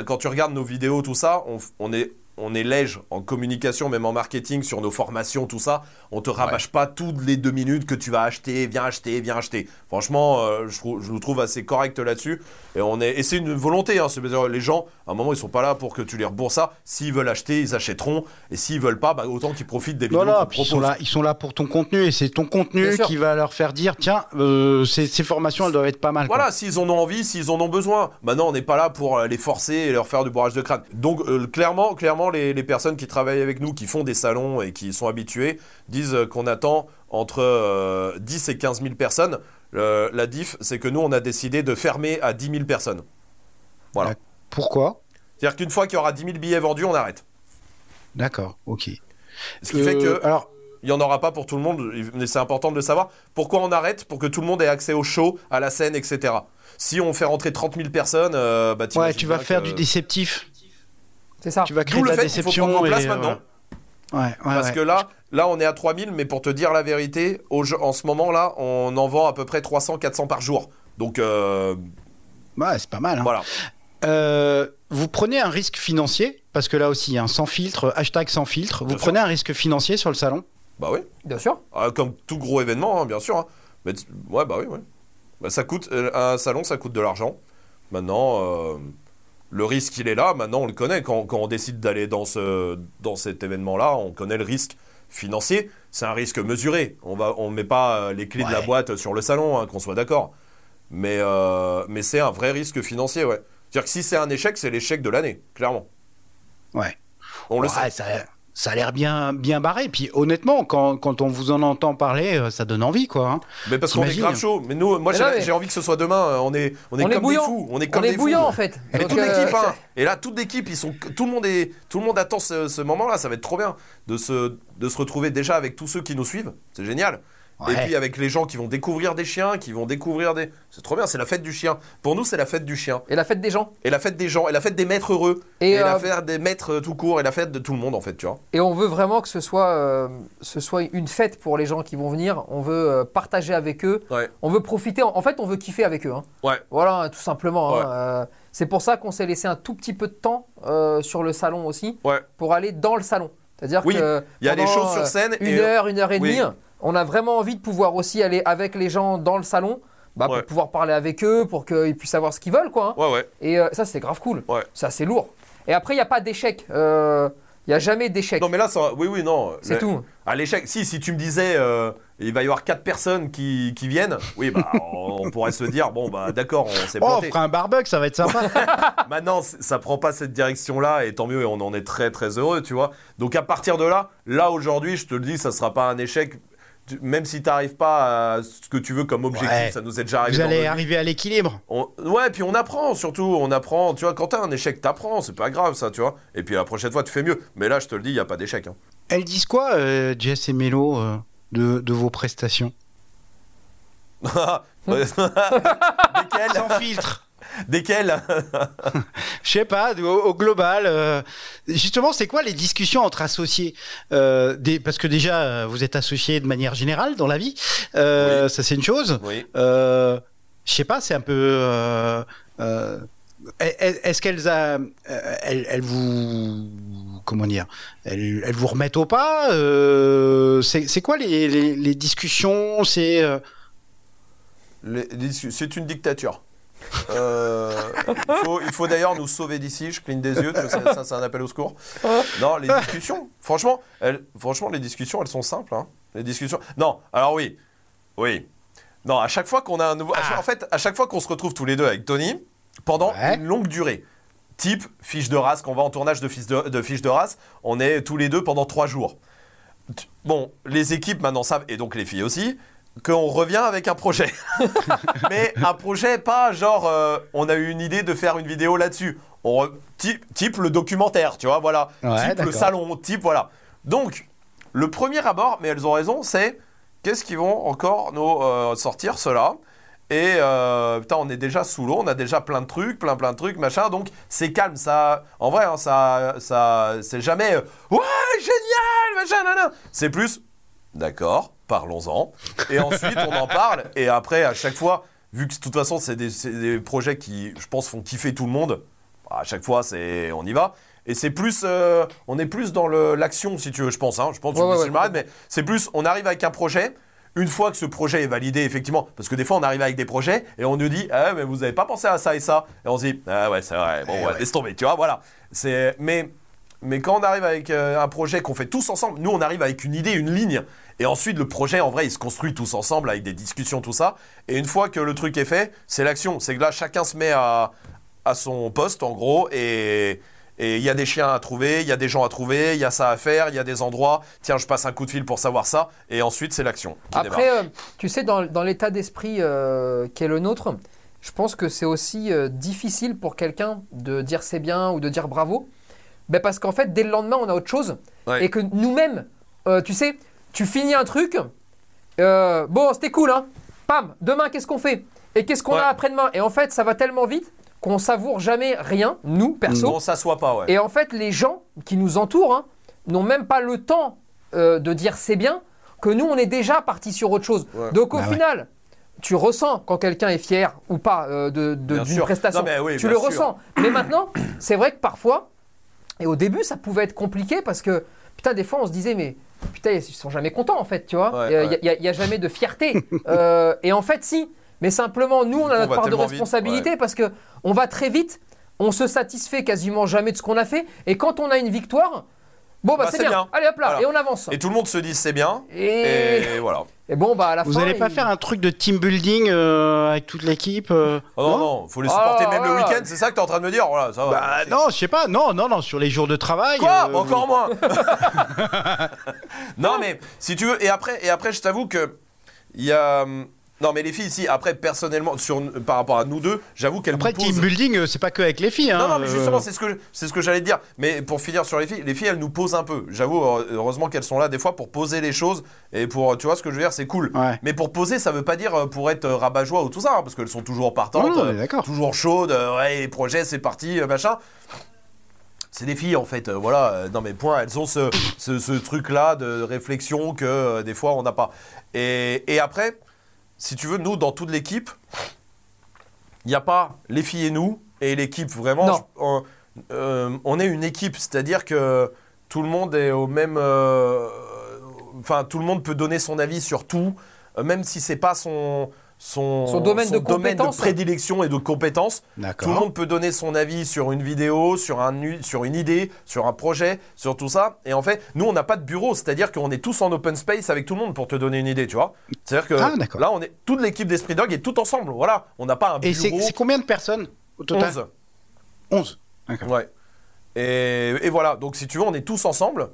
[SPEAKER 1] quand tu regardes nos vidéos, tout ça, on est. On est léger en communication, même en marketing, sur nos formations, tout ça. On te rabâche pas toutes les deux minutes que tu vas acheter, viens acheter, viens acheter. Franchement, euh, je, je nous trouve assez correct là-dessus. Et, on est, et c'est une volonté. Hein, c'est-à-dire, les gens, à un moment, ils sont pas là pour que tu les rembourses ça. S'ils veulent acheter, ils achèteront. Et s'ils veulent pas, bah, autant qu'ils profitent des vidéos
[SPEAKER 3] Voilà, ils sont là, ils sont là pour ton contenu et c'est ton contenu qui va leur faire dire tiens, euh, ces, ces formations elles doivent être pas mal.
[SPEAKER 1] Voilà, s'ils en ont envie, s'ils en ont besoin. Maintenant, on n'est pas là pour euh, les forcer et leur faire du bourrage de crâne. Donc, euh, clairement, clairement les, les personnes qui travaillent avec nous, qui font des salons et qui sont habitués, disent euh, qu'on attend entre euh, 10 et 15 000 personnes. Euh, la diff, c'est que nous, on a décidé de fermer à 10 000 personnes. Voilà.
[SPEAKER 3] Pourquoi?
[SPEAKER 1] C'est-à-dire qu'une fois qu'il y aura 10 000 billets vendus, on arrête.
[SPEAKER 3] D'accord, ok.
[SPEAKER 1] Ce qui fait
[SPEAKER 3] Euh,
[SPEAKER 1] que
[SPEAKER 3] alors,
[SPEAKER 1] il n'y en aura pas pour tout le monde, mais c'est important de le savoir. Pourquoi on arrête? Pour que tout le monde ait accès au show, à la scène, etc. Si on fait rentrer 30 000 personnes, euh, bah
[SPEAKER 3] ouais, tu vas faire
[SPEAKER 1] que-
[SPEAKER 3] du déceptif.
[SPEAKER 2] C'est ça.
[SPEAKER 3] Tu vas créer de
[SPEAKER 1] le
[SPEAKER 3] la
[SPEAKER 1] fait qu'il faut
[SPEAKER 3] déception.
[SPEAKER 1] prendre places
[SPEAKER 3] et,
[SPEAKER 1] maintenant.
[SPEAKER 3] euh, Ouais, ouais,
[SPEAKER 1] Parce
[SPEAKER 3] ouais.
[SPEAKER 1] que là, là, on est à 3000, mais pour te dire la vérité, au jeu- en ce moment-là, on en vend à peu près 300, 400 par jour. Donc, euh,
[SPEAKER 3] Ouais, c'est pas mal. hein.
[SPEAKER 1] voilà.
[SPEAKER 3] Euh, vous prenez un risque financier, parce que là aussi, un sans filtre, hashtag sans filtre. Vous prenez un risque financier sur le salon?
[SPEAKER 1] Bah oui.
[SPEAKER 2] Bien sûr.
[SPEAKER 1] Ah, comme tout gros événement, hein, bien sûr. hein. Mais ouais, bah oui, ouais. Bah, ça coûte, euh, un salon, ça coûte de l'argent. Maintenant, euh, le risque, il est là. Maintenant, on le connaît. Quand, quand on décide d'aller dans, ce, dans cet événement-là, on connaît le risque financier. C'est un risque mesuré. On ne on met pas euh, les clés de la boîte sur le salon, hein, qu'on soit d'accord. Mais, euh, mais c'est un vrai risque financier, ouais. C'est-à-dire que si c'est un échec, c'est l'échec de l'année, clairement.
[SPEAKER 3] Ouais.
[SPEAKER 1] On le sait.
[SPEAKER 3] ça, ça a l'air bien, bien barré. Puis honnêtement, quand, quand on vous en entend parler, euh, ça donne envie, quoi. hein.
[SPEAKER 1] Mais parce qu'on est grave chaud. Mais nous, moi, j'ai
[SPEAKER 2] mais-
[SPEAKER 1] envie que ce soit demain. On est, on est
[SPEAKER 2] On est
[SPEAKER 1] comme
[SPEAKER 2] bouillant.
[SPEAKER 1] des fous. On est comme
[SPEAKER 2] On est
[SPEAKER 1] des
[SPEAKER 2] bouillant
[SPEAKER 1] fous.
[SPEAKER 2] en fait.
[SPEAKER 1] Et toute
[SPEAKER 2] euh,
[SPEAKER 1] l'équipe, hein. Et là, toute l'équipe, ils sont, tout le monde est, tout le monde attend ce, ce moment-là. Ça va être trop bien de se, de se retrouver déjà avec tous ceux qui nous suivent. C'est génial. Et puis avec les gens qui vont découvrir des chiens, qui vont découvrir des. C'est trop bien. C'est la fête du chien. Pour nous, c'est la fête du chien.
[SPEAKER 2] Et la fête des gens.
[SPEAKER 1] Et la fête des gens. Et la fête des maîtres heureux.
[SPEAKER 2] Et,
[SPEAKER 1] Et, la
[SPEAKER 2] euh,
[SPEAKER 1] fête des maîtres tout court. Et la fête de tout le monde, en fait, tu vois.
[SPEAKER 2] Et on veut vraiment que ce soit, euh, ce soit une fête pour les gens qui vont venir. On veut euh, partager avec eux.
[SPEAKER 1] Ouais.
[SPEAKER 2] On veut profiter. En fait, on veut kiffer avec eux. hein.
[SPEAKER 1] Ouais.
[SPEAKER 2] Voilà, tout simplement. hein.
[SPEAKER 1] Ouais.
[SPEAKER 2] Euh, c'est pour ça qu'on s'est laissé un tout petit peu de temps euh, sur le salon aussi,
[SPEAKER 1] Ouais.
[SPEAKER 2] pour aller dans le salon. C'est-à-dire
[SPEAKER 1] Oui,
[SPEAKER 2] que
[SPEAKER 1] Il y a des choses sur scène.
[SPEAKER 2] une
[SPEAKER 1] et,
[SPEAKER 2] heure, une heure et
[SPEAKER 1] oui.
[SPEAKER 2] On a vraiment envie de pouvoir aussi aller avec les gens dans le salon, bah,
[SPEAKER 1] Ouais.
[SPEAKER 2] pour pouvoir parler avec eux, pour qu'ils puissent savoir ce qu'ils veulent, quoi. hein.
[SPEAKER 1] Ouais, ouais.
[SPEAKER 2] Et euh, ça, c'est grave cool.
[SPEAKER 1] Ouais.
[SPEAKER 2] C'est assez lourd. Et après, il n'y a pas d'échec. Euh, Il n'y a jamais d'échec.
[SPEAKER 1] Non, mais là, ça, oui, oui, non.
[SPEAKER 2] C'est
[SPEAKER 1] Le-
[SPEAKER 2] tout.
[SPEAKER 1] À l'échec, si, si tu me disais, euh, il va y avoir quatre personnes qui, qui viennent, oui, bah, on, on pourrait se dire, bon, bah, d'accord, on s'est
[SPEAKER 3] Oh, on fera un barbecue, ça va être sympa.
[SPEAKER 1] Maintenant, ça prend pas cette direction-là, et tant mieux, et on en est très, très heureux, tu vois. Donc, à partir de là, là, aujourd'hui, je te le dis, ça sera pas un échec. Tu- Même si tu n'arrives pas à ce que tu veux comme objectif,
[SPEAKER 3] Ouais.
[SPEAKER 1] ça nous est déjà arrivé.
[SPEAKER 3] Vous allez arriver à l'équilibre.
[SPEAKER 1] Ouais, puis on apprend surtout, on apprend. Tu vois, quand t'as un échec, t'apprends, c'est pas grave ça, tu vois. Et puis la prochaine fois, tu fais mieux. Mais là, je te le dis, il y a pas d'échec. hein.
[SPEAKER 3] Elles disent quoi, euh, Jess et Mélo, euh, de, de vos prestations Sans filtre
[SPEAKER 1] Desquels
[SPEAKER 3] Je sais pas, au, au global. euh, justement, c'est quoi les discussions entre associés Euh, des, Parce que déjà, euh, vous êtes associés de manière générale dans la vie. Euh, Ça, c'est une chose.
[SPEAKER 1] Oui.
[SPEAKER 3] Je sais pas, c'est un peu. est- Est-ce qu'elles elles, elles vous comment dire elles, elles vous remettent au pas Euh, C'est quoi les, les- les discussions euh,
[SPEAKER 1] C'est une dictature. Euh, il faut, il faut d'ailleurs nous sauver d'ici. Je cligne des yeux. Ça, ça, c'est un appel au secours. Non, les discussions. Franchement, elles, franchement, les discussions, elles sont simples. hein. Les discussions. Non. Alors oui, oui. Non, à chaque fois qu'on a un nouveau. chaque- en fait, à chaque fois qu'on se retrouve tous les deux avec Tony, pendant
[SPEAKER 3] Ouais.
[SPEAKER 1] une longue durée. Type fiche de race, quand on va en tournage de fiche de, de fiche de race, on est tous les deux pendant trois jours. Bon, les équipes maintenant savent, et donc les filles aussi, qu'on revient avec un projet. Mais un projet pas genre, euh, on a eu une idée de faire une vidéo là-dessus. On re- type, type le documentaire, tu vois, voilà.
[SPEAKER 3] Ouais,
[SPEAKER 1] type le salon, type, voilà. Donc, le premier abord, mais elles ont raison, c'est qu'est-ce qu'ils vont encore nous euh, sortir, cela et euh, putain, on est déjà sous l'eau, on a déjà plein de trucs, plein plein de trucs, machin. Donc c'est calme, ça. En vrai, hein, ça, ça, c'est jamais ouais génial, machin, nanana. C'est plus d'accord, parlons-en. Et ensuite on en parle. Et après, à chaque fois, vu que de toute façon c'est des, c'est des projets qui, je pense, font kiffer tout le monde. À chaque fois, c'est on y va. Et c'est plus, euh, on est plus dans le- l'action, si tu veux, je pense. Hein. Je pense, tu
[SPEAKER 2] Ouais, ouais, ouais.
[SPEAKER 1] m'arrête, mais c'est plus, on arrive avec un projet. Une fois que ce projet est validé, effectivement, parce que des fois on arrive avec des projets et on nous dit, ah, mais vous n'avez pas pensé à ça et ça, et on se dit, ah ouais, c'est vrai, bon,
[SPEAKER 3] Eh
[SPEAKER 1] ouais,
[SPEAKER 3] ouais.
[SPEAKER 1] laisse tomber, tu vois, voilà. C'est, mais, mais quand on arrive avec euh, un projet qu'on fait tous ensemble, nous on arrive avec une idée, une ligne, et ensuite le projet, en vrai, il se construit tous ensemble avec des discussions, tout ça. Et une fois que le truc est fait, c'est l'action. C'est que là, chacun se met à, à son poste, en gros, et et il y a des chiens à trouver, il y a des gens à trouver, il y a ça à faire, il y a des endroits. Tiens, je passe un coup de fil pour savoir ça. Et ensuite, c'est l'action.
[SPEAKER 2] Après, euh, tu sais, dans, dans l'état d'esprit euh, qui est le nôtre, je pense que c'est aussi euh, difficile pour quelqu'un de dire c'est bien ou de dire bravo. ben Parce qu'en fait, dès le lendemain, on a autre chose.
[SPEAKER 1] Ouais.
[SPEAKER 2] Et que nous-mêmes, euh, tu sais, tu finis un truc, euh, bon, c'était cool, hein. Pam, demain, qu'est-ce qu'on fait? Et qu'est-ce qu'on
[SPEAKER 1] Ouais.
[SPEAKER 2] a après-demain? Et en fait, ça va tellement vite qu'on savoure jamais rien, nous, perso.
[SPEAKER 1] On s'assoit pas, ouais.
[SPEAKER 2] Et en fait, les gens qui nous entourent hein, n'ont même pas le temps euh, de dire c'est bien que nous, on est déjà parti sur autre chose.
[SPEAKER 1] Ouais.
[SPEAKER 2] Donc au
[SPEAKER 3] Bah ouais.
[SPEAKER 2] final, tu ressens quand quelqu'un est fier ou pas euh, de- d'une prestation.
[SPEAKER 1] Non, mais oui,
[SPEAKER 2] tu le
[SPEAKER 1] sûr.
[SPEAKER 2] ressens. Mais maintenant, c'est vrai que parfois, et au début, ça pouvait être compliqué parce que, putain, des fois, on se disait, mais putain, ils sont jamais contents en fait, tu vois. Il
[SPEAKER 1] ouais.
[SPEAKER 2] n'y a, jamais de fierté. Euh, et en fait, si. Mais simplement, nous, on a notre part de
[SPEAKER 1] vite,
[SPEAKER 2] responsabilité parce que on va très vite, on se satisfait quasiment jamais de ce qu'on a fait. Et quand on a une victoire, bon, bah,
[SPEAKER 1] Bah,
[SPEAKER 2] c'est bien.
[SPEAKER 1] bien.
[SPEAKER 2] Allez hop là,
[SPEAKER 1] Voilà.
[SPEAKER 2] et on avance.
[SPEAKER 1] Et tout le monde se dit c'est bien.
[SPEAKER 2] Et,
[SPEAKER 1] Et voilà.
[SPEAKER 2] et bon, bah, à la
[SPEAKER 3] Vous
[SPEAKER 2] fin.
[SPEAKER 3] allez pas
[SPEAKER 2] il-
[SPEAKER 3] faire un truc de team building euh, avec toute l'équipe euh,
[SPEAKER 1] Oh non, non, faut les supporter
[SPEAKER 2] Ah,
[SPEAKER 1] même le week-end, c'est ça que t'es en train de me dire Voilà, ça va.
[SPEAKER 3] Bah non, je sais pas. Non, non, non, sur les jours de travail.
[SPEAKER 1] Quoi
[SPEAKER 3] euh,
[SPEAKER 1] Encore moins Non mais si tu veux et après et après je t'avoue que il y a hum, non mais les filles ici après personnellement sur par rapport à nous deux j'avoue qu'elles
[SPEAKER 3] Après,
[SPEAKER 1] nous
[SPEAKER 3] team
[SPEAKER 1] posent
[SPEAKER 3] building, euh, c'est pas que avec les filles. Hein,
[SPEAKER 1] non, non, mais justement,
[SPEAKER 3] euh,
[SPEAKER 1] c'est ce que c'est ce que j'allais dire. Mais pour finir sur les filles, les filles, elles nous posent un peu. J'avoue, heureusement qu'elles sont là des fois pour poser les choses et pour, tu vois, ce que je veux dire, c'est cool.
[SPEAKER 3] Ouais.
[SPEAKER 1] Mais pour poser, ça veut pas dire pour être rabat-joie ou tout ça, hein, parce qu'elles sont toujours partantes,
[SPEAKER 3] Non, non,
[SPEAKER 1] euh, toujours chaudes. euh, ouais, les projets, c'est parti, machin. C'est des filles en fait, euh, voilà. euh, non mais point, elles ont ce, ce, ce truc-là de réflexion que euh, des fois on n'a pas. Et, et après, si tu veux, nous dans toute l'équipe, il n'y a pas les filles et nous et l'équipe vraiment.
[SPEAKER 2] Non.
[SPEAKER 1] je- on, euh, on est une équipe, c'est-à-dire que tout le monde est au même. euh, Enfin, tout le monde peut donner son avis sur tout, euh, même si c'est pas son son,
[SPEAKER 2] Son domaine de
[SPEAKER 1] domaine de
[SPEAKER 2] compétence.
[SPEAKER 1] prédilection et de compétence. Tout le monde peut donner son avis sur une vidéo, sur, un, sur une idée, sur un projet, sur tout ça. Et en fait, nous, on n'a pas de bureau, c'est-à-dire qu'on est tous en open space avec tout le monde pour te donner une idée, tu vois. C'est-à-dire que
[SPEAKER 3] Ah,
[SPEAKER 1] là, on est toute l'équipe d'Esprit Dog est tout ensemble. Voilà, on n'a pas un
[SPEAKER 3] Et c'est
[SPEAKER 1] bureau.
[SPEAKER 3] c'est combien de personnes au total
[SPEAKER 1] 11.
[SPEAKER 3] 11. D'accord.
[SPEAKER 1] Ouais. Et, et voilà, donc si tu veux, on est tous ensemble.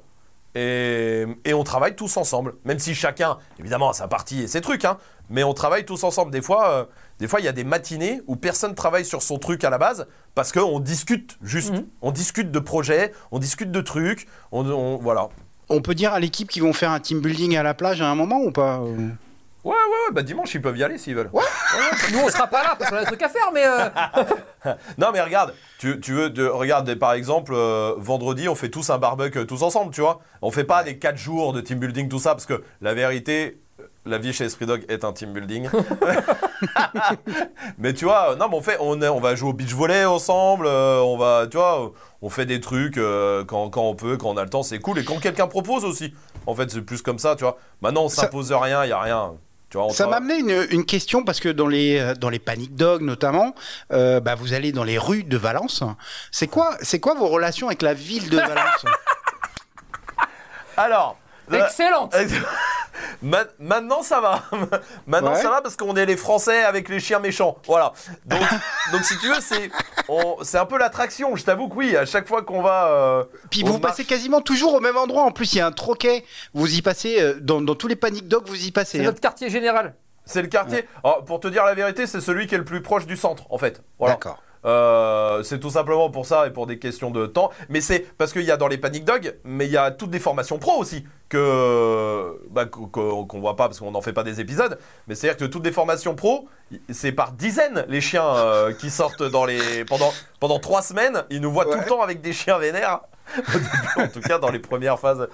[SPEAKER 1] Et, et on travaille tous ensemble. Même si chacun, évidemment, a sa partie et ses trucs, hein, mais on travaille tous ensemble. Des fois, euh, des fois, il y a des matinées où personne travaille sur son truc à la base parce qu'on discute juste.
[SPEAKER 2] Mhm.
[SPEAKER 1] On discute de projets, on discute de trucs. On, on- voilà.
[SPEAKER 3] On peut dire à l'équipe qu'ils vont faire un team building à la plage à un moment ou pas euh?
[SPEAKER 1] Ouais, ouais, ouais, bah dimanche, ils peuvent y aller s'ils veulent.
[SPEAKER 2] Nous, on sera pas là parce qu'on a des trucs à faire, mais. euh,
[SPEAKER 1] Non, mais regarde, tu, tu veux, de, regarde, par exemple, euh, vendredi, on fait tous un barbecue euh, tous ensemble, tu vois. On fait pas des 4 jours de team building, tout ça, parce que la vérité, euh, la vie chez Esprit Dog est un team building. mais tu vois, non, mais on fait, on, on va jouer au beach volley ensemble, euh, on va, tu vois, on fait des trucs euh, quand, quand on peut, quand on a le temps, c'est cool. Et quand quelqu'un propose aussi, en fait, c'est plus comme ça, tu vois. Maintenant, on
[SPEAKER 3] Ça-
[SPEAKER 1] s'impose rien, il y a rien. Tu vois, on
[SPEAKER 3] Ça m'a amené une, une question parce que dans les euh, dans les panic dogs notamment, euh, bah, vous allez dans les rues de Valence. C'est quoi c'est quoi vos relations avec la ville de Valence?
[SPEAKER 1] Alors. Euh,
[SPEAKER 2] Excellente
[SPEAKER 1] Ma- Maintenant ça va. Maintenant
[SPEAKER 3] Ouais.
[SPEAKER 1] ça va parce qu'on est les Français avec les chiens méchants. Voilà. Donc, donc si tu veux, c'est c'est un peu l'attraction. Je t'avoue que oui, à chaque fois qu'on va. euh,
[SPEAKER 3] Puis vous
[SPEAKER 1] marche-
[SPEAKER 3] passez quasiment toujours au même endroit. En plus, il y a un troquet. Vous y passez euh, dans, dans tous les panic dogs, vous y
[SPEAKER 2] C'est
[SPEAKER 3] passez. hein.
[SPEAKER 2] notre quartier général.
[SPEAKER 1] C'est le quartier. Alors, pour te dire la vérité, c'est celui qui est le plus proche du centre, en fait. Voilà.
[SPEAKER 3] D'accord.
[SPEAKER 1] Euh, c'est tout simplement pour ça et pour des questions de temps. Mais c'est parce qu'il y a dans les Panic Dog, mais il y a toutes des formations pro aussi que bah, qu'on qu'on voit pas parce qu'on n'en fait pas des épisodes. Mais c'est à dire que toutes les formations pro, c'est par dizaines les chiens euh, qui sortent dans les pendant pendant trois semaines. Ils nous voient tout le temps avec des chiens vénères. En tout cas dans les premières phases.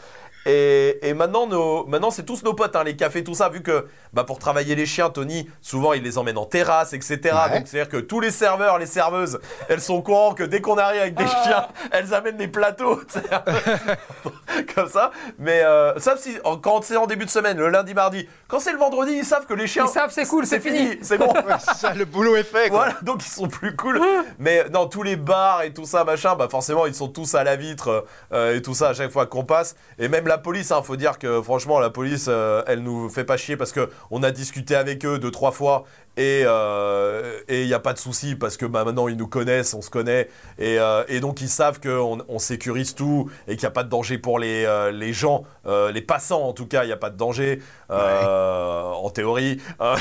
[SPEAKER 1] Et, et maintenant, nos, maintenant c'est tous nos potes, hein, les cafés, tout ça, vu que bah, pour travailler les chiens, Tony, souvent il les emmène en terrasse, etc.
[SPEAKER 3] Ouais.
[SPEAKER 1] Donc c'est-à-dire que tous les serveurs, les serveuses, elles sont au courant que dès qu'on arrive avec des
[SPEAKER 2] Ah.
[SPEAKER 1] chiens, elles amènent des plateaux, comme ça. Mais euh, sauf si, en- quand c'est en début de semaine, le lundi, mardi, quand c'est le vendredi, ils savent que les chiens.
[SPEAKER 2] Ils savent, c'est cool, c'est fini.
[SPEAKER 1] c'est bon.
[SPEAKER 3] Ouais, c'est ça, le boulot est fait. quoi.
[SPEAKER 1] Voilà, donc ils sont plus cool. Mais non, tous les bars et tout ça, machin, bah forcément, ils sont tous à la vitre euh, et tout ça à chaque fois qu'on passe. Et même la police, hein, faut dire que franchement, la police, euh, elle nous fait pas chier parce que on a discuté avec eux deux, trois fois. Et euh, et il n'y a pas de souci parce que bah, maintenant ils nous connaissent, on se connaît et, euh, et donc ils savent qu'on on sécurise tout et qu'il n'y a pas de danger pour les, euh, les gens, euh, les passants en tout cas, il n'y a pas de danger euh, en théorie. Euh,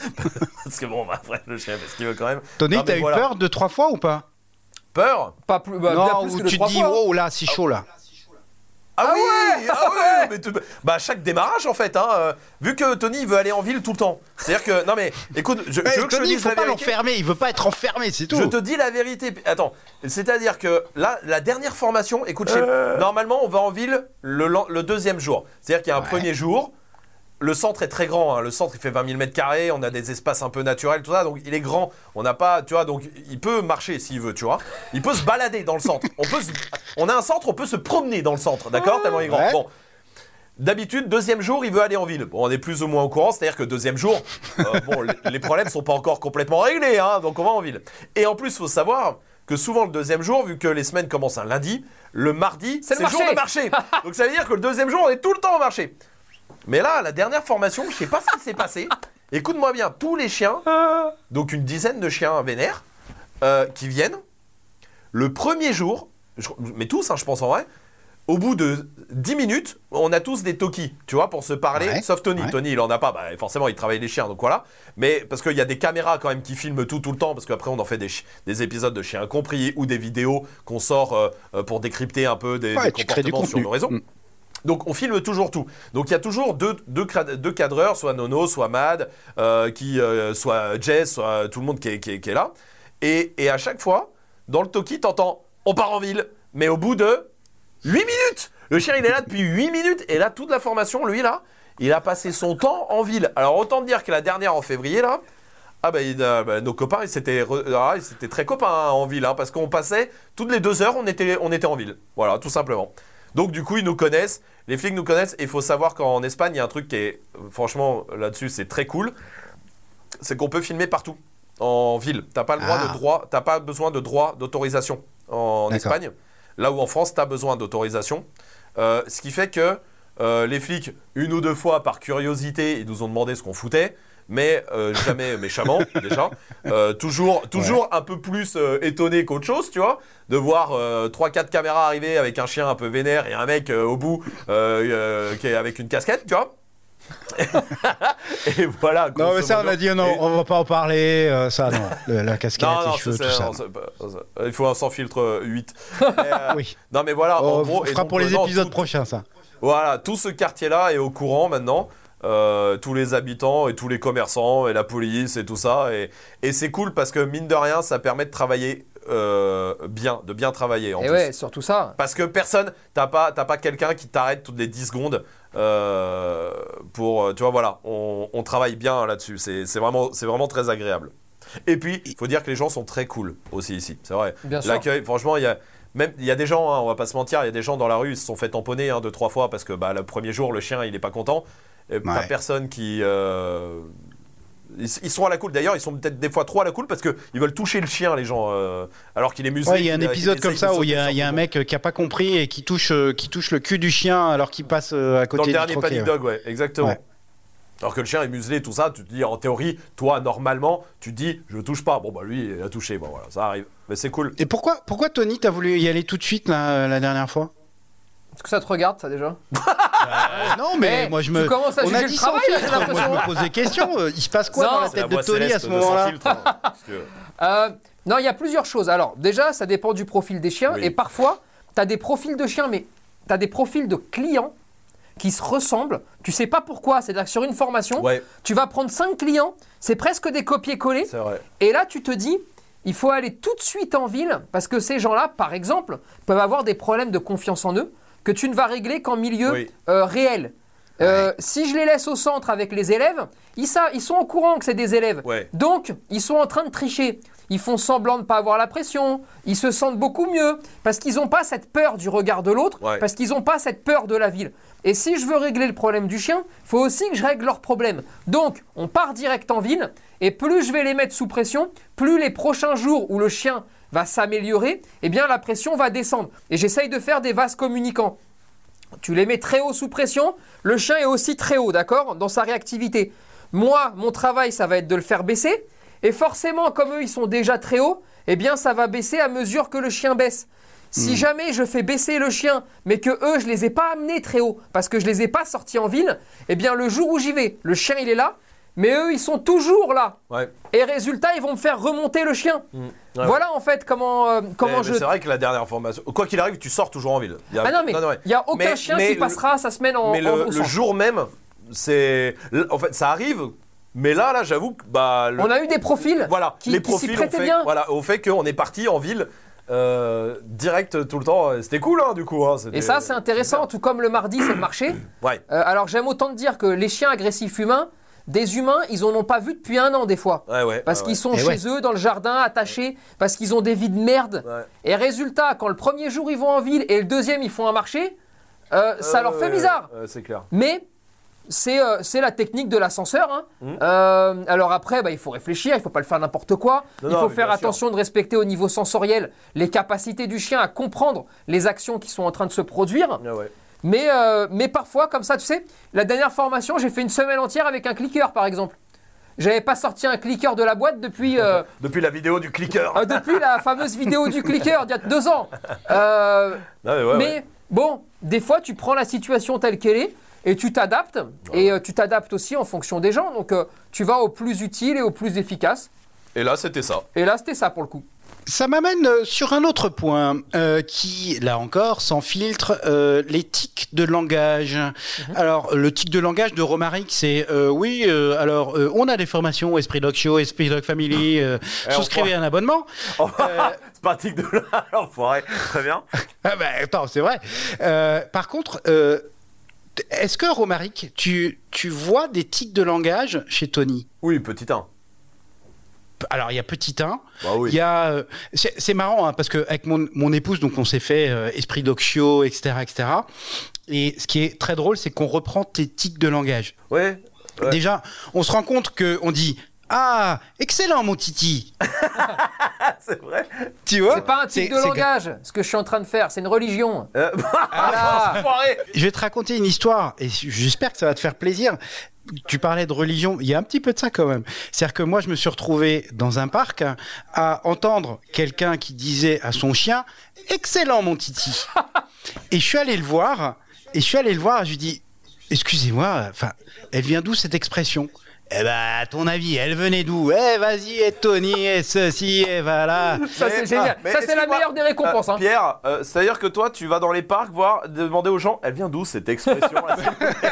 [SPEAKER 1] parce que bon, bah, après le chien, parce qu'il veut quand même?
[SPEAKER 3] Tony, t'as eu
[SPEAKER 1] voilà.
[SPEAKER 3] peur deux trois fois ou pas?
[SPEAKER 1] Peur?
[SPEAKER 2] Pas plus, bah, bien
[SPEAKER 3] non,
[SPEAKER 2] plus
[SPEAKER 3] où
[SPEAKER 2] que de
[SPEAKER 3] tu te dis,
[SPEAKER 2] fois.
[SPEAKER 3] oh là, c'est chaud là.
[SPEAKER 1] Ah,
[SPEAKER 2] Ah
[SPEAKER 1] oui,
[SPEAKER 2] ouais
[SPEAKER 1] ah ouais, mais tu- bah chaque démarrage en fait, hein, euh, vu que Tony veut aller en ville tout le temps. C'est-à-dire que non mais écoute, je,
[SPEAKER 3] Eh,
[SPEAKER 1] tu veux que je te
[SPEAKER 3] Tony, il
[SPEAKER 1] dise
[SPEAKER 3] faut
[SPEAKER 1] la
[SPEAKER 3] pas
[SPEAKER 1] vérité
[SPEAKER 3] l'enfermer, il veut pas être enfermé, c'est tout.
[SPEAKER 1] Je te dis la vérité. Attends, c'est-à-dire que là, la dernière formation, écoute, chez-
[SPEAKER 3] Euh.
[SPEAKER 1] normalement, on va en ville le, lan- le deuxième jour. C'est-à-dire qu'il y a un
[SPEAKER 3] Ouais.
[SPEAKER 1] premier jour. Le centre est très grand. hein. Le centre, il fait 20 000 mètres carrés. On a des espaces un peu naturels, tout ça. Donc, il est grand. On n'a pas, tu vois, donc il peut marcher s'il veut, tu vois. Il peut se balader dans le centre. On peut, se- on a un centre, on peut se promener dans le centre, d'accord Tellement il est grand.
[SPEAKER 3] Ouais.
[SPEAKER 1] Bon. D'habitude, deuxième jour, il veut aller en ville. Bon, on est plus ou moins au courant, c'est-à-dire que deuxième jour, euh, bon, les, problèmes sont pas encore complètement réglés, hein, donc on va en ville. Et en plus, faut savoir que souvent le deuxième jour, vu que les semaines commencent un lundi, le mardi,
[SPEAKER 2] C'est
[SPEAKER 1] c'est
[SPEAKER 2] le
[SPEAKER 1] le jour de marché. donc ça veut dire que le deuxième jour, on est tout le temps au marché. Mais là, la dernière formation, je sais pas ce qui s'est passé. Écoute-moi bien, tous les chiens, donc une dizaine de chiens vénères, euh, qui viennent, le premier jour, je- mais tous, hein, je pense en vrai, au bout de 10 minutes, on a tous des Toki, tu vois, pour se parler,
[SPEAKER 3] Ouais,
[SPEAKER 1] sauf Tony.
[SPEAKER 3] ouais.
[SPEAKER 1] Tony, il en a pas, bah, forcément, il travaille les chiens, donc voilà. Mais parce qu'il y a des caméras quand même qui filment tout, tout le temps, parce qu'après, on en fait des, des épisodes de chiens compris ou des vidéos qu'on sort euh, euh, pour décrypter un peu des,
[SPEAKER 3] Ouais,
[SPEAKER 1] comportements sur nos réseaux.
[SPEAKER 3] Mm.
[SPEAKER 1] Donc on filme toujours tout. Donc il y a toujours deux, deux, deux cadreurs, soit Nono, soit Mad, euh, qui, euh, soit Jess, soit tout le monde qui est, là. Et, et à chaque fois, dans le Toki, t'entends on part en ville. Mais au bout de 8 minutes Le chien il est là depuis 8 minutes. Et là, toute la formation, lui là, il a passé son temps en ville. Alors autant dire que la dernière en février là, ah bah, a- bah, nos copains, ils s'étaient ah, très copains hein, en ville, hein, parce qu'on passait toutes les deux heures, on était, on était en ville. Voilà, tout simplement. Donc du coup, ils nous connaissent, les flics nous connaissent, et il faut savoir qu'en Espagne, il y a un truc qui est, franchement, là-dessus, c'est très cool, c'est qu'on peut filmer partout, en ville. T'as pas le droit
[SPEAKER 3] Ah.
[SPEAKER 1] de droit, t'as pas besoin de droit d'autorisation en. Espagne, là où en France, t'as besoin d'autorisation. Euh, ce qui fait que euh, les flics, une ou deux fois par curiosité, ils nous ont demandé ce qu'on foutait, mais euh, jamais méchamment déjà. Euh, toujours, toujours un peu plus euh, étonné qu'autre chose, tu vois, de voir 3-4 caméras arriver avec un chien un peu vénère et un mec euh, au bout euh, euh, qui est avec une casquette, tu vois. et voilà.
[SPEAKER 3] Non, mais ça, on a dit non,
[SPEAKER 1] Et-
[SPEAKER 3] on va pas en parler. euh, ça, non. Le- la casquette,
[SPEAKER 1] non, non,
[SPEAKER 3] les cheveux, tout ça.
[SPEAKER 1] il faut un sans filtre euh, 8. Mais, euh,
[SPEAKER 3] Oui.
[SPEAKER 1] Non, mais voilà, en
[SPEAKER 3] On
[SPEAKER 1] gros. et
[SPEAKER 3] fera pour les
[SPEAKER 1] euh, non,
[SPEAKER 3] épisodes
[SPEAKER 1] tout-
[SPEAKER 3] prochains, ça.
[SPEAKER 1] Voilà, tout ce quartier-là est au courant maintenant. Euh, tous les habitants et tous les commerçants et la police et tout ça. Et, et c'est cool parce que mine de rien, ça permet de travailler euh, bien, de bien travailler en
[SPEAKER 2] Et
[SPEAKER 1] plus.
[SPEAKER 2] ouais, surtout ça.
[SPEAKER 1] Parce que personne, t'as pas, pas quelqu'un qui t'arrête toutes les 10 secondes euh, pour, tu vois, voilà, on, on travaille bien là-dessus. C'est vraiment, vraiment très agréable. Et puis, il faut dire que les gens sont très cool aussi ici, c'est vrai.
[SPEAKER 2] Bien sûr.
[SPEAKER 1] L'accueil, franchement, il y a même il y a des gens, hein, on va pas se mentir, il y a des gens dans la rue, ils se sont fait tamponner hein, deux trois fois parce que bah, le premier jour, le chien, il est pas content. Et T'as
[SPEAKER 3] Ouais.
[SPEAKER 1] personne qui euh, ils, ils sont à la cool. D'ailleurs, ils sont peut-être des fois trop à la cool parce que ils veulent toucher le chien, les gens, euh, alors qu'il est muselé.
[SPEAKER 3] Ouais, il y a un épisode comme ça où il y, a- y un mec euh, qui a pas compris et qui touche, euh, qui touche le cul du chien alors qu'il passe euh, à
[SPEAKER 1] Dans
[SPEAKER 3] côté
[SPEAKER 1] le
[SPEAKER 3] du
[SPEAKER 1] dernier
[SPEAKER 3] troquet.
[SPEAKER 1] Panic
[SPEAKER 3] ouais.
[SPEAKER 1] Dog, ouais, exactement.
[SPEAKER 3] Ouais.
[SPEAKER 1] Alors que le chien est muselé, tout ça, tu te dis en théorie, toi normalement, tu te dis je touche pas. Bon bah lui il a touché, bon voilà, ça arrive. Mais c'est cool.
[SPEAKER 3] Et pourquoi, pourquoi Tony, t'as voulu y aller tout de suite là, la dernière fois?
[SPEAKER 2] Est-ce que ça te regarde, ça déjà
[SPEAKER 3] Non, mais
[SPEAKER 2] Eh,
[SPEAKER 3] moi je
[SPEAKER 2] tu
[SPEAKER 3] me.
[SPEAKER 2] commences à
[SPEAKER 3] On
[SPEAKER 2] juger
[SPEAKER 3] a
[SPEAKER 2] le
[SPEAKER 3] dit sans
[SPEAKER 2] travail, là, j'ai
[SPEAKER 3] filtre. Moi je
[SPEAKER 2] l'impression.
[SPEAKER 3] me pose des questions. euh, Il se passe quoi
[SPEAKER 2] Non,
[SPEAKER 3] dans la
[SPEAKER 1] C'est
[SPEAKER 3] tête de Tony à
[SPEAKER 1] céleste
[SPEAKER 3] ce
[SPEAKER 1] de Sans
[SPEAKER 3] moment-là
[SPEAKER 1] Filtre, hein,
[SPEAKER 2] Euh, non, il y a plusieurs choses. Alors, déjà, ça dépend du profil des chiens.
[SPEAKER 1] Oui.
[SPEAKER 2] Et parfois, tu as des profils de chiens, mais tu as des profils de clients qui se ressemblent. Tu sais pas pourquoi. C'est-à-dire que sur une formation,
[SPEAKER 1] Ouais,
[SPEAKER 2] tu vas prendre 5 clients, c'est presque des copier-coller.
[SPEAKER 1] c'est vrai.
[SPEAKER 2] Et là, tu te dis, il faut aller tout de suite en ville parce que ces gens-là, par exemple, peuvent avoir des problèmes de confiance en eux que tu ne vas régler qu'en milieu
[SPEAKER 1] Oui.
[SPEAKER 2] euh, réel. Euh, Si je les laisse au centre avec les élèves, ils, ils sont au courant que c'est des élèves.
[SPEAKER 1] Ouais.
[SPEAKER 2] Donc, ils sont en train de tricher. Ils font semblant de ne pas avoir la pression. Ils se sentent beaucoup mieux parce qu'ils n'ont pas cette peur du regard de l'autre,
[SPEAKER 1] Ouais.
[SPEAKER 2] parce qu'ils n'ont pas cette peur de la ville. Et si je veux régler le problème du chien, il faut aussi que je règle leur problème. Donc, on part direct en ville, et plus je vais les mettre sous pression, plus les prochains jours où le chien va s'améliorer, eh bien la pression va descendre. Et j'essaye de faire des vases communicants. Tu les mets très haut sous pression, le chien est aussi très haut, d'accord, dans sa réactivité. Moi, mon travail, ça va être de le faire baisser, et forcément, comme eux, ils sont déjà très hauts, eh bien, ça va baisser à mesure que le chien baisse. Si jamais je fais baisser le chien, mais que eux, je les ai pas amenés très haut, parce que je les ai pas sortis en ville, eh bien, le jour où j'y vais, le chien, il est là, mais eux, ils sont toujours là.
[SPEAKER 1] Ouais.
[SPEAKER 2] Et résultat, ils vont me faire remonter le chien.
[SPEAKER 1] Mm. Ouais,
[SPEAKER 2] voilà en fait comment, euh, comment
[SPEAKER 1] Mais-
[SPEAKER 2] je.
[SPEAKER 1] C'est vrai que la dernière information. Quoi qu'il arrive, tu sors toujours en ville. Il y a-
[SPEAKER 2] Ah non, mais il n'y a aucun
[SPEAKER 1] Mais-
[SPEAKER 2] chien
[SPEAKER 1] mais
[SPEAKER 2] qui
[SPEAKER 1] le-
[SPEAKER 2] passera sa semaine en,
[SPEAKER 1] Mais
[SPEAKER 2] en-
[SPEAKER 1] le,
[SPEAKER 2] au
[SPEAKER 1] le jour même, c'est. En fait, ça arrive. Mais là, là, j'avoue que bah, le-
[SPEAKER 2] On a eu des profils
[SPEAKER 1] voilà,
[SPEAKER 2] qui,
[SPEAKER 1] les
[SPEAKER 2] qui
[SPEAKER 1] profils
[SPEAKER 2] prêtaient
[SPEAKER 1] fait,
[SPEAKER 2] bien.
[SPEAKER 1] voilà, au fait qu'on est parti en ville euh, direct tout le temps. C'était cool, hein, du coup. hein,
[SPEAKER 2] Et ça, c'est intéressant, tout comme le mardi, c'est le marché.
[SPEAKER 1] Ouais.
[SPEAKER 2] Euh, alors, j'aime autant te dire que les chiens agressifs humains, des humains, ils en ont pas vu depuis un an, des fois.
[SPEAKER 1] Ouais, ouais.
[SPEAKER 2] Parce
[SPEAKER 1] ouais,
[SPEAKER 2] qu'ils sont
[SPEAKER 3] Et
[SPEAKER 2] chez
[SPEAKER 3] ouais.
[SPEAKER 2] eux, dans le jardin, attachés, parce qu'ils ont des vies de merde.
[SPEAKER 1] ouais.
[SPEAKER 2] Et résultat, quand le premier jour ils vont en ville et le deuxième ils font un marché, euh, ça leur fait
[SPEAKER 1] ouais,
[SPEAKER 2] bizarre.
[SPEAKER 1] c'est clair.
[SPEAKER 2] Mais c'est euh, c'est la technique de l'ascenseur. hein.
[SPEAKER 1] Mhm.
[SPEAKER 2] Euh, alors après, bah, il faut réfléchir, il faut pas le faire n'importe quoi.
[SPEAKER 1] Non,
[SPEAKER 2] il faut faire
[SPEAKER 1] sûr.
[SPEAKER 2] attention de respecter au niveau sensoriel les capacités du chien à comprendre les actions qui sont en train de se produire.
[SPEAKER 1] Ouais.
[SPEAKER 2] Mais, euh, mais parfois, comme ça, tu sais, la dernière formation, j'ai fait une semaine entière avec un clicker, par exemple. J'avais pas sorti un clicker de la boîte depuis, euh,
[SPEAKER 1] Depuis la vidéo du clicker.
[SPEAKER 2] euh, depuis la fameuse vidéo du clicker d'il y a deux ans. Euh,
[SPEAKER 1] ouais,
[SPEAKER 2] mais
[SPEAKER 1] ouais.
[SPEAKER 2] bon, des fois, tu prends la situation telle qu'elle est et tu t'adaptes. Et tu t'adaptes aussi en fonction des gens. Donc, tu vas au plus utile et au plus efficace.
[SPEAKER 1] Et là, c'était ça.
[SPEAKER 2] Et là, c'était ça pour le coup.
[SPEAKER 3] Ça m'amène euh, sur un autre point euh, qui, là encore, sans filtre, euh, les tics de langage. Alors, le tic de langage de Romaric, c'est euh, oui, alors on a des formations Esprit Dog Show, Esprit Dog Family,
[SPEAKER 1] Eh,
[SPEAKER 3] souscrivez un abonnement.
[SPEAKER 1] C'est pratique de là, l'enfoiré. Très bien.
[SPEAKER 3] Ah bah, attends, c'est vrai. Par contre, est-ce que Romaric, tu, tu vois des tics de langage chez Tony?
[SPEAKER 1] Oui, petit 1.
[SPEAKER 3] Alors, il y a petit 1,
[SPEAKER 1] Bah oui.
[SPEAKER 3] Il y a, euh, c'est marrant hein, parce que avec mon, mon épouse, donc on s'est fait euh, esprit show, etc., etc. Et ce qui est très drôle, c'est qu'on reprend tes tics de langage.
[SPEAKER 1] Ouais. Ouais.
[SPEAKER 3] Déjà, on se rend compte que on dit ah excellent mon titi,
[SPEAKER 1] c'est vrai.
[SPEAKER 3] tu vois
[SPEAKER 2] C'est pas un type de langage, ce que je suis en train de faire. C'est une religion.
[SPEAKER 1] Euh.
[SPEAKER 3] Je vais te raconter une histoire et j'espère que ça va te faire plaisir. Tu parlais de religion, il y a un petit peu de ça quand même. C'est-à-dire que moi, je me suis retrouvé dans un parc à entendre quelqu'un qui disait à son chien Excellent, mon titi. et je suis allé le voir, et je suis allé le voir, et je lui dis Excusez-moi, enfin, elle vient d'où cette expression? Eh ben, à ton avis, elle venait d'où? Eh, vas-y, et Tony, et ceci, et voilà.
[SPEAKER 2] Ça, c'est génial.
[SPEAKER 1] ah,
[SPEAKER 2] ça, c'est la meilleure des récompenses.
[SPEAKER 1] euh,
[SPEAKER 2] hein.
[SPEAKER 1] Pierre, euh, c'est-à-dire que toi, tu vas dans les parcs voir, demander aux gens, elle vient d'où cette expression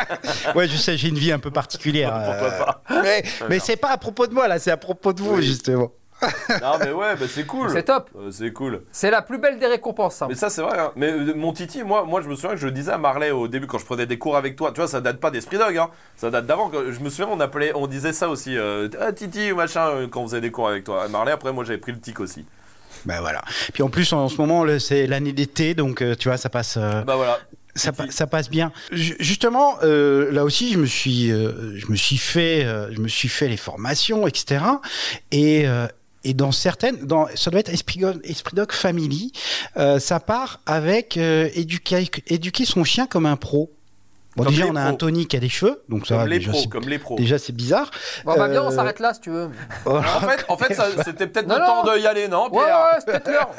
[SPEAKER 3] Ouais, je sais, j'ai une vie un peu particulière.
[SPEAKER 1] Pourquoi
[SPEAKER 3] euh,
[SPEAKER 1] pas?
[SPEAKER 3] Mais, mais c'est pas à propos de moi, là, c'est à propos de vous,
[SPEAKER 1] Oui.
[SPEAKER 3] justement.
[SPEAKER 1] Non, mais ouais, bah, c'est cool.
[SPEAKER 2] C'est top.
[SPEAKER 1] Euh, c'est cool.
[SPEAKER 2] C'est la plus belle des récompenses. ça.
[SPEAKER 1] Mais ça, c'est vrai. hein. Mais euh, mon Titi, moi, moi, je me souviens que je le disais à Marley au début quand je prenais des cours avec toi. Tu vois, ça date pas d'Esprit Dog. Hein. Ça date d'avant. que- Je me souviens, on appelait, on disait ça aussi. euh, ah, Titi ou machin euh, quand on faisait des cours avec toi. Marley, après, moi, j'avais pris le tic aussi.
[SPEAKER 3] Ben voilà. Puis en plus, en ce moment, le- c'est l'année d'été, donc euh, tu vois, ça passe, euh,
[SPEAKER 1] Bah voilà.
[SPEAKER 3] ça, pa- ça passe bien. Ju- justement, euh, là aussi, je me suis, euh, je me suis fait, euh, je me suis fait les formations, etc. Et euh, et dans certaines, dans, ça doit être Esprit, Dog Family, euh, ça part avec euh, éduquer, éduquer son chien comme un pro. Bon,
[SPEAKER 1] Comme
[SPEAKER 3] déjà, on a
[SPEAKER 1] pros.
[SPEAKER 3] un Tony qui a des cheveux, donc ça
[SPEAKER 1] Comme
[SPEAKER 3] va,
[SPEAKER 1] les
[SPEAKER 3] déjà,
[SPEAKER 1] pros, comme les pros.
[SPEAKER 3] déjà c'est bizarre.
[SPEAKER 2] Bon, bah, viens, on
[SPEAKER 3] Euh,
[SPEAKER 2] s'arrête là si tu veux.
[SPEAKER 1] En fait, en fait ça- c'était peut-être le temps d'y aller, non,
[SPEAKER 2] Ouais, ouais,
[SPEAKER 1] Pierre
[SPEAKER 2] ouais, c'est peut-être l'heure.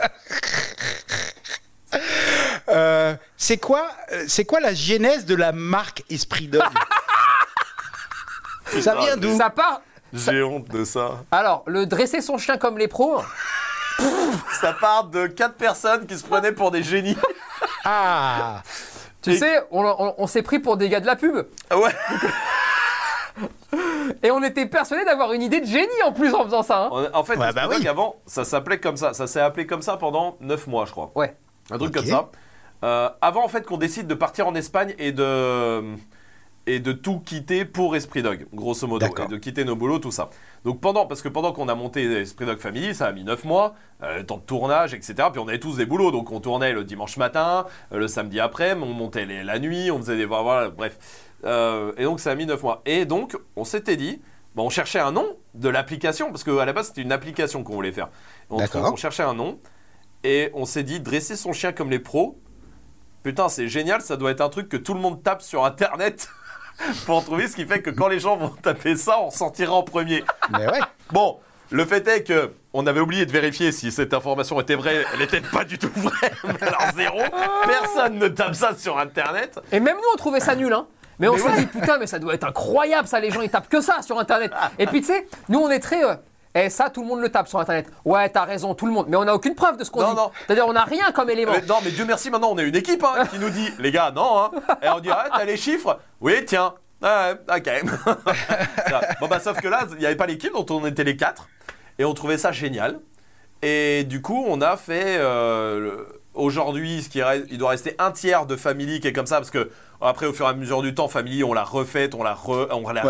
[SPEAKER 3] Euh, c'est quoi, c'est quoi la genèse de la marque Esprit Dog Ça vient d'où?
[SPEAKER 2] Ça part.
[SPEAKER 1] J'ai honte de ça.
[SPEAKER 2] Alors, le dresser son chien comme les pros.
[SPEAKER 1] Ça part de quatre personnes qui se prenaient pour des génies.
[SPEAKER 3] Ah
[SPEAKER 2] Tu
[SPEAKER 1] Et-
[SPEAKER 2] sais, on, on- on s'est pris pour des gars de la pub.
[SPEAKER 1] Ah ouais.
[SPEAKER 2] Et on était persuadés d'avoir une idée de génie en plus en faisant ça. hein.
[SPEAKER 1] En en fait,
[SPEAKER 3] Ouais, bah oui.
[SPEAKER 1] avant, ça s'appelait comme ça. Ça s'est appelé comme ça pendant 9 mois, je crois.
[SPEAKER 2] Ouais.
[SPEAKER 1] Un truc
[SPEAKER 3] Ok.
[SPEAKER 1] comme ça. Euh, avant, en fait, qu'on décide de partir en Espagne et de et de tout quitter pour Esprit Dog, grosso modo, et de quitter nos boulots, tout ça. Donc pendant, parce que pendant qu'on a monté Esprit Dog Family, ça a mis 9 mois, euh, le temps de tournage, etc. Puis on avait tous des boulots, donc on tournait le dimanche matin, euh, le samedi après, on montait les- la nuit, on faisait des voilà, bref. Euh, et donc ça a mis 9 mois. Et donc on s'était dit, bon, on cherchait un nom de l'application, parce qu'à la base c'était une application qu'on voulait faire. On, on cherchait un nom, et on s'est dit, dresser son chien comme les pros, putain c'est génial, ça doit être un truc que tout le monde tape sur Internet. pour trouver, ce qui fait que quand les gens vont taper ça, on sortira en premier.
[SPEAKER 3] Mais ouais.
[SPEAKER 1] Bon, le fait est que on avait oublié de vérifier si cette information était vraie. Elle n'était pas du tout vraie. Mais alors zéro. Personne ne tape ça sur Internet.
[SPEAKER 2] Et même nous, on trouvait ça nul. Hein. Mais on
[SPEAKER 1] Mais
[SPEAKER 2] se
[SPEAKER 1] ouais.
[SPEAKER 2] dit putain, mais ça doit être incroyable ça, les gens ils tapent que ça sur internet. Et puis tu sais, nous on est très. euh, eh, ça, tout le monde le tape sur internet. Ouais, t'as raison, tout le monde. Mais on n'a aucune preuve de ce qu'on
[SPEAKER 1] Non,
[SPEAKER 2] dit.
[SPEAKER 1] non.
[SPEAKER 2] C'est-à-dire, on n'a rien comme élément.
[SPEAKER 1] Mais non, mais Dieu merci, maintenant on est une équipe hein, qui nous dit, les gars, non, hein. Et on dit, ah, t'as les chiffres? Oui, tiens. Ah, ouais, ok. bon, bah, sauf que là, il n'y avait pas l'équipe, donc on était les quatre. Et on trouvait ça génial. Et du coup, on a fait. euh, le- Aujourd'hui, ce qui reste- il doit rester un tiers de Family qui est comme ça, parce que après, au fur et à mesure du temps, Family, on l'a refaite, on l'a re, on l'a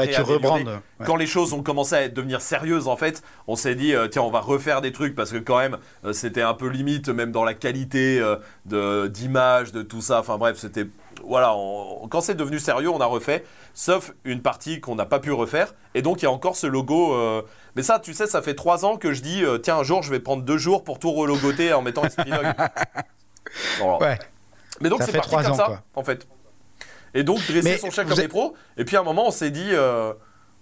[SPEAKER 3] Ouais. Ouais.
[SPEAKER 1] Quand les choses ont commencé à devenir sérieuses, en fait, on s'est dit, euh, tiens, on va refaire des trucs parce que quand même, euh, c'était un peu limite, même dans la qualité euh, de d'image, de tout ça. Enfin bref, c'était voilà. on- quand c'est devenu sérieux, on a refait, sauf une partie qu'on n'a pas pu refaire. Et donc il y a encore ce logo. Mais ça, tu sais, ça fait trois ans que je dis, euh, tiens, un jour, je vais prendre deux jours pour tout relogoter en mettant Dog. Voilà.
[SPEAKER 3] Ouais.
[SPEAKER 1] Mais donc
[SPEAKER 3] Ça
[SPEAKER 1] c'est parti comme
[SPEAKER 3] ans,
[SPEAKER 1] ça,
[SPEAKER 3] quoi.
[SPEAKER 1] en fait. Et donc dresser
[SPEAKER 3] Mais
[SPEAKER 1] son
[SPEAKER 3] vous
[SPEAKER 1] comme
[SPEAKER 3] êtes-
[SPEAKER 1] les pros. Et puis à un moment, on s'est dit, euh,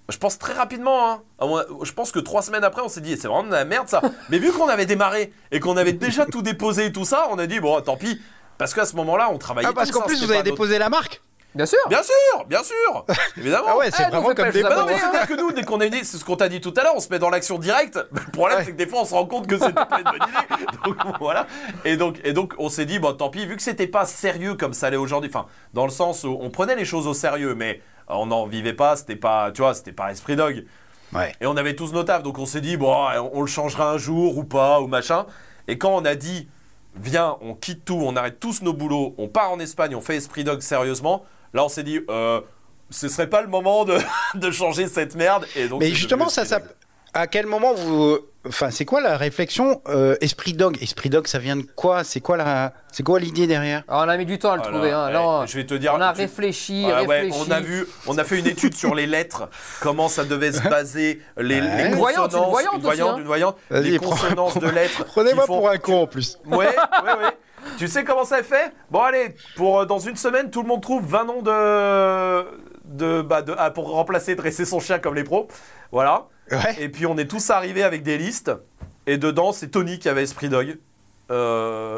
[SPEAKER 1] je pense très rapidement, hein, je pense que trois semaines après, on s'est dit, c'est vraiment de la merde ça. Mais vu qu'on avait démarré et qu'on avait déjà tout déposé et tout ça, on a dit, bon, tant pis. Parce qu'à ce moment-là, on travaillait.
[SPEAKER 3] Ah, parce qu'en plus, vous avez
[SPEAKER 1] notre-
[SPEAKER 3] déposé la marque
[SPEAKER 2] Bien sûr.
[SPEAKER 1] Bien sûr, bien sûr, évidemment.
[SPEAKER 3] Ah ouais, c'est
[SPEAKER 2] on
[SPEAKER 3] vraiment comme des
[SPEAKER 1] Bah non, mais
[SPEAKER 2] abonné,
[SPEAKER 1] c'est-à-dire que nous, dès qu'on a une idée, c'est ce qu'on t'a dit tout à l'heure, on se met dans l'action directe. Le problème,
[SPEAKER 3] Ouais.
[SPEAKER 1] c'est que des fois, on se rend compte que c'était pas une bonne idée. Donc voilà. Et donc, et donc on s'est dit, bon, tant pis, vu que c'était pas sérieux comme ça l'est aujourd'hui, enfin, dans le sens où on prenait les choses au sérieux, mais on n'en vivait pas, c'était pas, tu vois, c'était pas esprit dog.
[SPEAKER 3] Ouais.
[SPEAKER 1] Et on avait tous nos tafs, donc on s'est dit, bon, on, on le changera un jour ou pas, ou machin. Et quand on a dit, viens, on quitte tout, on arrête tous nos boulots, on part en Espagne, on fait Esprit Dog sérieusement, là on s'est dit, euh, ce serait pas le moment de, de changer cette merde. Et donc,
[SPEAKER 3] Mais justement, ça, ça, à quel moment vous, enfin, c'est quoi la réflexion euh, Esprit Dog? Esprit Dog, ça vient de quoi? C'est quoi la, c'est quoi l'idée derrière?
[SPEAKER 2] Alors, on a mis du temps à le
[SPEAKER 1] Voilà.
[SPEAKER 2] trouver. hein.
[SPEAKER 1] Eh,
[SPEAKER 2] Non,
[SPEAKER 1] je vais te dire.
[SPEAKER 2] on a
[SPEAKER 1] tu-
[SPEAKER 2] réfléchi,
[SPEAKER 1] Ouais, ouais,
[SPEAKER 2] réfléchi.
[SPEAKER 1] on a vu, on a fait une étude sur les lettres, comment ça devait se baser, les,
[SPEAKER 3] Ouais.
[SPEAKER 1] les
[SPEAKER 3] Une
[SPEAKER 2] voyante, une
[SPEAKER 1] consonances,
[SPEAKER 2] voyante
[SPEAKER 1] une
[SPEAKER 2] aussi,
[SPEAKER 1] voyante,
[SPEAKER 2] hein.
[SPEAKER 1] une voyante, les
[SPEAKER 3] prends-
[SPEAKER 1] consonances de lettres.
[SPEAKER 3] Prenez-moi
[SPEAKER 1] font-
[SPEAKER 3] pour un con en plus.
[SPEAKER 1] Ouais, ouais, ouais. Tu sais comment ça est fait? Bon, allez, pour euh, dans une semaine, tout le monde trouve 20 noms de. de, bah, de ah, pour remplacer, dresser son chien comme les pros. Voilà.
[SPEAKER 3] Ouais.
[SPEAKER 1] Et puis on est tous arrivés avec des listes. Et dedans, c'est Tony qui avait Esprit Dog. Euh,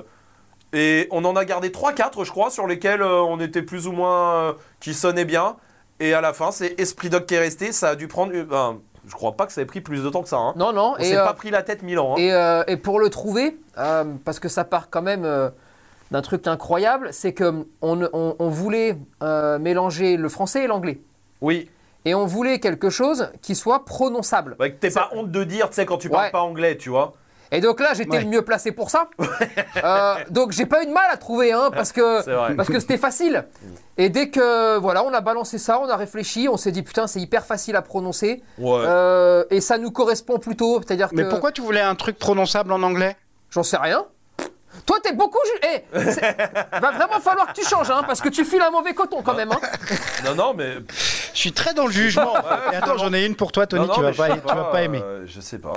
[SPEAKER 1] et on en a gardé 3-4, je crois, sur lesquels euh, on était plus ou moins. euh, qui sonnaient bien. Et à la fin, c'est Esprit Dog qui est resté. Ça a dû prendre. euh, ben, je crois pas que ça ait pris plus de temps que ça. Hein.
[SPEAKER 2] Non, non.
[SPEAKER 1] On
[SPEAKER 2] Et,
[SPEAKER 1] s'est
[SPEAKER 2] euh,
[SPEAKER 1] pas pris la tête mille ans. hein.
[SPEAKER 2] et, euh, et pour le trouver, euh, parce que ça part quand même euh, d'un truc incroyable, c'est que on, on- on voulait euh, mélanger le français et l'anglais.
[SPEAKER 1] Oui.
[SPEAKER 2] Et on voulait quelque chose qui soit prononçable.
[SPEAKER 1] Ouais, que
[SPEAKER 2] Ça-
[SPEAKER 1] pas honte de dire, tu sais, quand tu parles
[SPEAKER 2] Ouais.
[SPEAKER 1] pas anglais, tu vois.
[SPEAKER 2] Et donc là, j'étais
[SPEAKER 3] Ouais.
[SPEAKER 2] le mieux placé pour ça. Euh, donc j'ai pas eu de mal à trouver, hein, parce que parce que c'était facile. Et dès que voilà, on a balancé ça, on a réfléchi, on s'est dit putain, c'est hyper facile à prononcer
[SPEAKER 1] Ouais.
[SPEAKER 2] Euh, et ça nous correspond plutôt. C'est-à-dire que
[SPEAKER 3] Mais pourquoi tu voulais un truc prononçable en anglais?
[SPEAKER 2] J'en sais rien. Toi, t'es beaucoup. Eh, va vraiment falloir que tu changes, hein, parce que tu files un mauvais coton quand même. Hein.
[SPEAKER 1] Non, non, mais.
[SPEAKER 3] Je suis très dans le jugement. Et attends, j'en ai une pour toi, Tony.
[SPEAKER 1] non, non,
[SPEAKER 3] tu, vas
[SPEAKER 1] mais je
[SPEAKER 3] pas,
[SPEAKER 1] sais
[SPEAKER 3] tu vas pas aimer.
[SPEAKER 1] euh, je sais pas.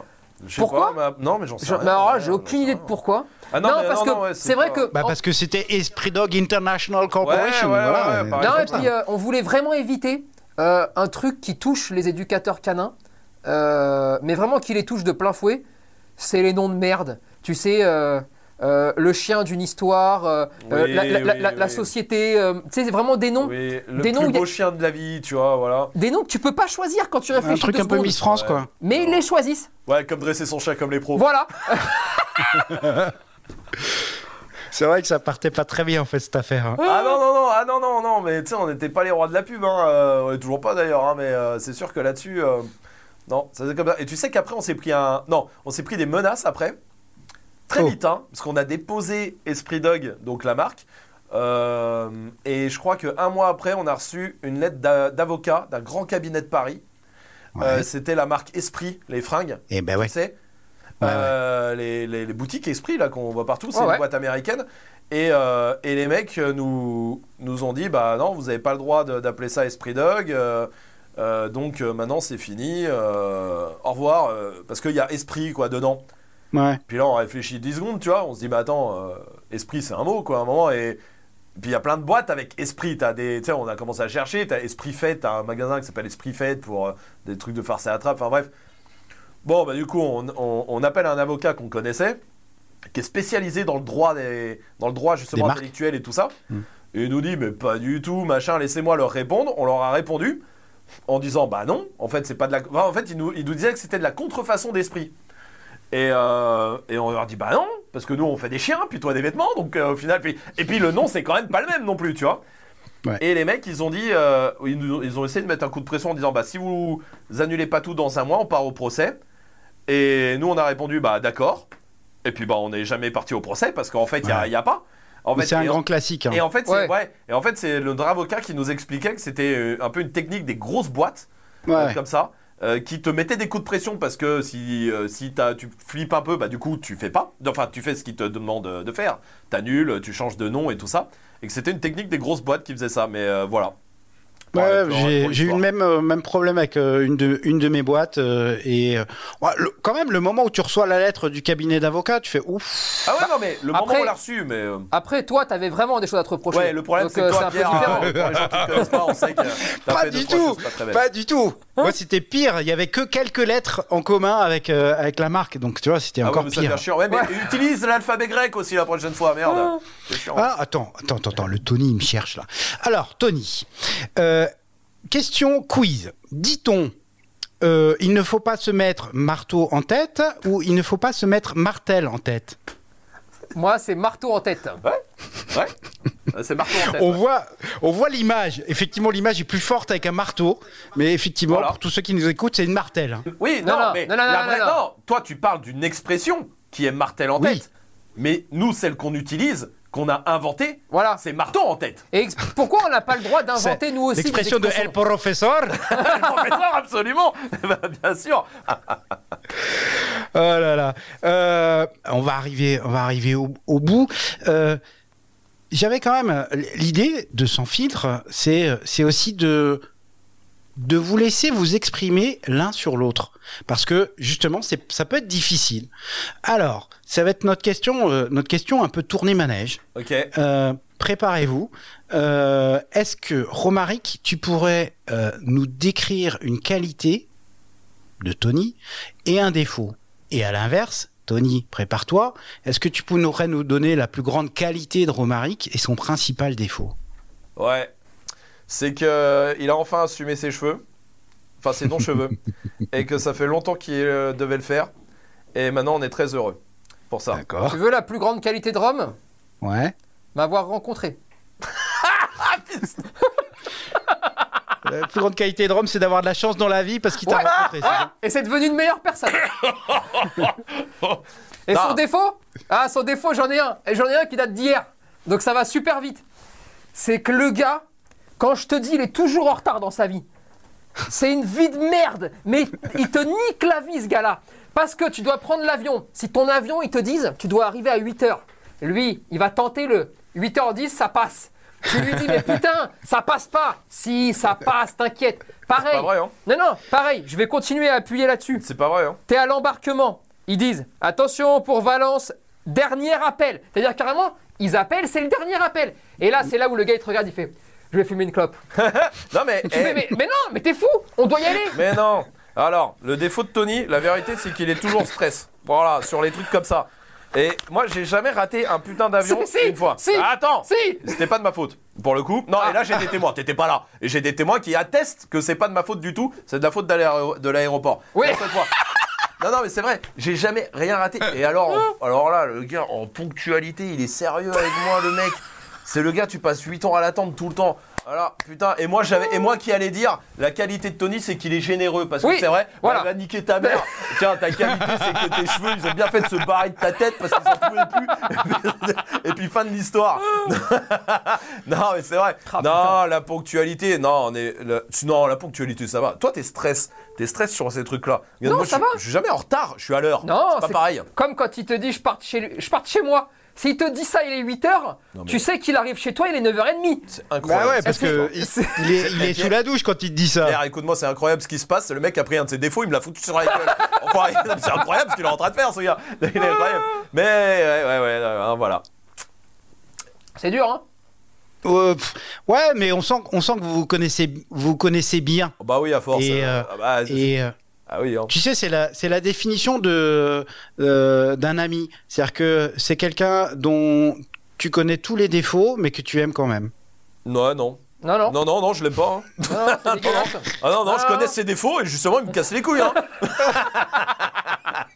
[SPEAKER 1] Je sais
[SPEAKER 2] Pourquoi
[SPEAKER 1] pas, mais- Non, mais j'en sais
[SPEAKER 2] Je-
[SPEAKER 1] rien.
[SPEAKER 2] mais alors là, j'ai
[SPEAKER 1] j'en
[SPEAKER 2] aucune
[SPEAKER 1] sais
[SPEAKER 2] idée de
[SPEAKER 1] rien.
[SPEAKER 2] pourquoi.
[SPEAKER 1] Ah non, mais
[SPEAKER 2] parce
[SPEAKER 1] non,
[SPEAKER 2] que
[SPEAKER 1] non, ouais,
[SPEAKER 2] c'est vrai
[SPEAKER 1] pas-
[SPEAKER 2] que
[SPEAKER 3] Bah parce que c'était Esprit Dog International Corporation.
[SPEAKER 1] ouais, ouais,
[SPEAKER 3] voilà.
[SPEAKER 1] ouais, par
[SPEAKER 2] Non, et puis euh, on voulait vraiment éviter euh, un truc qui touche les éducateurs canins, euh, mais vraiment qui les touche de plein fouet, c'est les noms de merde. Tu sais, euh, euh, le chien d'une histoire, euh,
[SPEAKER 1] Oui,
[SPEAKER 2] la, la- la-
[SPEAKER 1] oui,
[SPEAKER 2] la- la
[SPEAKER 1] oui.
[SPEAKER 2] société, euh, tu sais, c'est vraiment des noms,
[SPEAKER 1] Oui, le
[SPEAKER 2] Des noms,
[SPEAKER 1] plus
[SPEAKER 2] il y a-
[SPEAKER 1] beau chien de la vie, tu vois, voilà.
[SPEAKER 2] des noms que tu peux pas choisir quand tu
[SPEAKER 3] Un
[SPEAKER 2] réfléchis
[SPEAKER 3] truc
[SPEAKER 2] deux
[SPEAKER 3] un peu. Miss France,
[SPEAKER 1] Ouais.
[SPEAKER 3] quoi.
[SPEAKER 2] Mais ils les choisissent.
[SPEAKER 1] Ouais, comme dresser son chat comme les pros.
[SPEAKER 2] Voilà.
[SPEAKER 3] C'est vrai que ça partait pas très bien, en fait, cette affaire. hein.
[SPEAKER 1] Ah non, non, non, ah non, non, non, mais tu sais, on n'était pas les rois de la pub, hein. euh, on est toujours pas d'ailleurs, hein, mais euh, c'est sûr que là-dessus, euh, non, ça c'est comme ça. Et tu sais qu'après, on s'est pris un. Non, on s'est pris des menaces après, très vite, hein, parce qu'on a déposé Esprit Dog, donc la marque, euh, et je crois qu'un mois après, on a reçu une lettre d'a- d'avocat d'un grand cabinet de Paris. Euh. C'était la marque Esprit, les fringues.
[SPEAKER 3] Et ben ouais.
[SPEAKER 1] Tu sais
[SPEAKER 3] Ouais,
[SPEAKER 1] Euh, Les, les- les boutiques Esprit là qu'on voit partout, c'est
[SPEAKER 2] Ouais,
[SPEAKER 1] une
[SPEAKER 2] ouais.
[SPEAKER 1] boîte américaine. Et, euh, et les mecs nous, nous ont dit bah non, vous n'avez pas le droit d'appeler ça Esprit Dog. euh, euh, donc euh, maintenant c'est fini. euh, au revoir. euh, parce qu'il y a Esprit quoi dedans.
[SPEAKER 3] Ouais.
[SPEAKER 1] Puis là on réfléchit 10 secondes, tu vois. On se dit bah attends, euh, Esprit c'est un mot quoi à un moment. Et puis il y a plein de boîtes avec Esprit. T'as des, tu sais, on a commencé à chercher. T'as Esprit Fête, t'as un magasin qui s'appelle Esprit Fête pour euh, des trucs de farce et attrape. Enfin bref. Bon, bah du coup, on, on- on appelle un avocat qu'on connaissait, qui est spécialisé dans le droit, des, dans le droit justement intellectuel et tout ça.
[SPEAKER 3] Hmm.
[SPEAKER 1] Et il nous dit, mais pas du tout, machin, laissez-moi leur répondre. On leur a répondu en disant, bah non, en fait, c'est pas de la. enfin, en fait, il nous, il nous disait que c'était de la contrefaçon d'esprit. Et, euh, et on leur dit, bah non, parce que nous, on fait des chiens, puis toi, des vêtements, donc euh, au final. Puis... Et puis le nom, c'est quand même pas le même non plus, tu vois.
[SPEAKER 3] Ouais.
[SPEAKER 1] Et les mecs, ils ont dit, euh, ils, nous- ils ont essayé de mettre un coup de pression en disant, bah si vous annulez pas tout dans un mois, on part au procès. Et nous, on a répondu, bah d'accord. Et puis, bah, on n'est jamais parti au procès parce qu'en fait, il n'y a,
[SPEAKER 3] Ouais.
[SPEAKER 1] il y a pas.
[SPEAKER 3] C'est un
[SPEAKER 1] en-
[SPEAKER 3] grand classique. hein.
[SPEAKER 1] et en fait, c'est
[SPEAKER 2] Ouais.
[SPEAKER 1] ouais. Et en fait, c'est notre avocat qui nous expliquait que c'était un peu une technique des grosses boîtes comme ça, euh, qui te mettaient des coups de pression parce que si euh, si tu flippes un peu, bah du coup tu fais pas. Enfin, tu fais ce qu'ils te demandent de faire. T'annules, tu changes de nom et tout ça. Et que c'était une technique des grosses boîtes qui faisait ça. Mais euh, voilà.
[SPEAKER 3] Ouais, j'ai eu le même, euh, même problème avec euh, une, de, une de mes boîtes. euh, et ouais, le- quand même, le moment où tu reçois la lettre du cabinet d'avocat, tu fais ouf.
[SPEAKER 1] Ah ouais, non, mais le moment
[SPEAKER 2] Après-
[SPEAKER 1] où on l'a reçu, mais.
[SPEAKER 2] Après, toi, t'avais vraiment des choses à te reprocher.
[SPEAKER 1] Ouais, le problème c'est que toi,
[SPEAKER 2] un peu
[SPEAKER 1] pour les gens qui te connaissent pas, on sait que t'as
[SPEAKER 3] Pas du tout.
[SPEAKER 1] choses pas
[SPEAKER 3] du tout. Moi, c'était pire. Il y avait que quelques lettres en commun avec, euh, avec la marque. Donc, tu vois, c'était
[SPEAKER 1] Ah ouais,
[SPEAKER 3] encore
[SPEAKER 1] mais ça
[SPEAKER 3] pire.
[SPEAKER 1] chiant. Ouais, mais
[SPEAKER 2] Ouais.
[SPEAKER 1] utilise l'alphabet grec aussi la prochaine fois, merde. C'est chiant.
[SPEAKER 3] Ah, attends, attends, attends, attends, le Tony, il me cherche là. Alors, Tony, euh, question quiz. Dit-on, euh, il ne faut pas se mettre marteau en tête ou il ne faut pas se mettre martel en tête?
[SPEAKER 2] Moi, c'est marteau en tête.
[SPEAKER 1] Ouais. Euh, C'est marteau en tête.
[SPEAKER 3] On
[SPEAKER 1] ouais.
[SPEAKER 3] voit, on voit l'image. Effectivement, l'image est plus forte avec un marteau, mais effectivement,
[SPEAKER 1] Voilà.
[SPEAKER 3] pour tous ceux qui nous écoutent, c'est une martelle. hein.
[SPEAKER 1] Oui,
[SPEAKER 2] Non,
[SPEAKER 1] non,
[SPEAKER 2] non,
[SPEAKER 1] mais
[SPEAKER 2] non, non,
[SPEAKER 1] la
[SPEAKER 2] non,
[SPEAKER 1] vraie-
[SPEAKER 2] non, non.
[SPEAKER 1] Toi, tu parles d'une expression qui est martel en
[SPEAKER 3] Oui.
[SPEAKER 1] tête. Mais nous, celle qu'on utilise, qu'on a inventée,
[SPEAKER 2] Voilà.
[SPEAKER 1] c'est marteau en tête.
[SPEAKER 2] Et pourquoi on n'a pas le droit d'inventer nous aussi
[SPEAKER 3] L'expression de El Professor.
[SPEAKER 1] Professeur, absolument. Bah, Bien sûr.
[SPEAKER 3] Oh là là. Euh, on va arriver, on va arriver au, au bout. Euh, J'avais quand même l'idée de sans filtre, c'est c'est aussi de de vous laisser vous exprimer l'un sur l'autre, parce que justement, c'est ça peut être difficile. Alors, ça va être notre question, euh, notre question un peu tournée manège.
[SPEAKER 1] Ok.
[SPEAKER 3] Euh, Préparez-vous. Euh, Est-ce que Romaric, tu pourrais euh, nous décrire une qualité de Tony et un défaut? Et à l'inverse, Tony, prépare-toi. Est-ce que tu pourrais nous donner la plus grande qualité de Romaric et son principal défaut?
[SPEAKER 1] Ouais. C'est que euh, il a enfin assumé ses cheveux. Enfin, ses non-cheveux. et que ça fait longtemps qu'il euh, devait le faire. Et maintenant, on est très heureux pour ça.
[SPEAKER 3] D'accord.
[SPEAKER 2] Tu veux la plus grande qualité de Rome
[SPEAKER 3] Ouais.
[SPEAKER 2] M'avoir rencontré.
[SPEAKER 3] La plus grande qualité de Rome, c'est d'avoir de la chance dans la vie parce qu'il t'a
[SPEAKER 2] Ouais.
[SPEAKER 3] rencontré. c'est ça?
[SPEAKER 2] Et c'est devenu une meilleure personne. Et
[SPEAKER 1] Non.
[SPEAKER 2] son défaut? Ah, son défaut, j'en ai un. Et j'en ai un qui date d'hier. Donc ça va super vite. C'est que le gars, quand je te dis, il est toujours en retard dans sa vie. C'est une vie de merde. Mais il te nique la vie, ce gars-là. Parce que tu dois prendre l'avion. Si ton avion, ils te disent, tu dois arriver à 8h. Lui, il va tenter le 8h10, ça passe. Tu lui dis, mais putain, ça passe pas. Si, ça passe, t'inquiète. Pareil.
[SPEAKER 1] Pas vrai, hein
[SPEAKER 2] Non, non, pareil. Je vais continuer à appuyer là-dessus.
[SPEAKER 1] C'est pas vrai, hein
[SPEAKER 2] T'es à l'embarquement. Ils disent attention pour Valence, dernier appel. C'est-à-dire carrément, ils appellent, c'est le dernier appel. Et là, c'est là où le gars il te regarde, il fait je vais fumer une clope.
[SPEAKER 1] Non, mais. Eh,
[SPEAKER 2] mais, mais non, mais t'es fou, on doit y aller.
[SPEAKER 1] Mais non Alors, le défaut de Tony, la vérité, c'est qu'il est toujours stress. Voilà, sur les trucs comme ça. Et moi, j'ai jamais raté un putain d'avion
[SPEAKER 2] Si, si,
[SPEAKER 1] une fois.
[SPEAKER 2] si,
[SPEAKER 1] Ah, attends
[SPEAKER 2] si.
[SPEAKER 1] C'était pas de ma faute, pour le coup. Non, et là, j'ai des témoins. T'étais pas là. Et j'ai des témoins qui attestent que c'est pas de ma faute du tout. C'est de la faute de l'aéroport.
[SPEAKER 2] Oui.
[SPEAKER 1] C'est la seule fois. Non, non, mais c'est vrai. J'ai jamais rien raté. Et alors, en- alors là, le gars, en ponctualité, il est sérieux avec moi, le mec. C'est le gars, tu passes 8 ans à l'attente tout le temps. Alors, putain, et moi, j'avais, et moi qui allais dire, la qualité de Tony, c'est qu'il est généreux. Parce que
[SPEAKER 2] Oui,
[SPEAKER 1] c'est vrai,
[SPEAKER 2] voilà.
[SPEAKER 1] il va niquer ta mère. Tiens, ta qualité, c'est que tes cheveux, ils ont bien fait de se barrer de ta tête parce qu'ils en pouvaient plus. Et puis, fin de l'histoire. non, mais c'est vrai.
[SPEAKER 2] Ah,
[SPEAKER 1] non, la ponctualité, non, on est, non, la ponctualité, ça va. Toi, t'es stress. T'es stress sur ces trucs-là.
[SPEAKER 2] Non,
[SPEAKER 1] moi,
[SPEAKER 2] ça
[SPEAKER 1] je,
[SPEAKER 2] va.
[SPEAKER 1] Je suis jamais en retard, je suis à l'heure.
[SPEAKER 2] Non,
[SPEAKER 1] c'est pas
[SPEAKER 2] c'est-
[SPEAKER 1] pareil.
[SPEAKER 2] Comme quand il te dit je parte chez lui, je parte chez moi. S'il te dit ça, il est 8h,
[SPEAKER 1] Non, mais-
[SPEAKER 2] tu sais qu'il arrive chez toi, il est 9h30.
[SPEAKER 1] C'est incroyable.
[SPEAKER 3] Bah ouais, parce que- il, est, il est sous la douche quand il te dit ça.
[SPEAKER 1] Écoute-moi, c'est incroyable ce qui se passe. Le mec a pris un de ses défauts, il me l'a foutu sur la gueule. Enfin, c'est incroyable ce qu'il est en train de faire, ce gars. Il est incroyable. Mais ouais, ouais, ouais, ouais, voilà.
[SPEAKER 2] C'est dur, hein
[SPEAKER 3] Euh, pff, ouais, mais on sent, on sent que vous vous connaissez, vous connaissez bien.
[SPEAKER 1] Oh, Bah oui, à force.
[SPEAKER 3] Et,
[SPEAKER 1] euh,
[SPEAKER 3] euh,
[SPEAKER 1] ah bah,
[SPEAKER 3] Et euh,
[SPEAKER 1] ah oui, hein.
[SPEAKER 3] tu sais, c'est la, c'est la définition de euh, d'un ami. C'est-à-dire que c'est quelqu'un dont tu connais tous les défauts, mais que tu aimes quand même.
[SPEAKER 1] Non, non.
[SPEAKER 2] Non, non.
[SPEAKER 1] Non, non, non, je l'aime pas. hein.
[SPEAKER 2] Non, non.
[SPEAKER 1] Ah non, non,
[SPEAKER 2] Ah,
[SPEAKER 1] je
[SPEAKER 2] non.
[SPEAKER 1] connais ses défauts et justement, il me casse les couilles. Hein.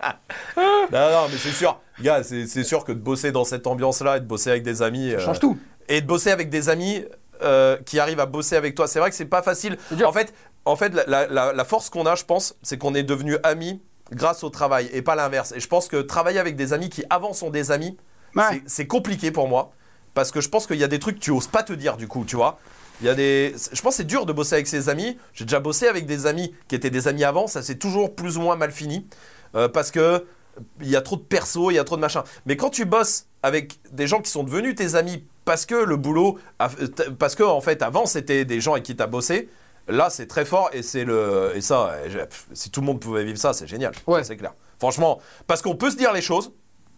[SPEAKER 1] non, non, mais c'est sûr. Gars, c'est c'est sûr que de bosser dans cette ambiance-là et de bosser avec des amis.
[SPEAKER 2] Ça
[SPEAKER 1] euh,
[SPEAKER 2] change tout.
[SPEAKER 1] Et de bosser avec des amis euh, qui arrivent à bosser avec toi. C'est vrai que c'est pas facile. En fait, en fait la, la- la- la force qu'on a, je pense, c'est qu'on est devenus amis grâce au travail et pas l'inverse. Et je pense que travailler avec des amis qui avant sont des amis,
[SPEAKER 3] Ouais.
[SPEAKER 1] c'est- compliqué pour moi. Parce que je pense qu'il y a des trucs que tu oses pas te dire du coup, tu vois. Il y a des... Je pense que c'est dur de bosser avec ses amis. J'ai déjà bossé avec des amis qui étaient des amis avant. Ça c'est toujours plus ou moins mal fini. Euh, parce que il y a trop de perso, il y a trop de machin. Mais quand tu bosses avec des gens qui sont devenus tes amis parce que le boulot, parce que en fait avant c'était des gens avec qui tu as bossé, là c'est très fort et c'est le et ça, pff, si tout le monde pouvait vivre ça, c'est génial.
[SPEAKER 2] Ouais.
[SPEAKER 1] C'est clair. Franchement, parce qu'on peut se dire les choses.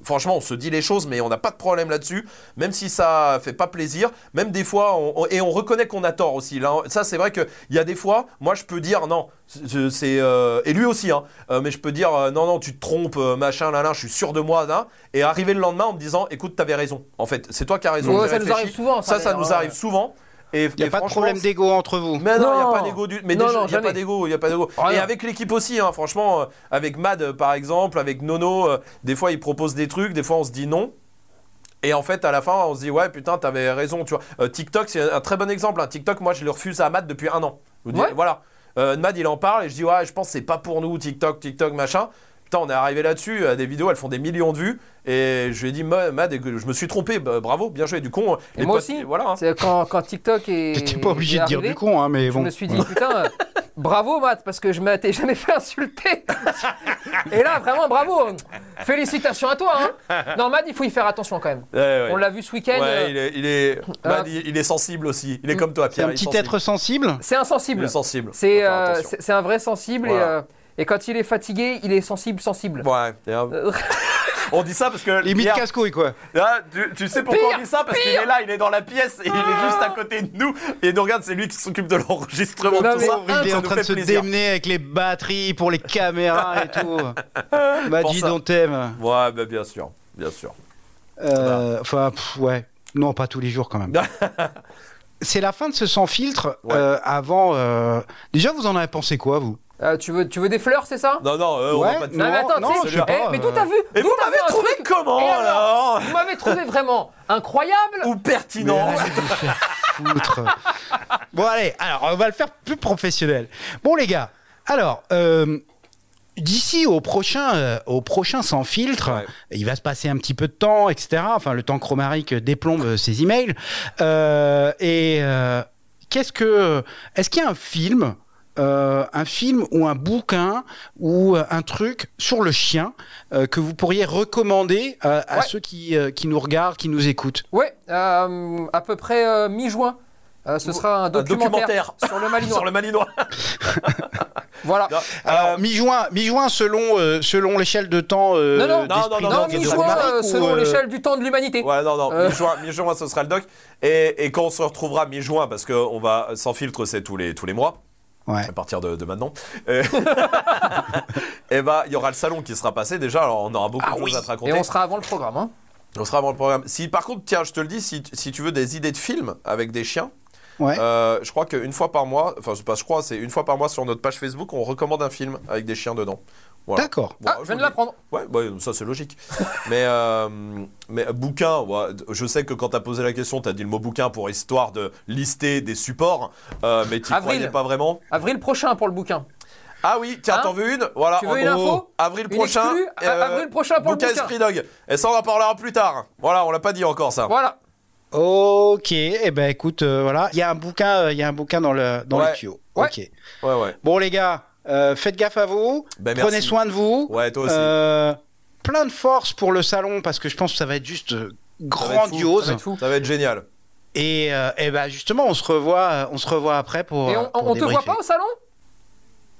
[SPEAKER 1] Franchement, on se dit les choses, mais on n'a pas de problème là-dessus, même si ça fait pas plaisir. Même des fois, on- on- et on reconnaît qu'on a tort aussi. Là, ça, c'est vrai qu'il y a des fois, moi, je peux dire non, c'est euh, et lui aussi, hein, euh, mais je peux dire euh, non, non, tu te trompes, machin, là, là, je suis sûr de moi, là, et arriver le lendemain en me disant, écoute, t'avais raison. En fait, c'est toi qui as raison.
[SPEAKER 2] Ouais, ça nous arrive souvent, ça,
[SPEAKER 1] Ça, nous arrive souvent. Et,
[SPEAKER 3] Il n'y a
[SPEAKER 1] et
[SPEAKER 3] pas de problème d'ego entre vous.
[SPEAKER 1] mais non, il n'y a
[SPEAKER 2] Non.
[SPEAKER 1] pas d'ego du. Mais
[SPEAKER 2] Non,
[SPEAKER 1] déjà, il n'y a pas
[SPEAKER 2] jamais.
[SPEAKER 1] d'ego, il n'y a pas d'ego. Et avec l'équipe aussi, hein, franchement, euh, avec Mad euh, par exemple, avec Nono, euh, des fois il propose des trucs, des fois on se dit non. Et en fait, à la fin, on se dit ouais, putain, t'avais raison, tu vois. Euh, TikTok, c'est un très bon exemple. hein. TikTok, moi, je le refuse à Mad depuis un an. Je vous dis,
[SPEAKER 2] Ouais.
[SPEAKER 1] Voilà. Euh, Mad, il en parle et je dis ouais, je pense que c'est pas pour nous, TikTok, TikTok, machin. Putain, on est arrivé là-dessus, euh, des vidéos, elles font des millions de vues. Et je lui ai dit, Ma- Mad, je me suis trompé, bah, bravo, bien joué. Du con,
[SPEAKER 2] Et
[SPEAKER 1] les
[SPEAKER 2] moi
[SPEAKER 1] potes-
[SPEAKER 2] aussi.
[SPEAKER 1] Voilà. hein.
[SPEAKER 2] C'est quand, quand TikTok est.
[SPEAKER 3] T'étais pas obligé de dire du con, hein, mais
[SPEAKER 2] Je
[SPEAKER 3] bon.
[SPEAKER 2] me suis dit, putain, euh, bravo Matt, parce que je m'étais jamais fait insulter. Et là, vraiment, bravo. Félicitations à toi. Hein. Non, Matt, il faut y faire attention quand même.
[SPEAKER 1] Ouais, ouais.
[SPEAKER 2] On l'a vu ce week-end.
[SPEAKER 1] Ouais,
[SPEAKER 2] euh,
[SPEAKER 1] il est, il est,
[SPEAKER 2] Ah.
[SPEAKER 1] Mad, il, il est sensible aussi. Il est comme toi,
[SPEAKER 3] C'est
[SPEAKER 1] Pierre.
[SPEAKER 3] un
[SPEAKER 1] il est
[SPEAKER 3] petit
[SPEAKER 1] sensible.
[SPEAKER 3] être sensible.
[SPEAKER 2] C'est insensible.
[SPEAKER 1] sensible.
[SPEAKER 2] C'est euh, c'est c'est un vrai sensible. Et, euh, et quand il est fatigué, il est sensible, sensible.
[SPEAKER 1] Ouais. On dit ça parce que
[SPEAKER 3] Limite
[SPEAKER 1] Pierre-
[SPEAKER 3] casse-couille, quoi.
[SPEAKER 1] Là, tu, tu sais pourquoi
[SPEAKER 2] Pire,
[SPEAKER 1] on dit ça? Parce qu'il est là, il est dans la pièce et il est juste à côté de nous. Et il nous regarde, c'est lui qui s'occupe de l'enregistrement.
[SPEAKER 2] Non,
[SPEAKER 1] tout
[SPEAKER 2] mais
[SPEAKER 1] ça.
[SPEAKER 3] Il est
[SPEAKER 1] Ça
[SPEAKER 3] en train de se
[SPEAKER 1] plaisir.
[SPEAKER 3] démener avec les batteries pour les caméras et tout. bah, dis donc, t'aimes.
[SPEAKER 1] Ouais, bah, bien sûr. Bien sûr.
[SPEAKER 3] Euh, Enfin, pff, ouais. Non, pas tous les jours quand même. C'est la fin de ce sans filtre.
[SPEAKER 1] Ouais.
[SPEAKER 3] euh, avant. euh, Déjà, vous en avez pensé quoi, vous?
[SPEAKER 2] Euh, tu, veux, tu veux des fleurs, c'est ça?
[SPEAKER 1] Non, non, euh, on
[SPEAKER 3] Ouais,
[SPEAKER 1] va pas te
[SPEAKER 2] Non, mais attends,
[SPEAKER 3] non,
[SPEAKER 2] tu sais,
[SPEAKER 3] je sais pas,
[SPEAKER 2] eh, mais
[SPEAKER 3] euh,
[SPEAKER 2] d'où t'as vu
[SPEAKER 1] Et
[SPEAKER 2] d'où
[SPEAKER 1] vous
[SPEAKER 2] t'as
[SPEAKER 1] m'avez
[SPEAKER 2] un
[SPEAKER 1] trouvé
[SPEAKER 2] truc
[SPEAKER 1] comment
[SPEAKER 2] Et
[SPEAKER 1] alors
[SPEAKER 2] Vous m'avez trouvé vraiment incroyable
[SPEAKER 1] Ou pertinent
[SPEAKER 3] Mais arrête de faire foutre. bon, allez, alors, on va le faire plus professionnel. Bon, les gars, alors, euh, d'ici au prochain, euh, au prochain sans filtre,
[SPEAKER 1] Ouais.
[SPEAKER 3] il va se passer un petit peu de temps, etc. Enfin, le temps que Romaric déplombe ses emails. Euh, et euh, qu'est-ce que. Est-ce qu'il y a un film euh, un film ou un bouquin ou euh, un truc sur le chien euh, que vous pourriez recommander euh, à
[SPEAKER 2] Ouais.
[SPEAKER 3] ceux qui, euh, qui nous regardent, qui nous écoutent?
[SPEAKER 2] Ouais, euh, à peu près euh, mi-juin. Euh, ce sera un
[SPEAKER 1] Un
[SPEAKER 2] documentaire, sur le Malinois.
[SPEAKER 1] sur le Malinois.
[SPEAKER 2] Voilà.
[SPEAKER 1] Non,
[SPEAKER 3] Alors,
[SPEAKER 1] euh,
[SPEAKER 3] mi-juin, mi-juin selon, euh, selon l'échelle de temps euh,
[SPEAKER 2] Non, non.
[SPEAKER 1] Non, non,
[SPEAKER 2] mi-juin, selon
[SPEAKER 3] euh,
[SPEAKER 2] l'échelle du temps de l'humanité.
[SPEAKER 1] Ouais, non, non,
[SPEAKER 2] Euh.
[SPEAKER 1] mi-juin, mi-juin, ce sera le doc. Et, et quand on se retrouvera mi-juin, parce qu'on va sans filtre, c'est tous les, tous les mois.
[SPEAKER 3] Ouais.
[SPEAKER 1] à partir de, de maintenant. Et, et bah, il y aura le salon qui sera passé déjà, alors on aura beaucoup
[SPEAKER 3] Ah
[SPEAKER 1] de choses à te raconter.
[SPEAKER 2] Et on sera avant le programme. Hein.
[SPEAKER 1] On sera avant le programme. Si par contre, tiens, je te le dis, si, si tu veux des idées de films avec des chiens,
[SPEAKER 3] Ouais.
[SPEAKER 1] euh, je crois qu'une fois par mois, enfin, pas je crois, c'est une fois par mois sur notre page Facebook, on recommande un film avec des chiens dedans. Voilà.
[SPEAKER 3] D'accord.
[SPEAKER 1] Voilà,
[SPEAKER 2] ah, je viens de l'apprendre.
[SPEAKER 1] Ouais, ouais, ça c'est logique. mais, euh, mais bouquin, ouais, je sais que quand t'as posé la question, t'as dit le mot bouquin pour histoire de lister des supports, euh, mais tu
[SPEAKER 2] Avril.
[SPEAKER 1] croyais pas vraiment.
[SPEAKER 2] Avril prochain pour le bouquin.
[SPEAKER 1] Ah oui, tiens,
[SPEAKER 2] Hein
[SPEAKER 1] t'en veux une? Voilà.
[SPEAKER 2] Tu veux une info?
[SPEAKER 1] Avril
[SPEAKER 2] Une
[SPEAKER 1] prochain.
[SPEAKER 2] exclue?
[SPEAKER 1] Euh,
[SPEAKER 2] Avril prochain pour le
[SPEAKER 1] bouquin
[SPEAKER 2] bouquin.
[SPEAKER 1] Esprit Dog. Et ça, on en parlera plus tard. Voilà, on l'a pas dit encore ça.
[SPEAKER 2] Voilà.
[SPEAKER 3] Ok. Eh ben écoute, euh, voilà, il y a un bouquin, euh, il y a un bouquin dans le dans
[SPEAKER 1] Ouais.
[SPEAKER 3] le tuyau.
[SPEAKER 2] Ouais.
[SPEAKER 3] Ok.
[SPEAKER 1] Ouais, ouais.
[SPEAKER 3] Bon les gars, euh, faites gaffe à vous.
[SPEAKER 1] Ben,
[SPEAKER 3] Prenez soin de vous.
[SPEAKER 1] Ouais, toi aussi.
[SPEAKER 3] Euh, plein de force pour le salon parce que je pense que ça va être juste grandiose.
[SPEAKER 2] Ça va être fou.
[SPEAKER 1] Ça va être génial.
[SPEAKER 3] Et, euh, ben justement, on se revoit, on se revoit après pour.
[SPEAKER 2] Et on,
[SPEAKER 3] pour
[SPEAKER 2] on te voit pas au salon?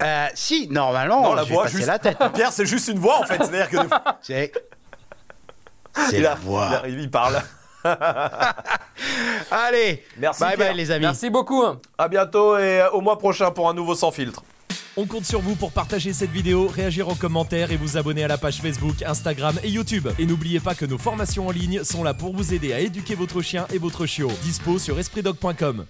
[SPEAKER 3] Euh, Si, normalement,
[SPEAKER 1] Non, la voix, juste.
[SPEAKER 3] la tête.
[SPEAKER 1] Pierre, c'est juste une voix en fait. C'est-à-dire que
[SPEAKER 3] C'est la voix.
[SPEAKER 1] il arrive, il parle.
[SPEAKER 3] Allez,
[SPEAKER 1] Merci.
[SPEAKER 3] bye
[SPEAKER 1] Pierre.
[SPEAKER 3] bye les amis.
[SPEAKER 2] Merci beaucoup. hein.
[SPEAKER 1] À bientôt et au mois prochain pour un nouveau sans filtre. On compte sur vous pour partager cette vidéo, réagir en commentaire et vous abonner à la page Facebook, Instagram et YouTube. Et n'oubliez pas que nos formations en ligne sont là pour vous aider à éduquer votre chien et votre chiot. Dispo sur espritdog.com.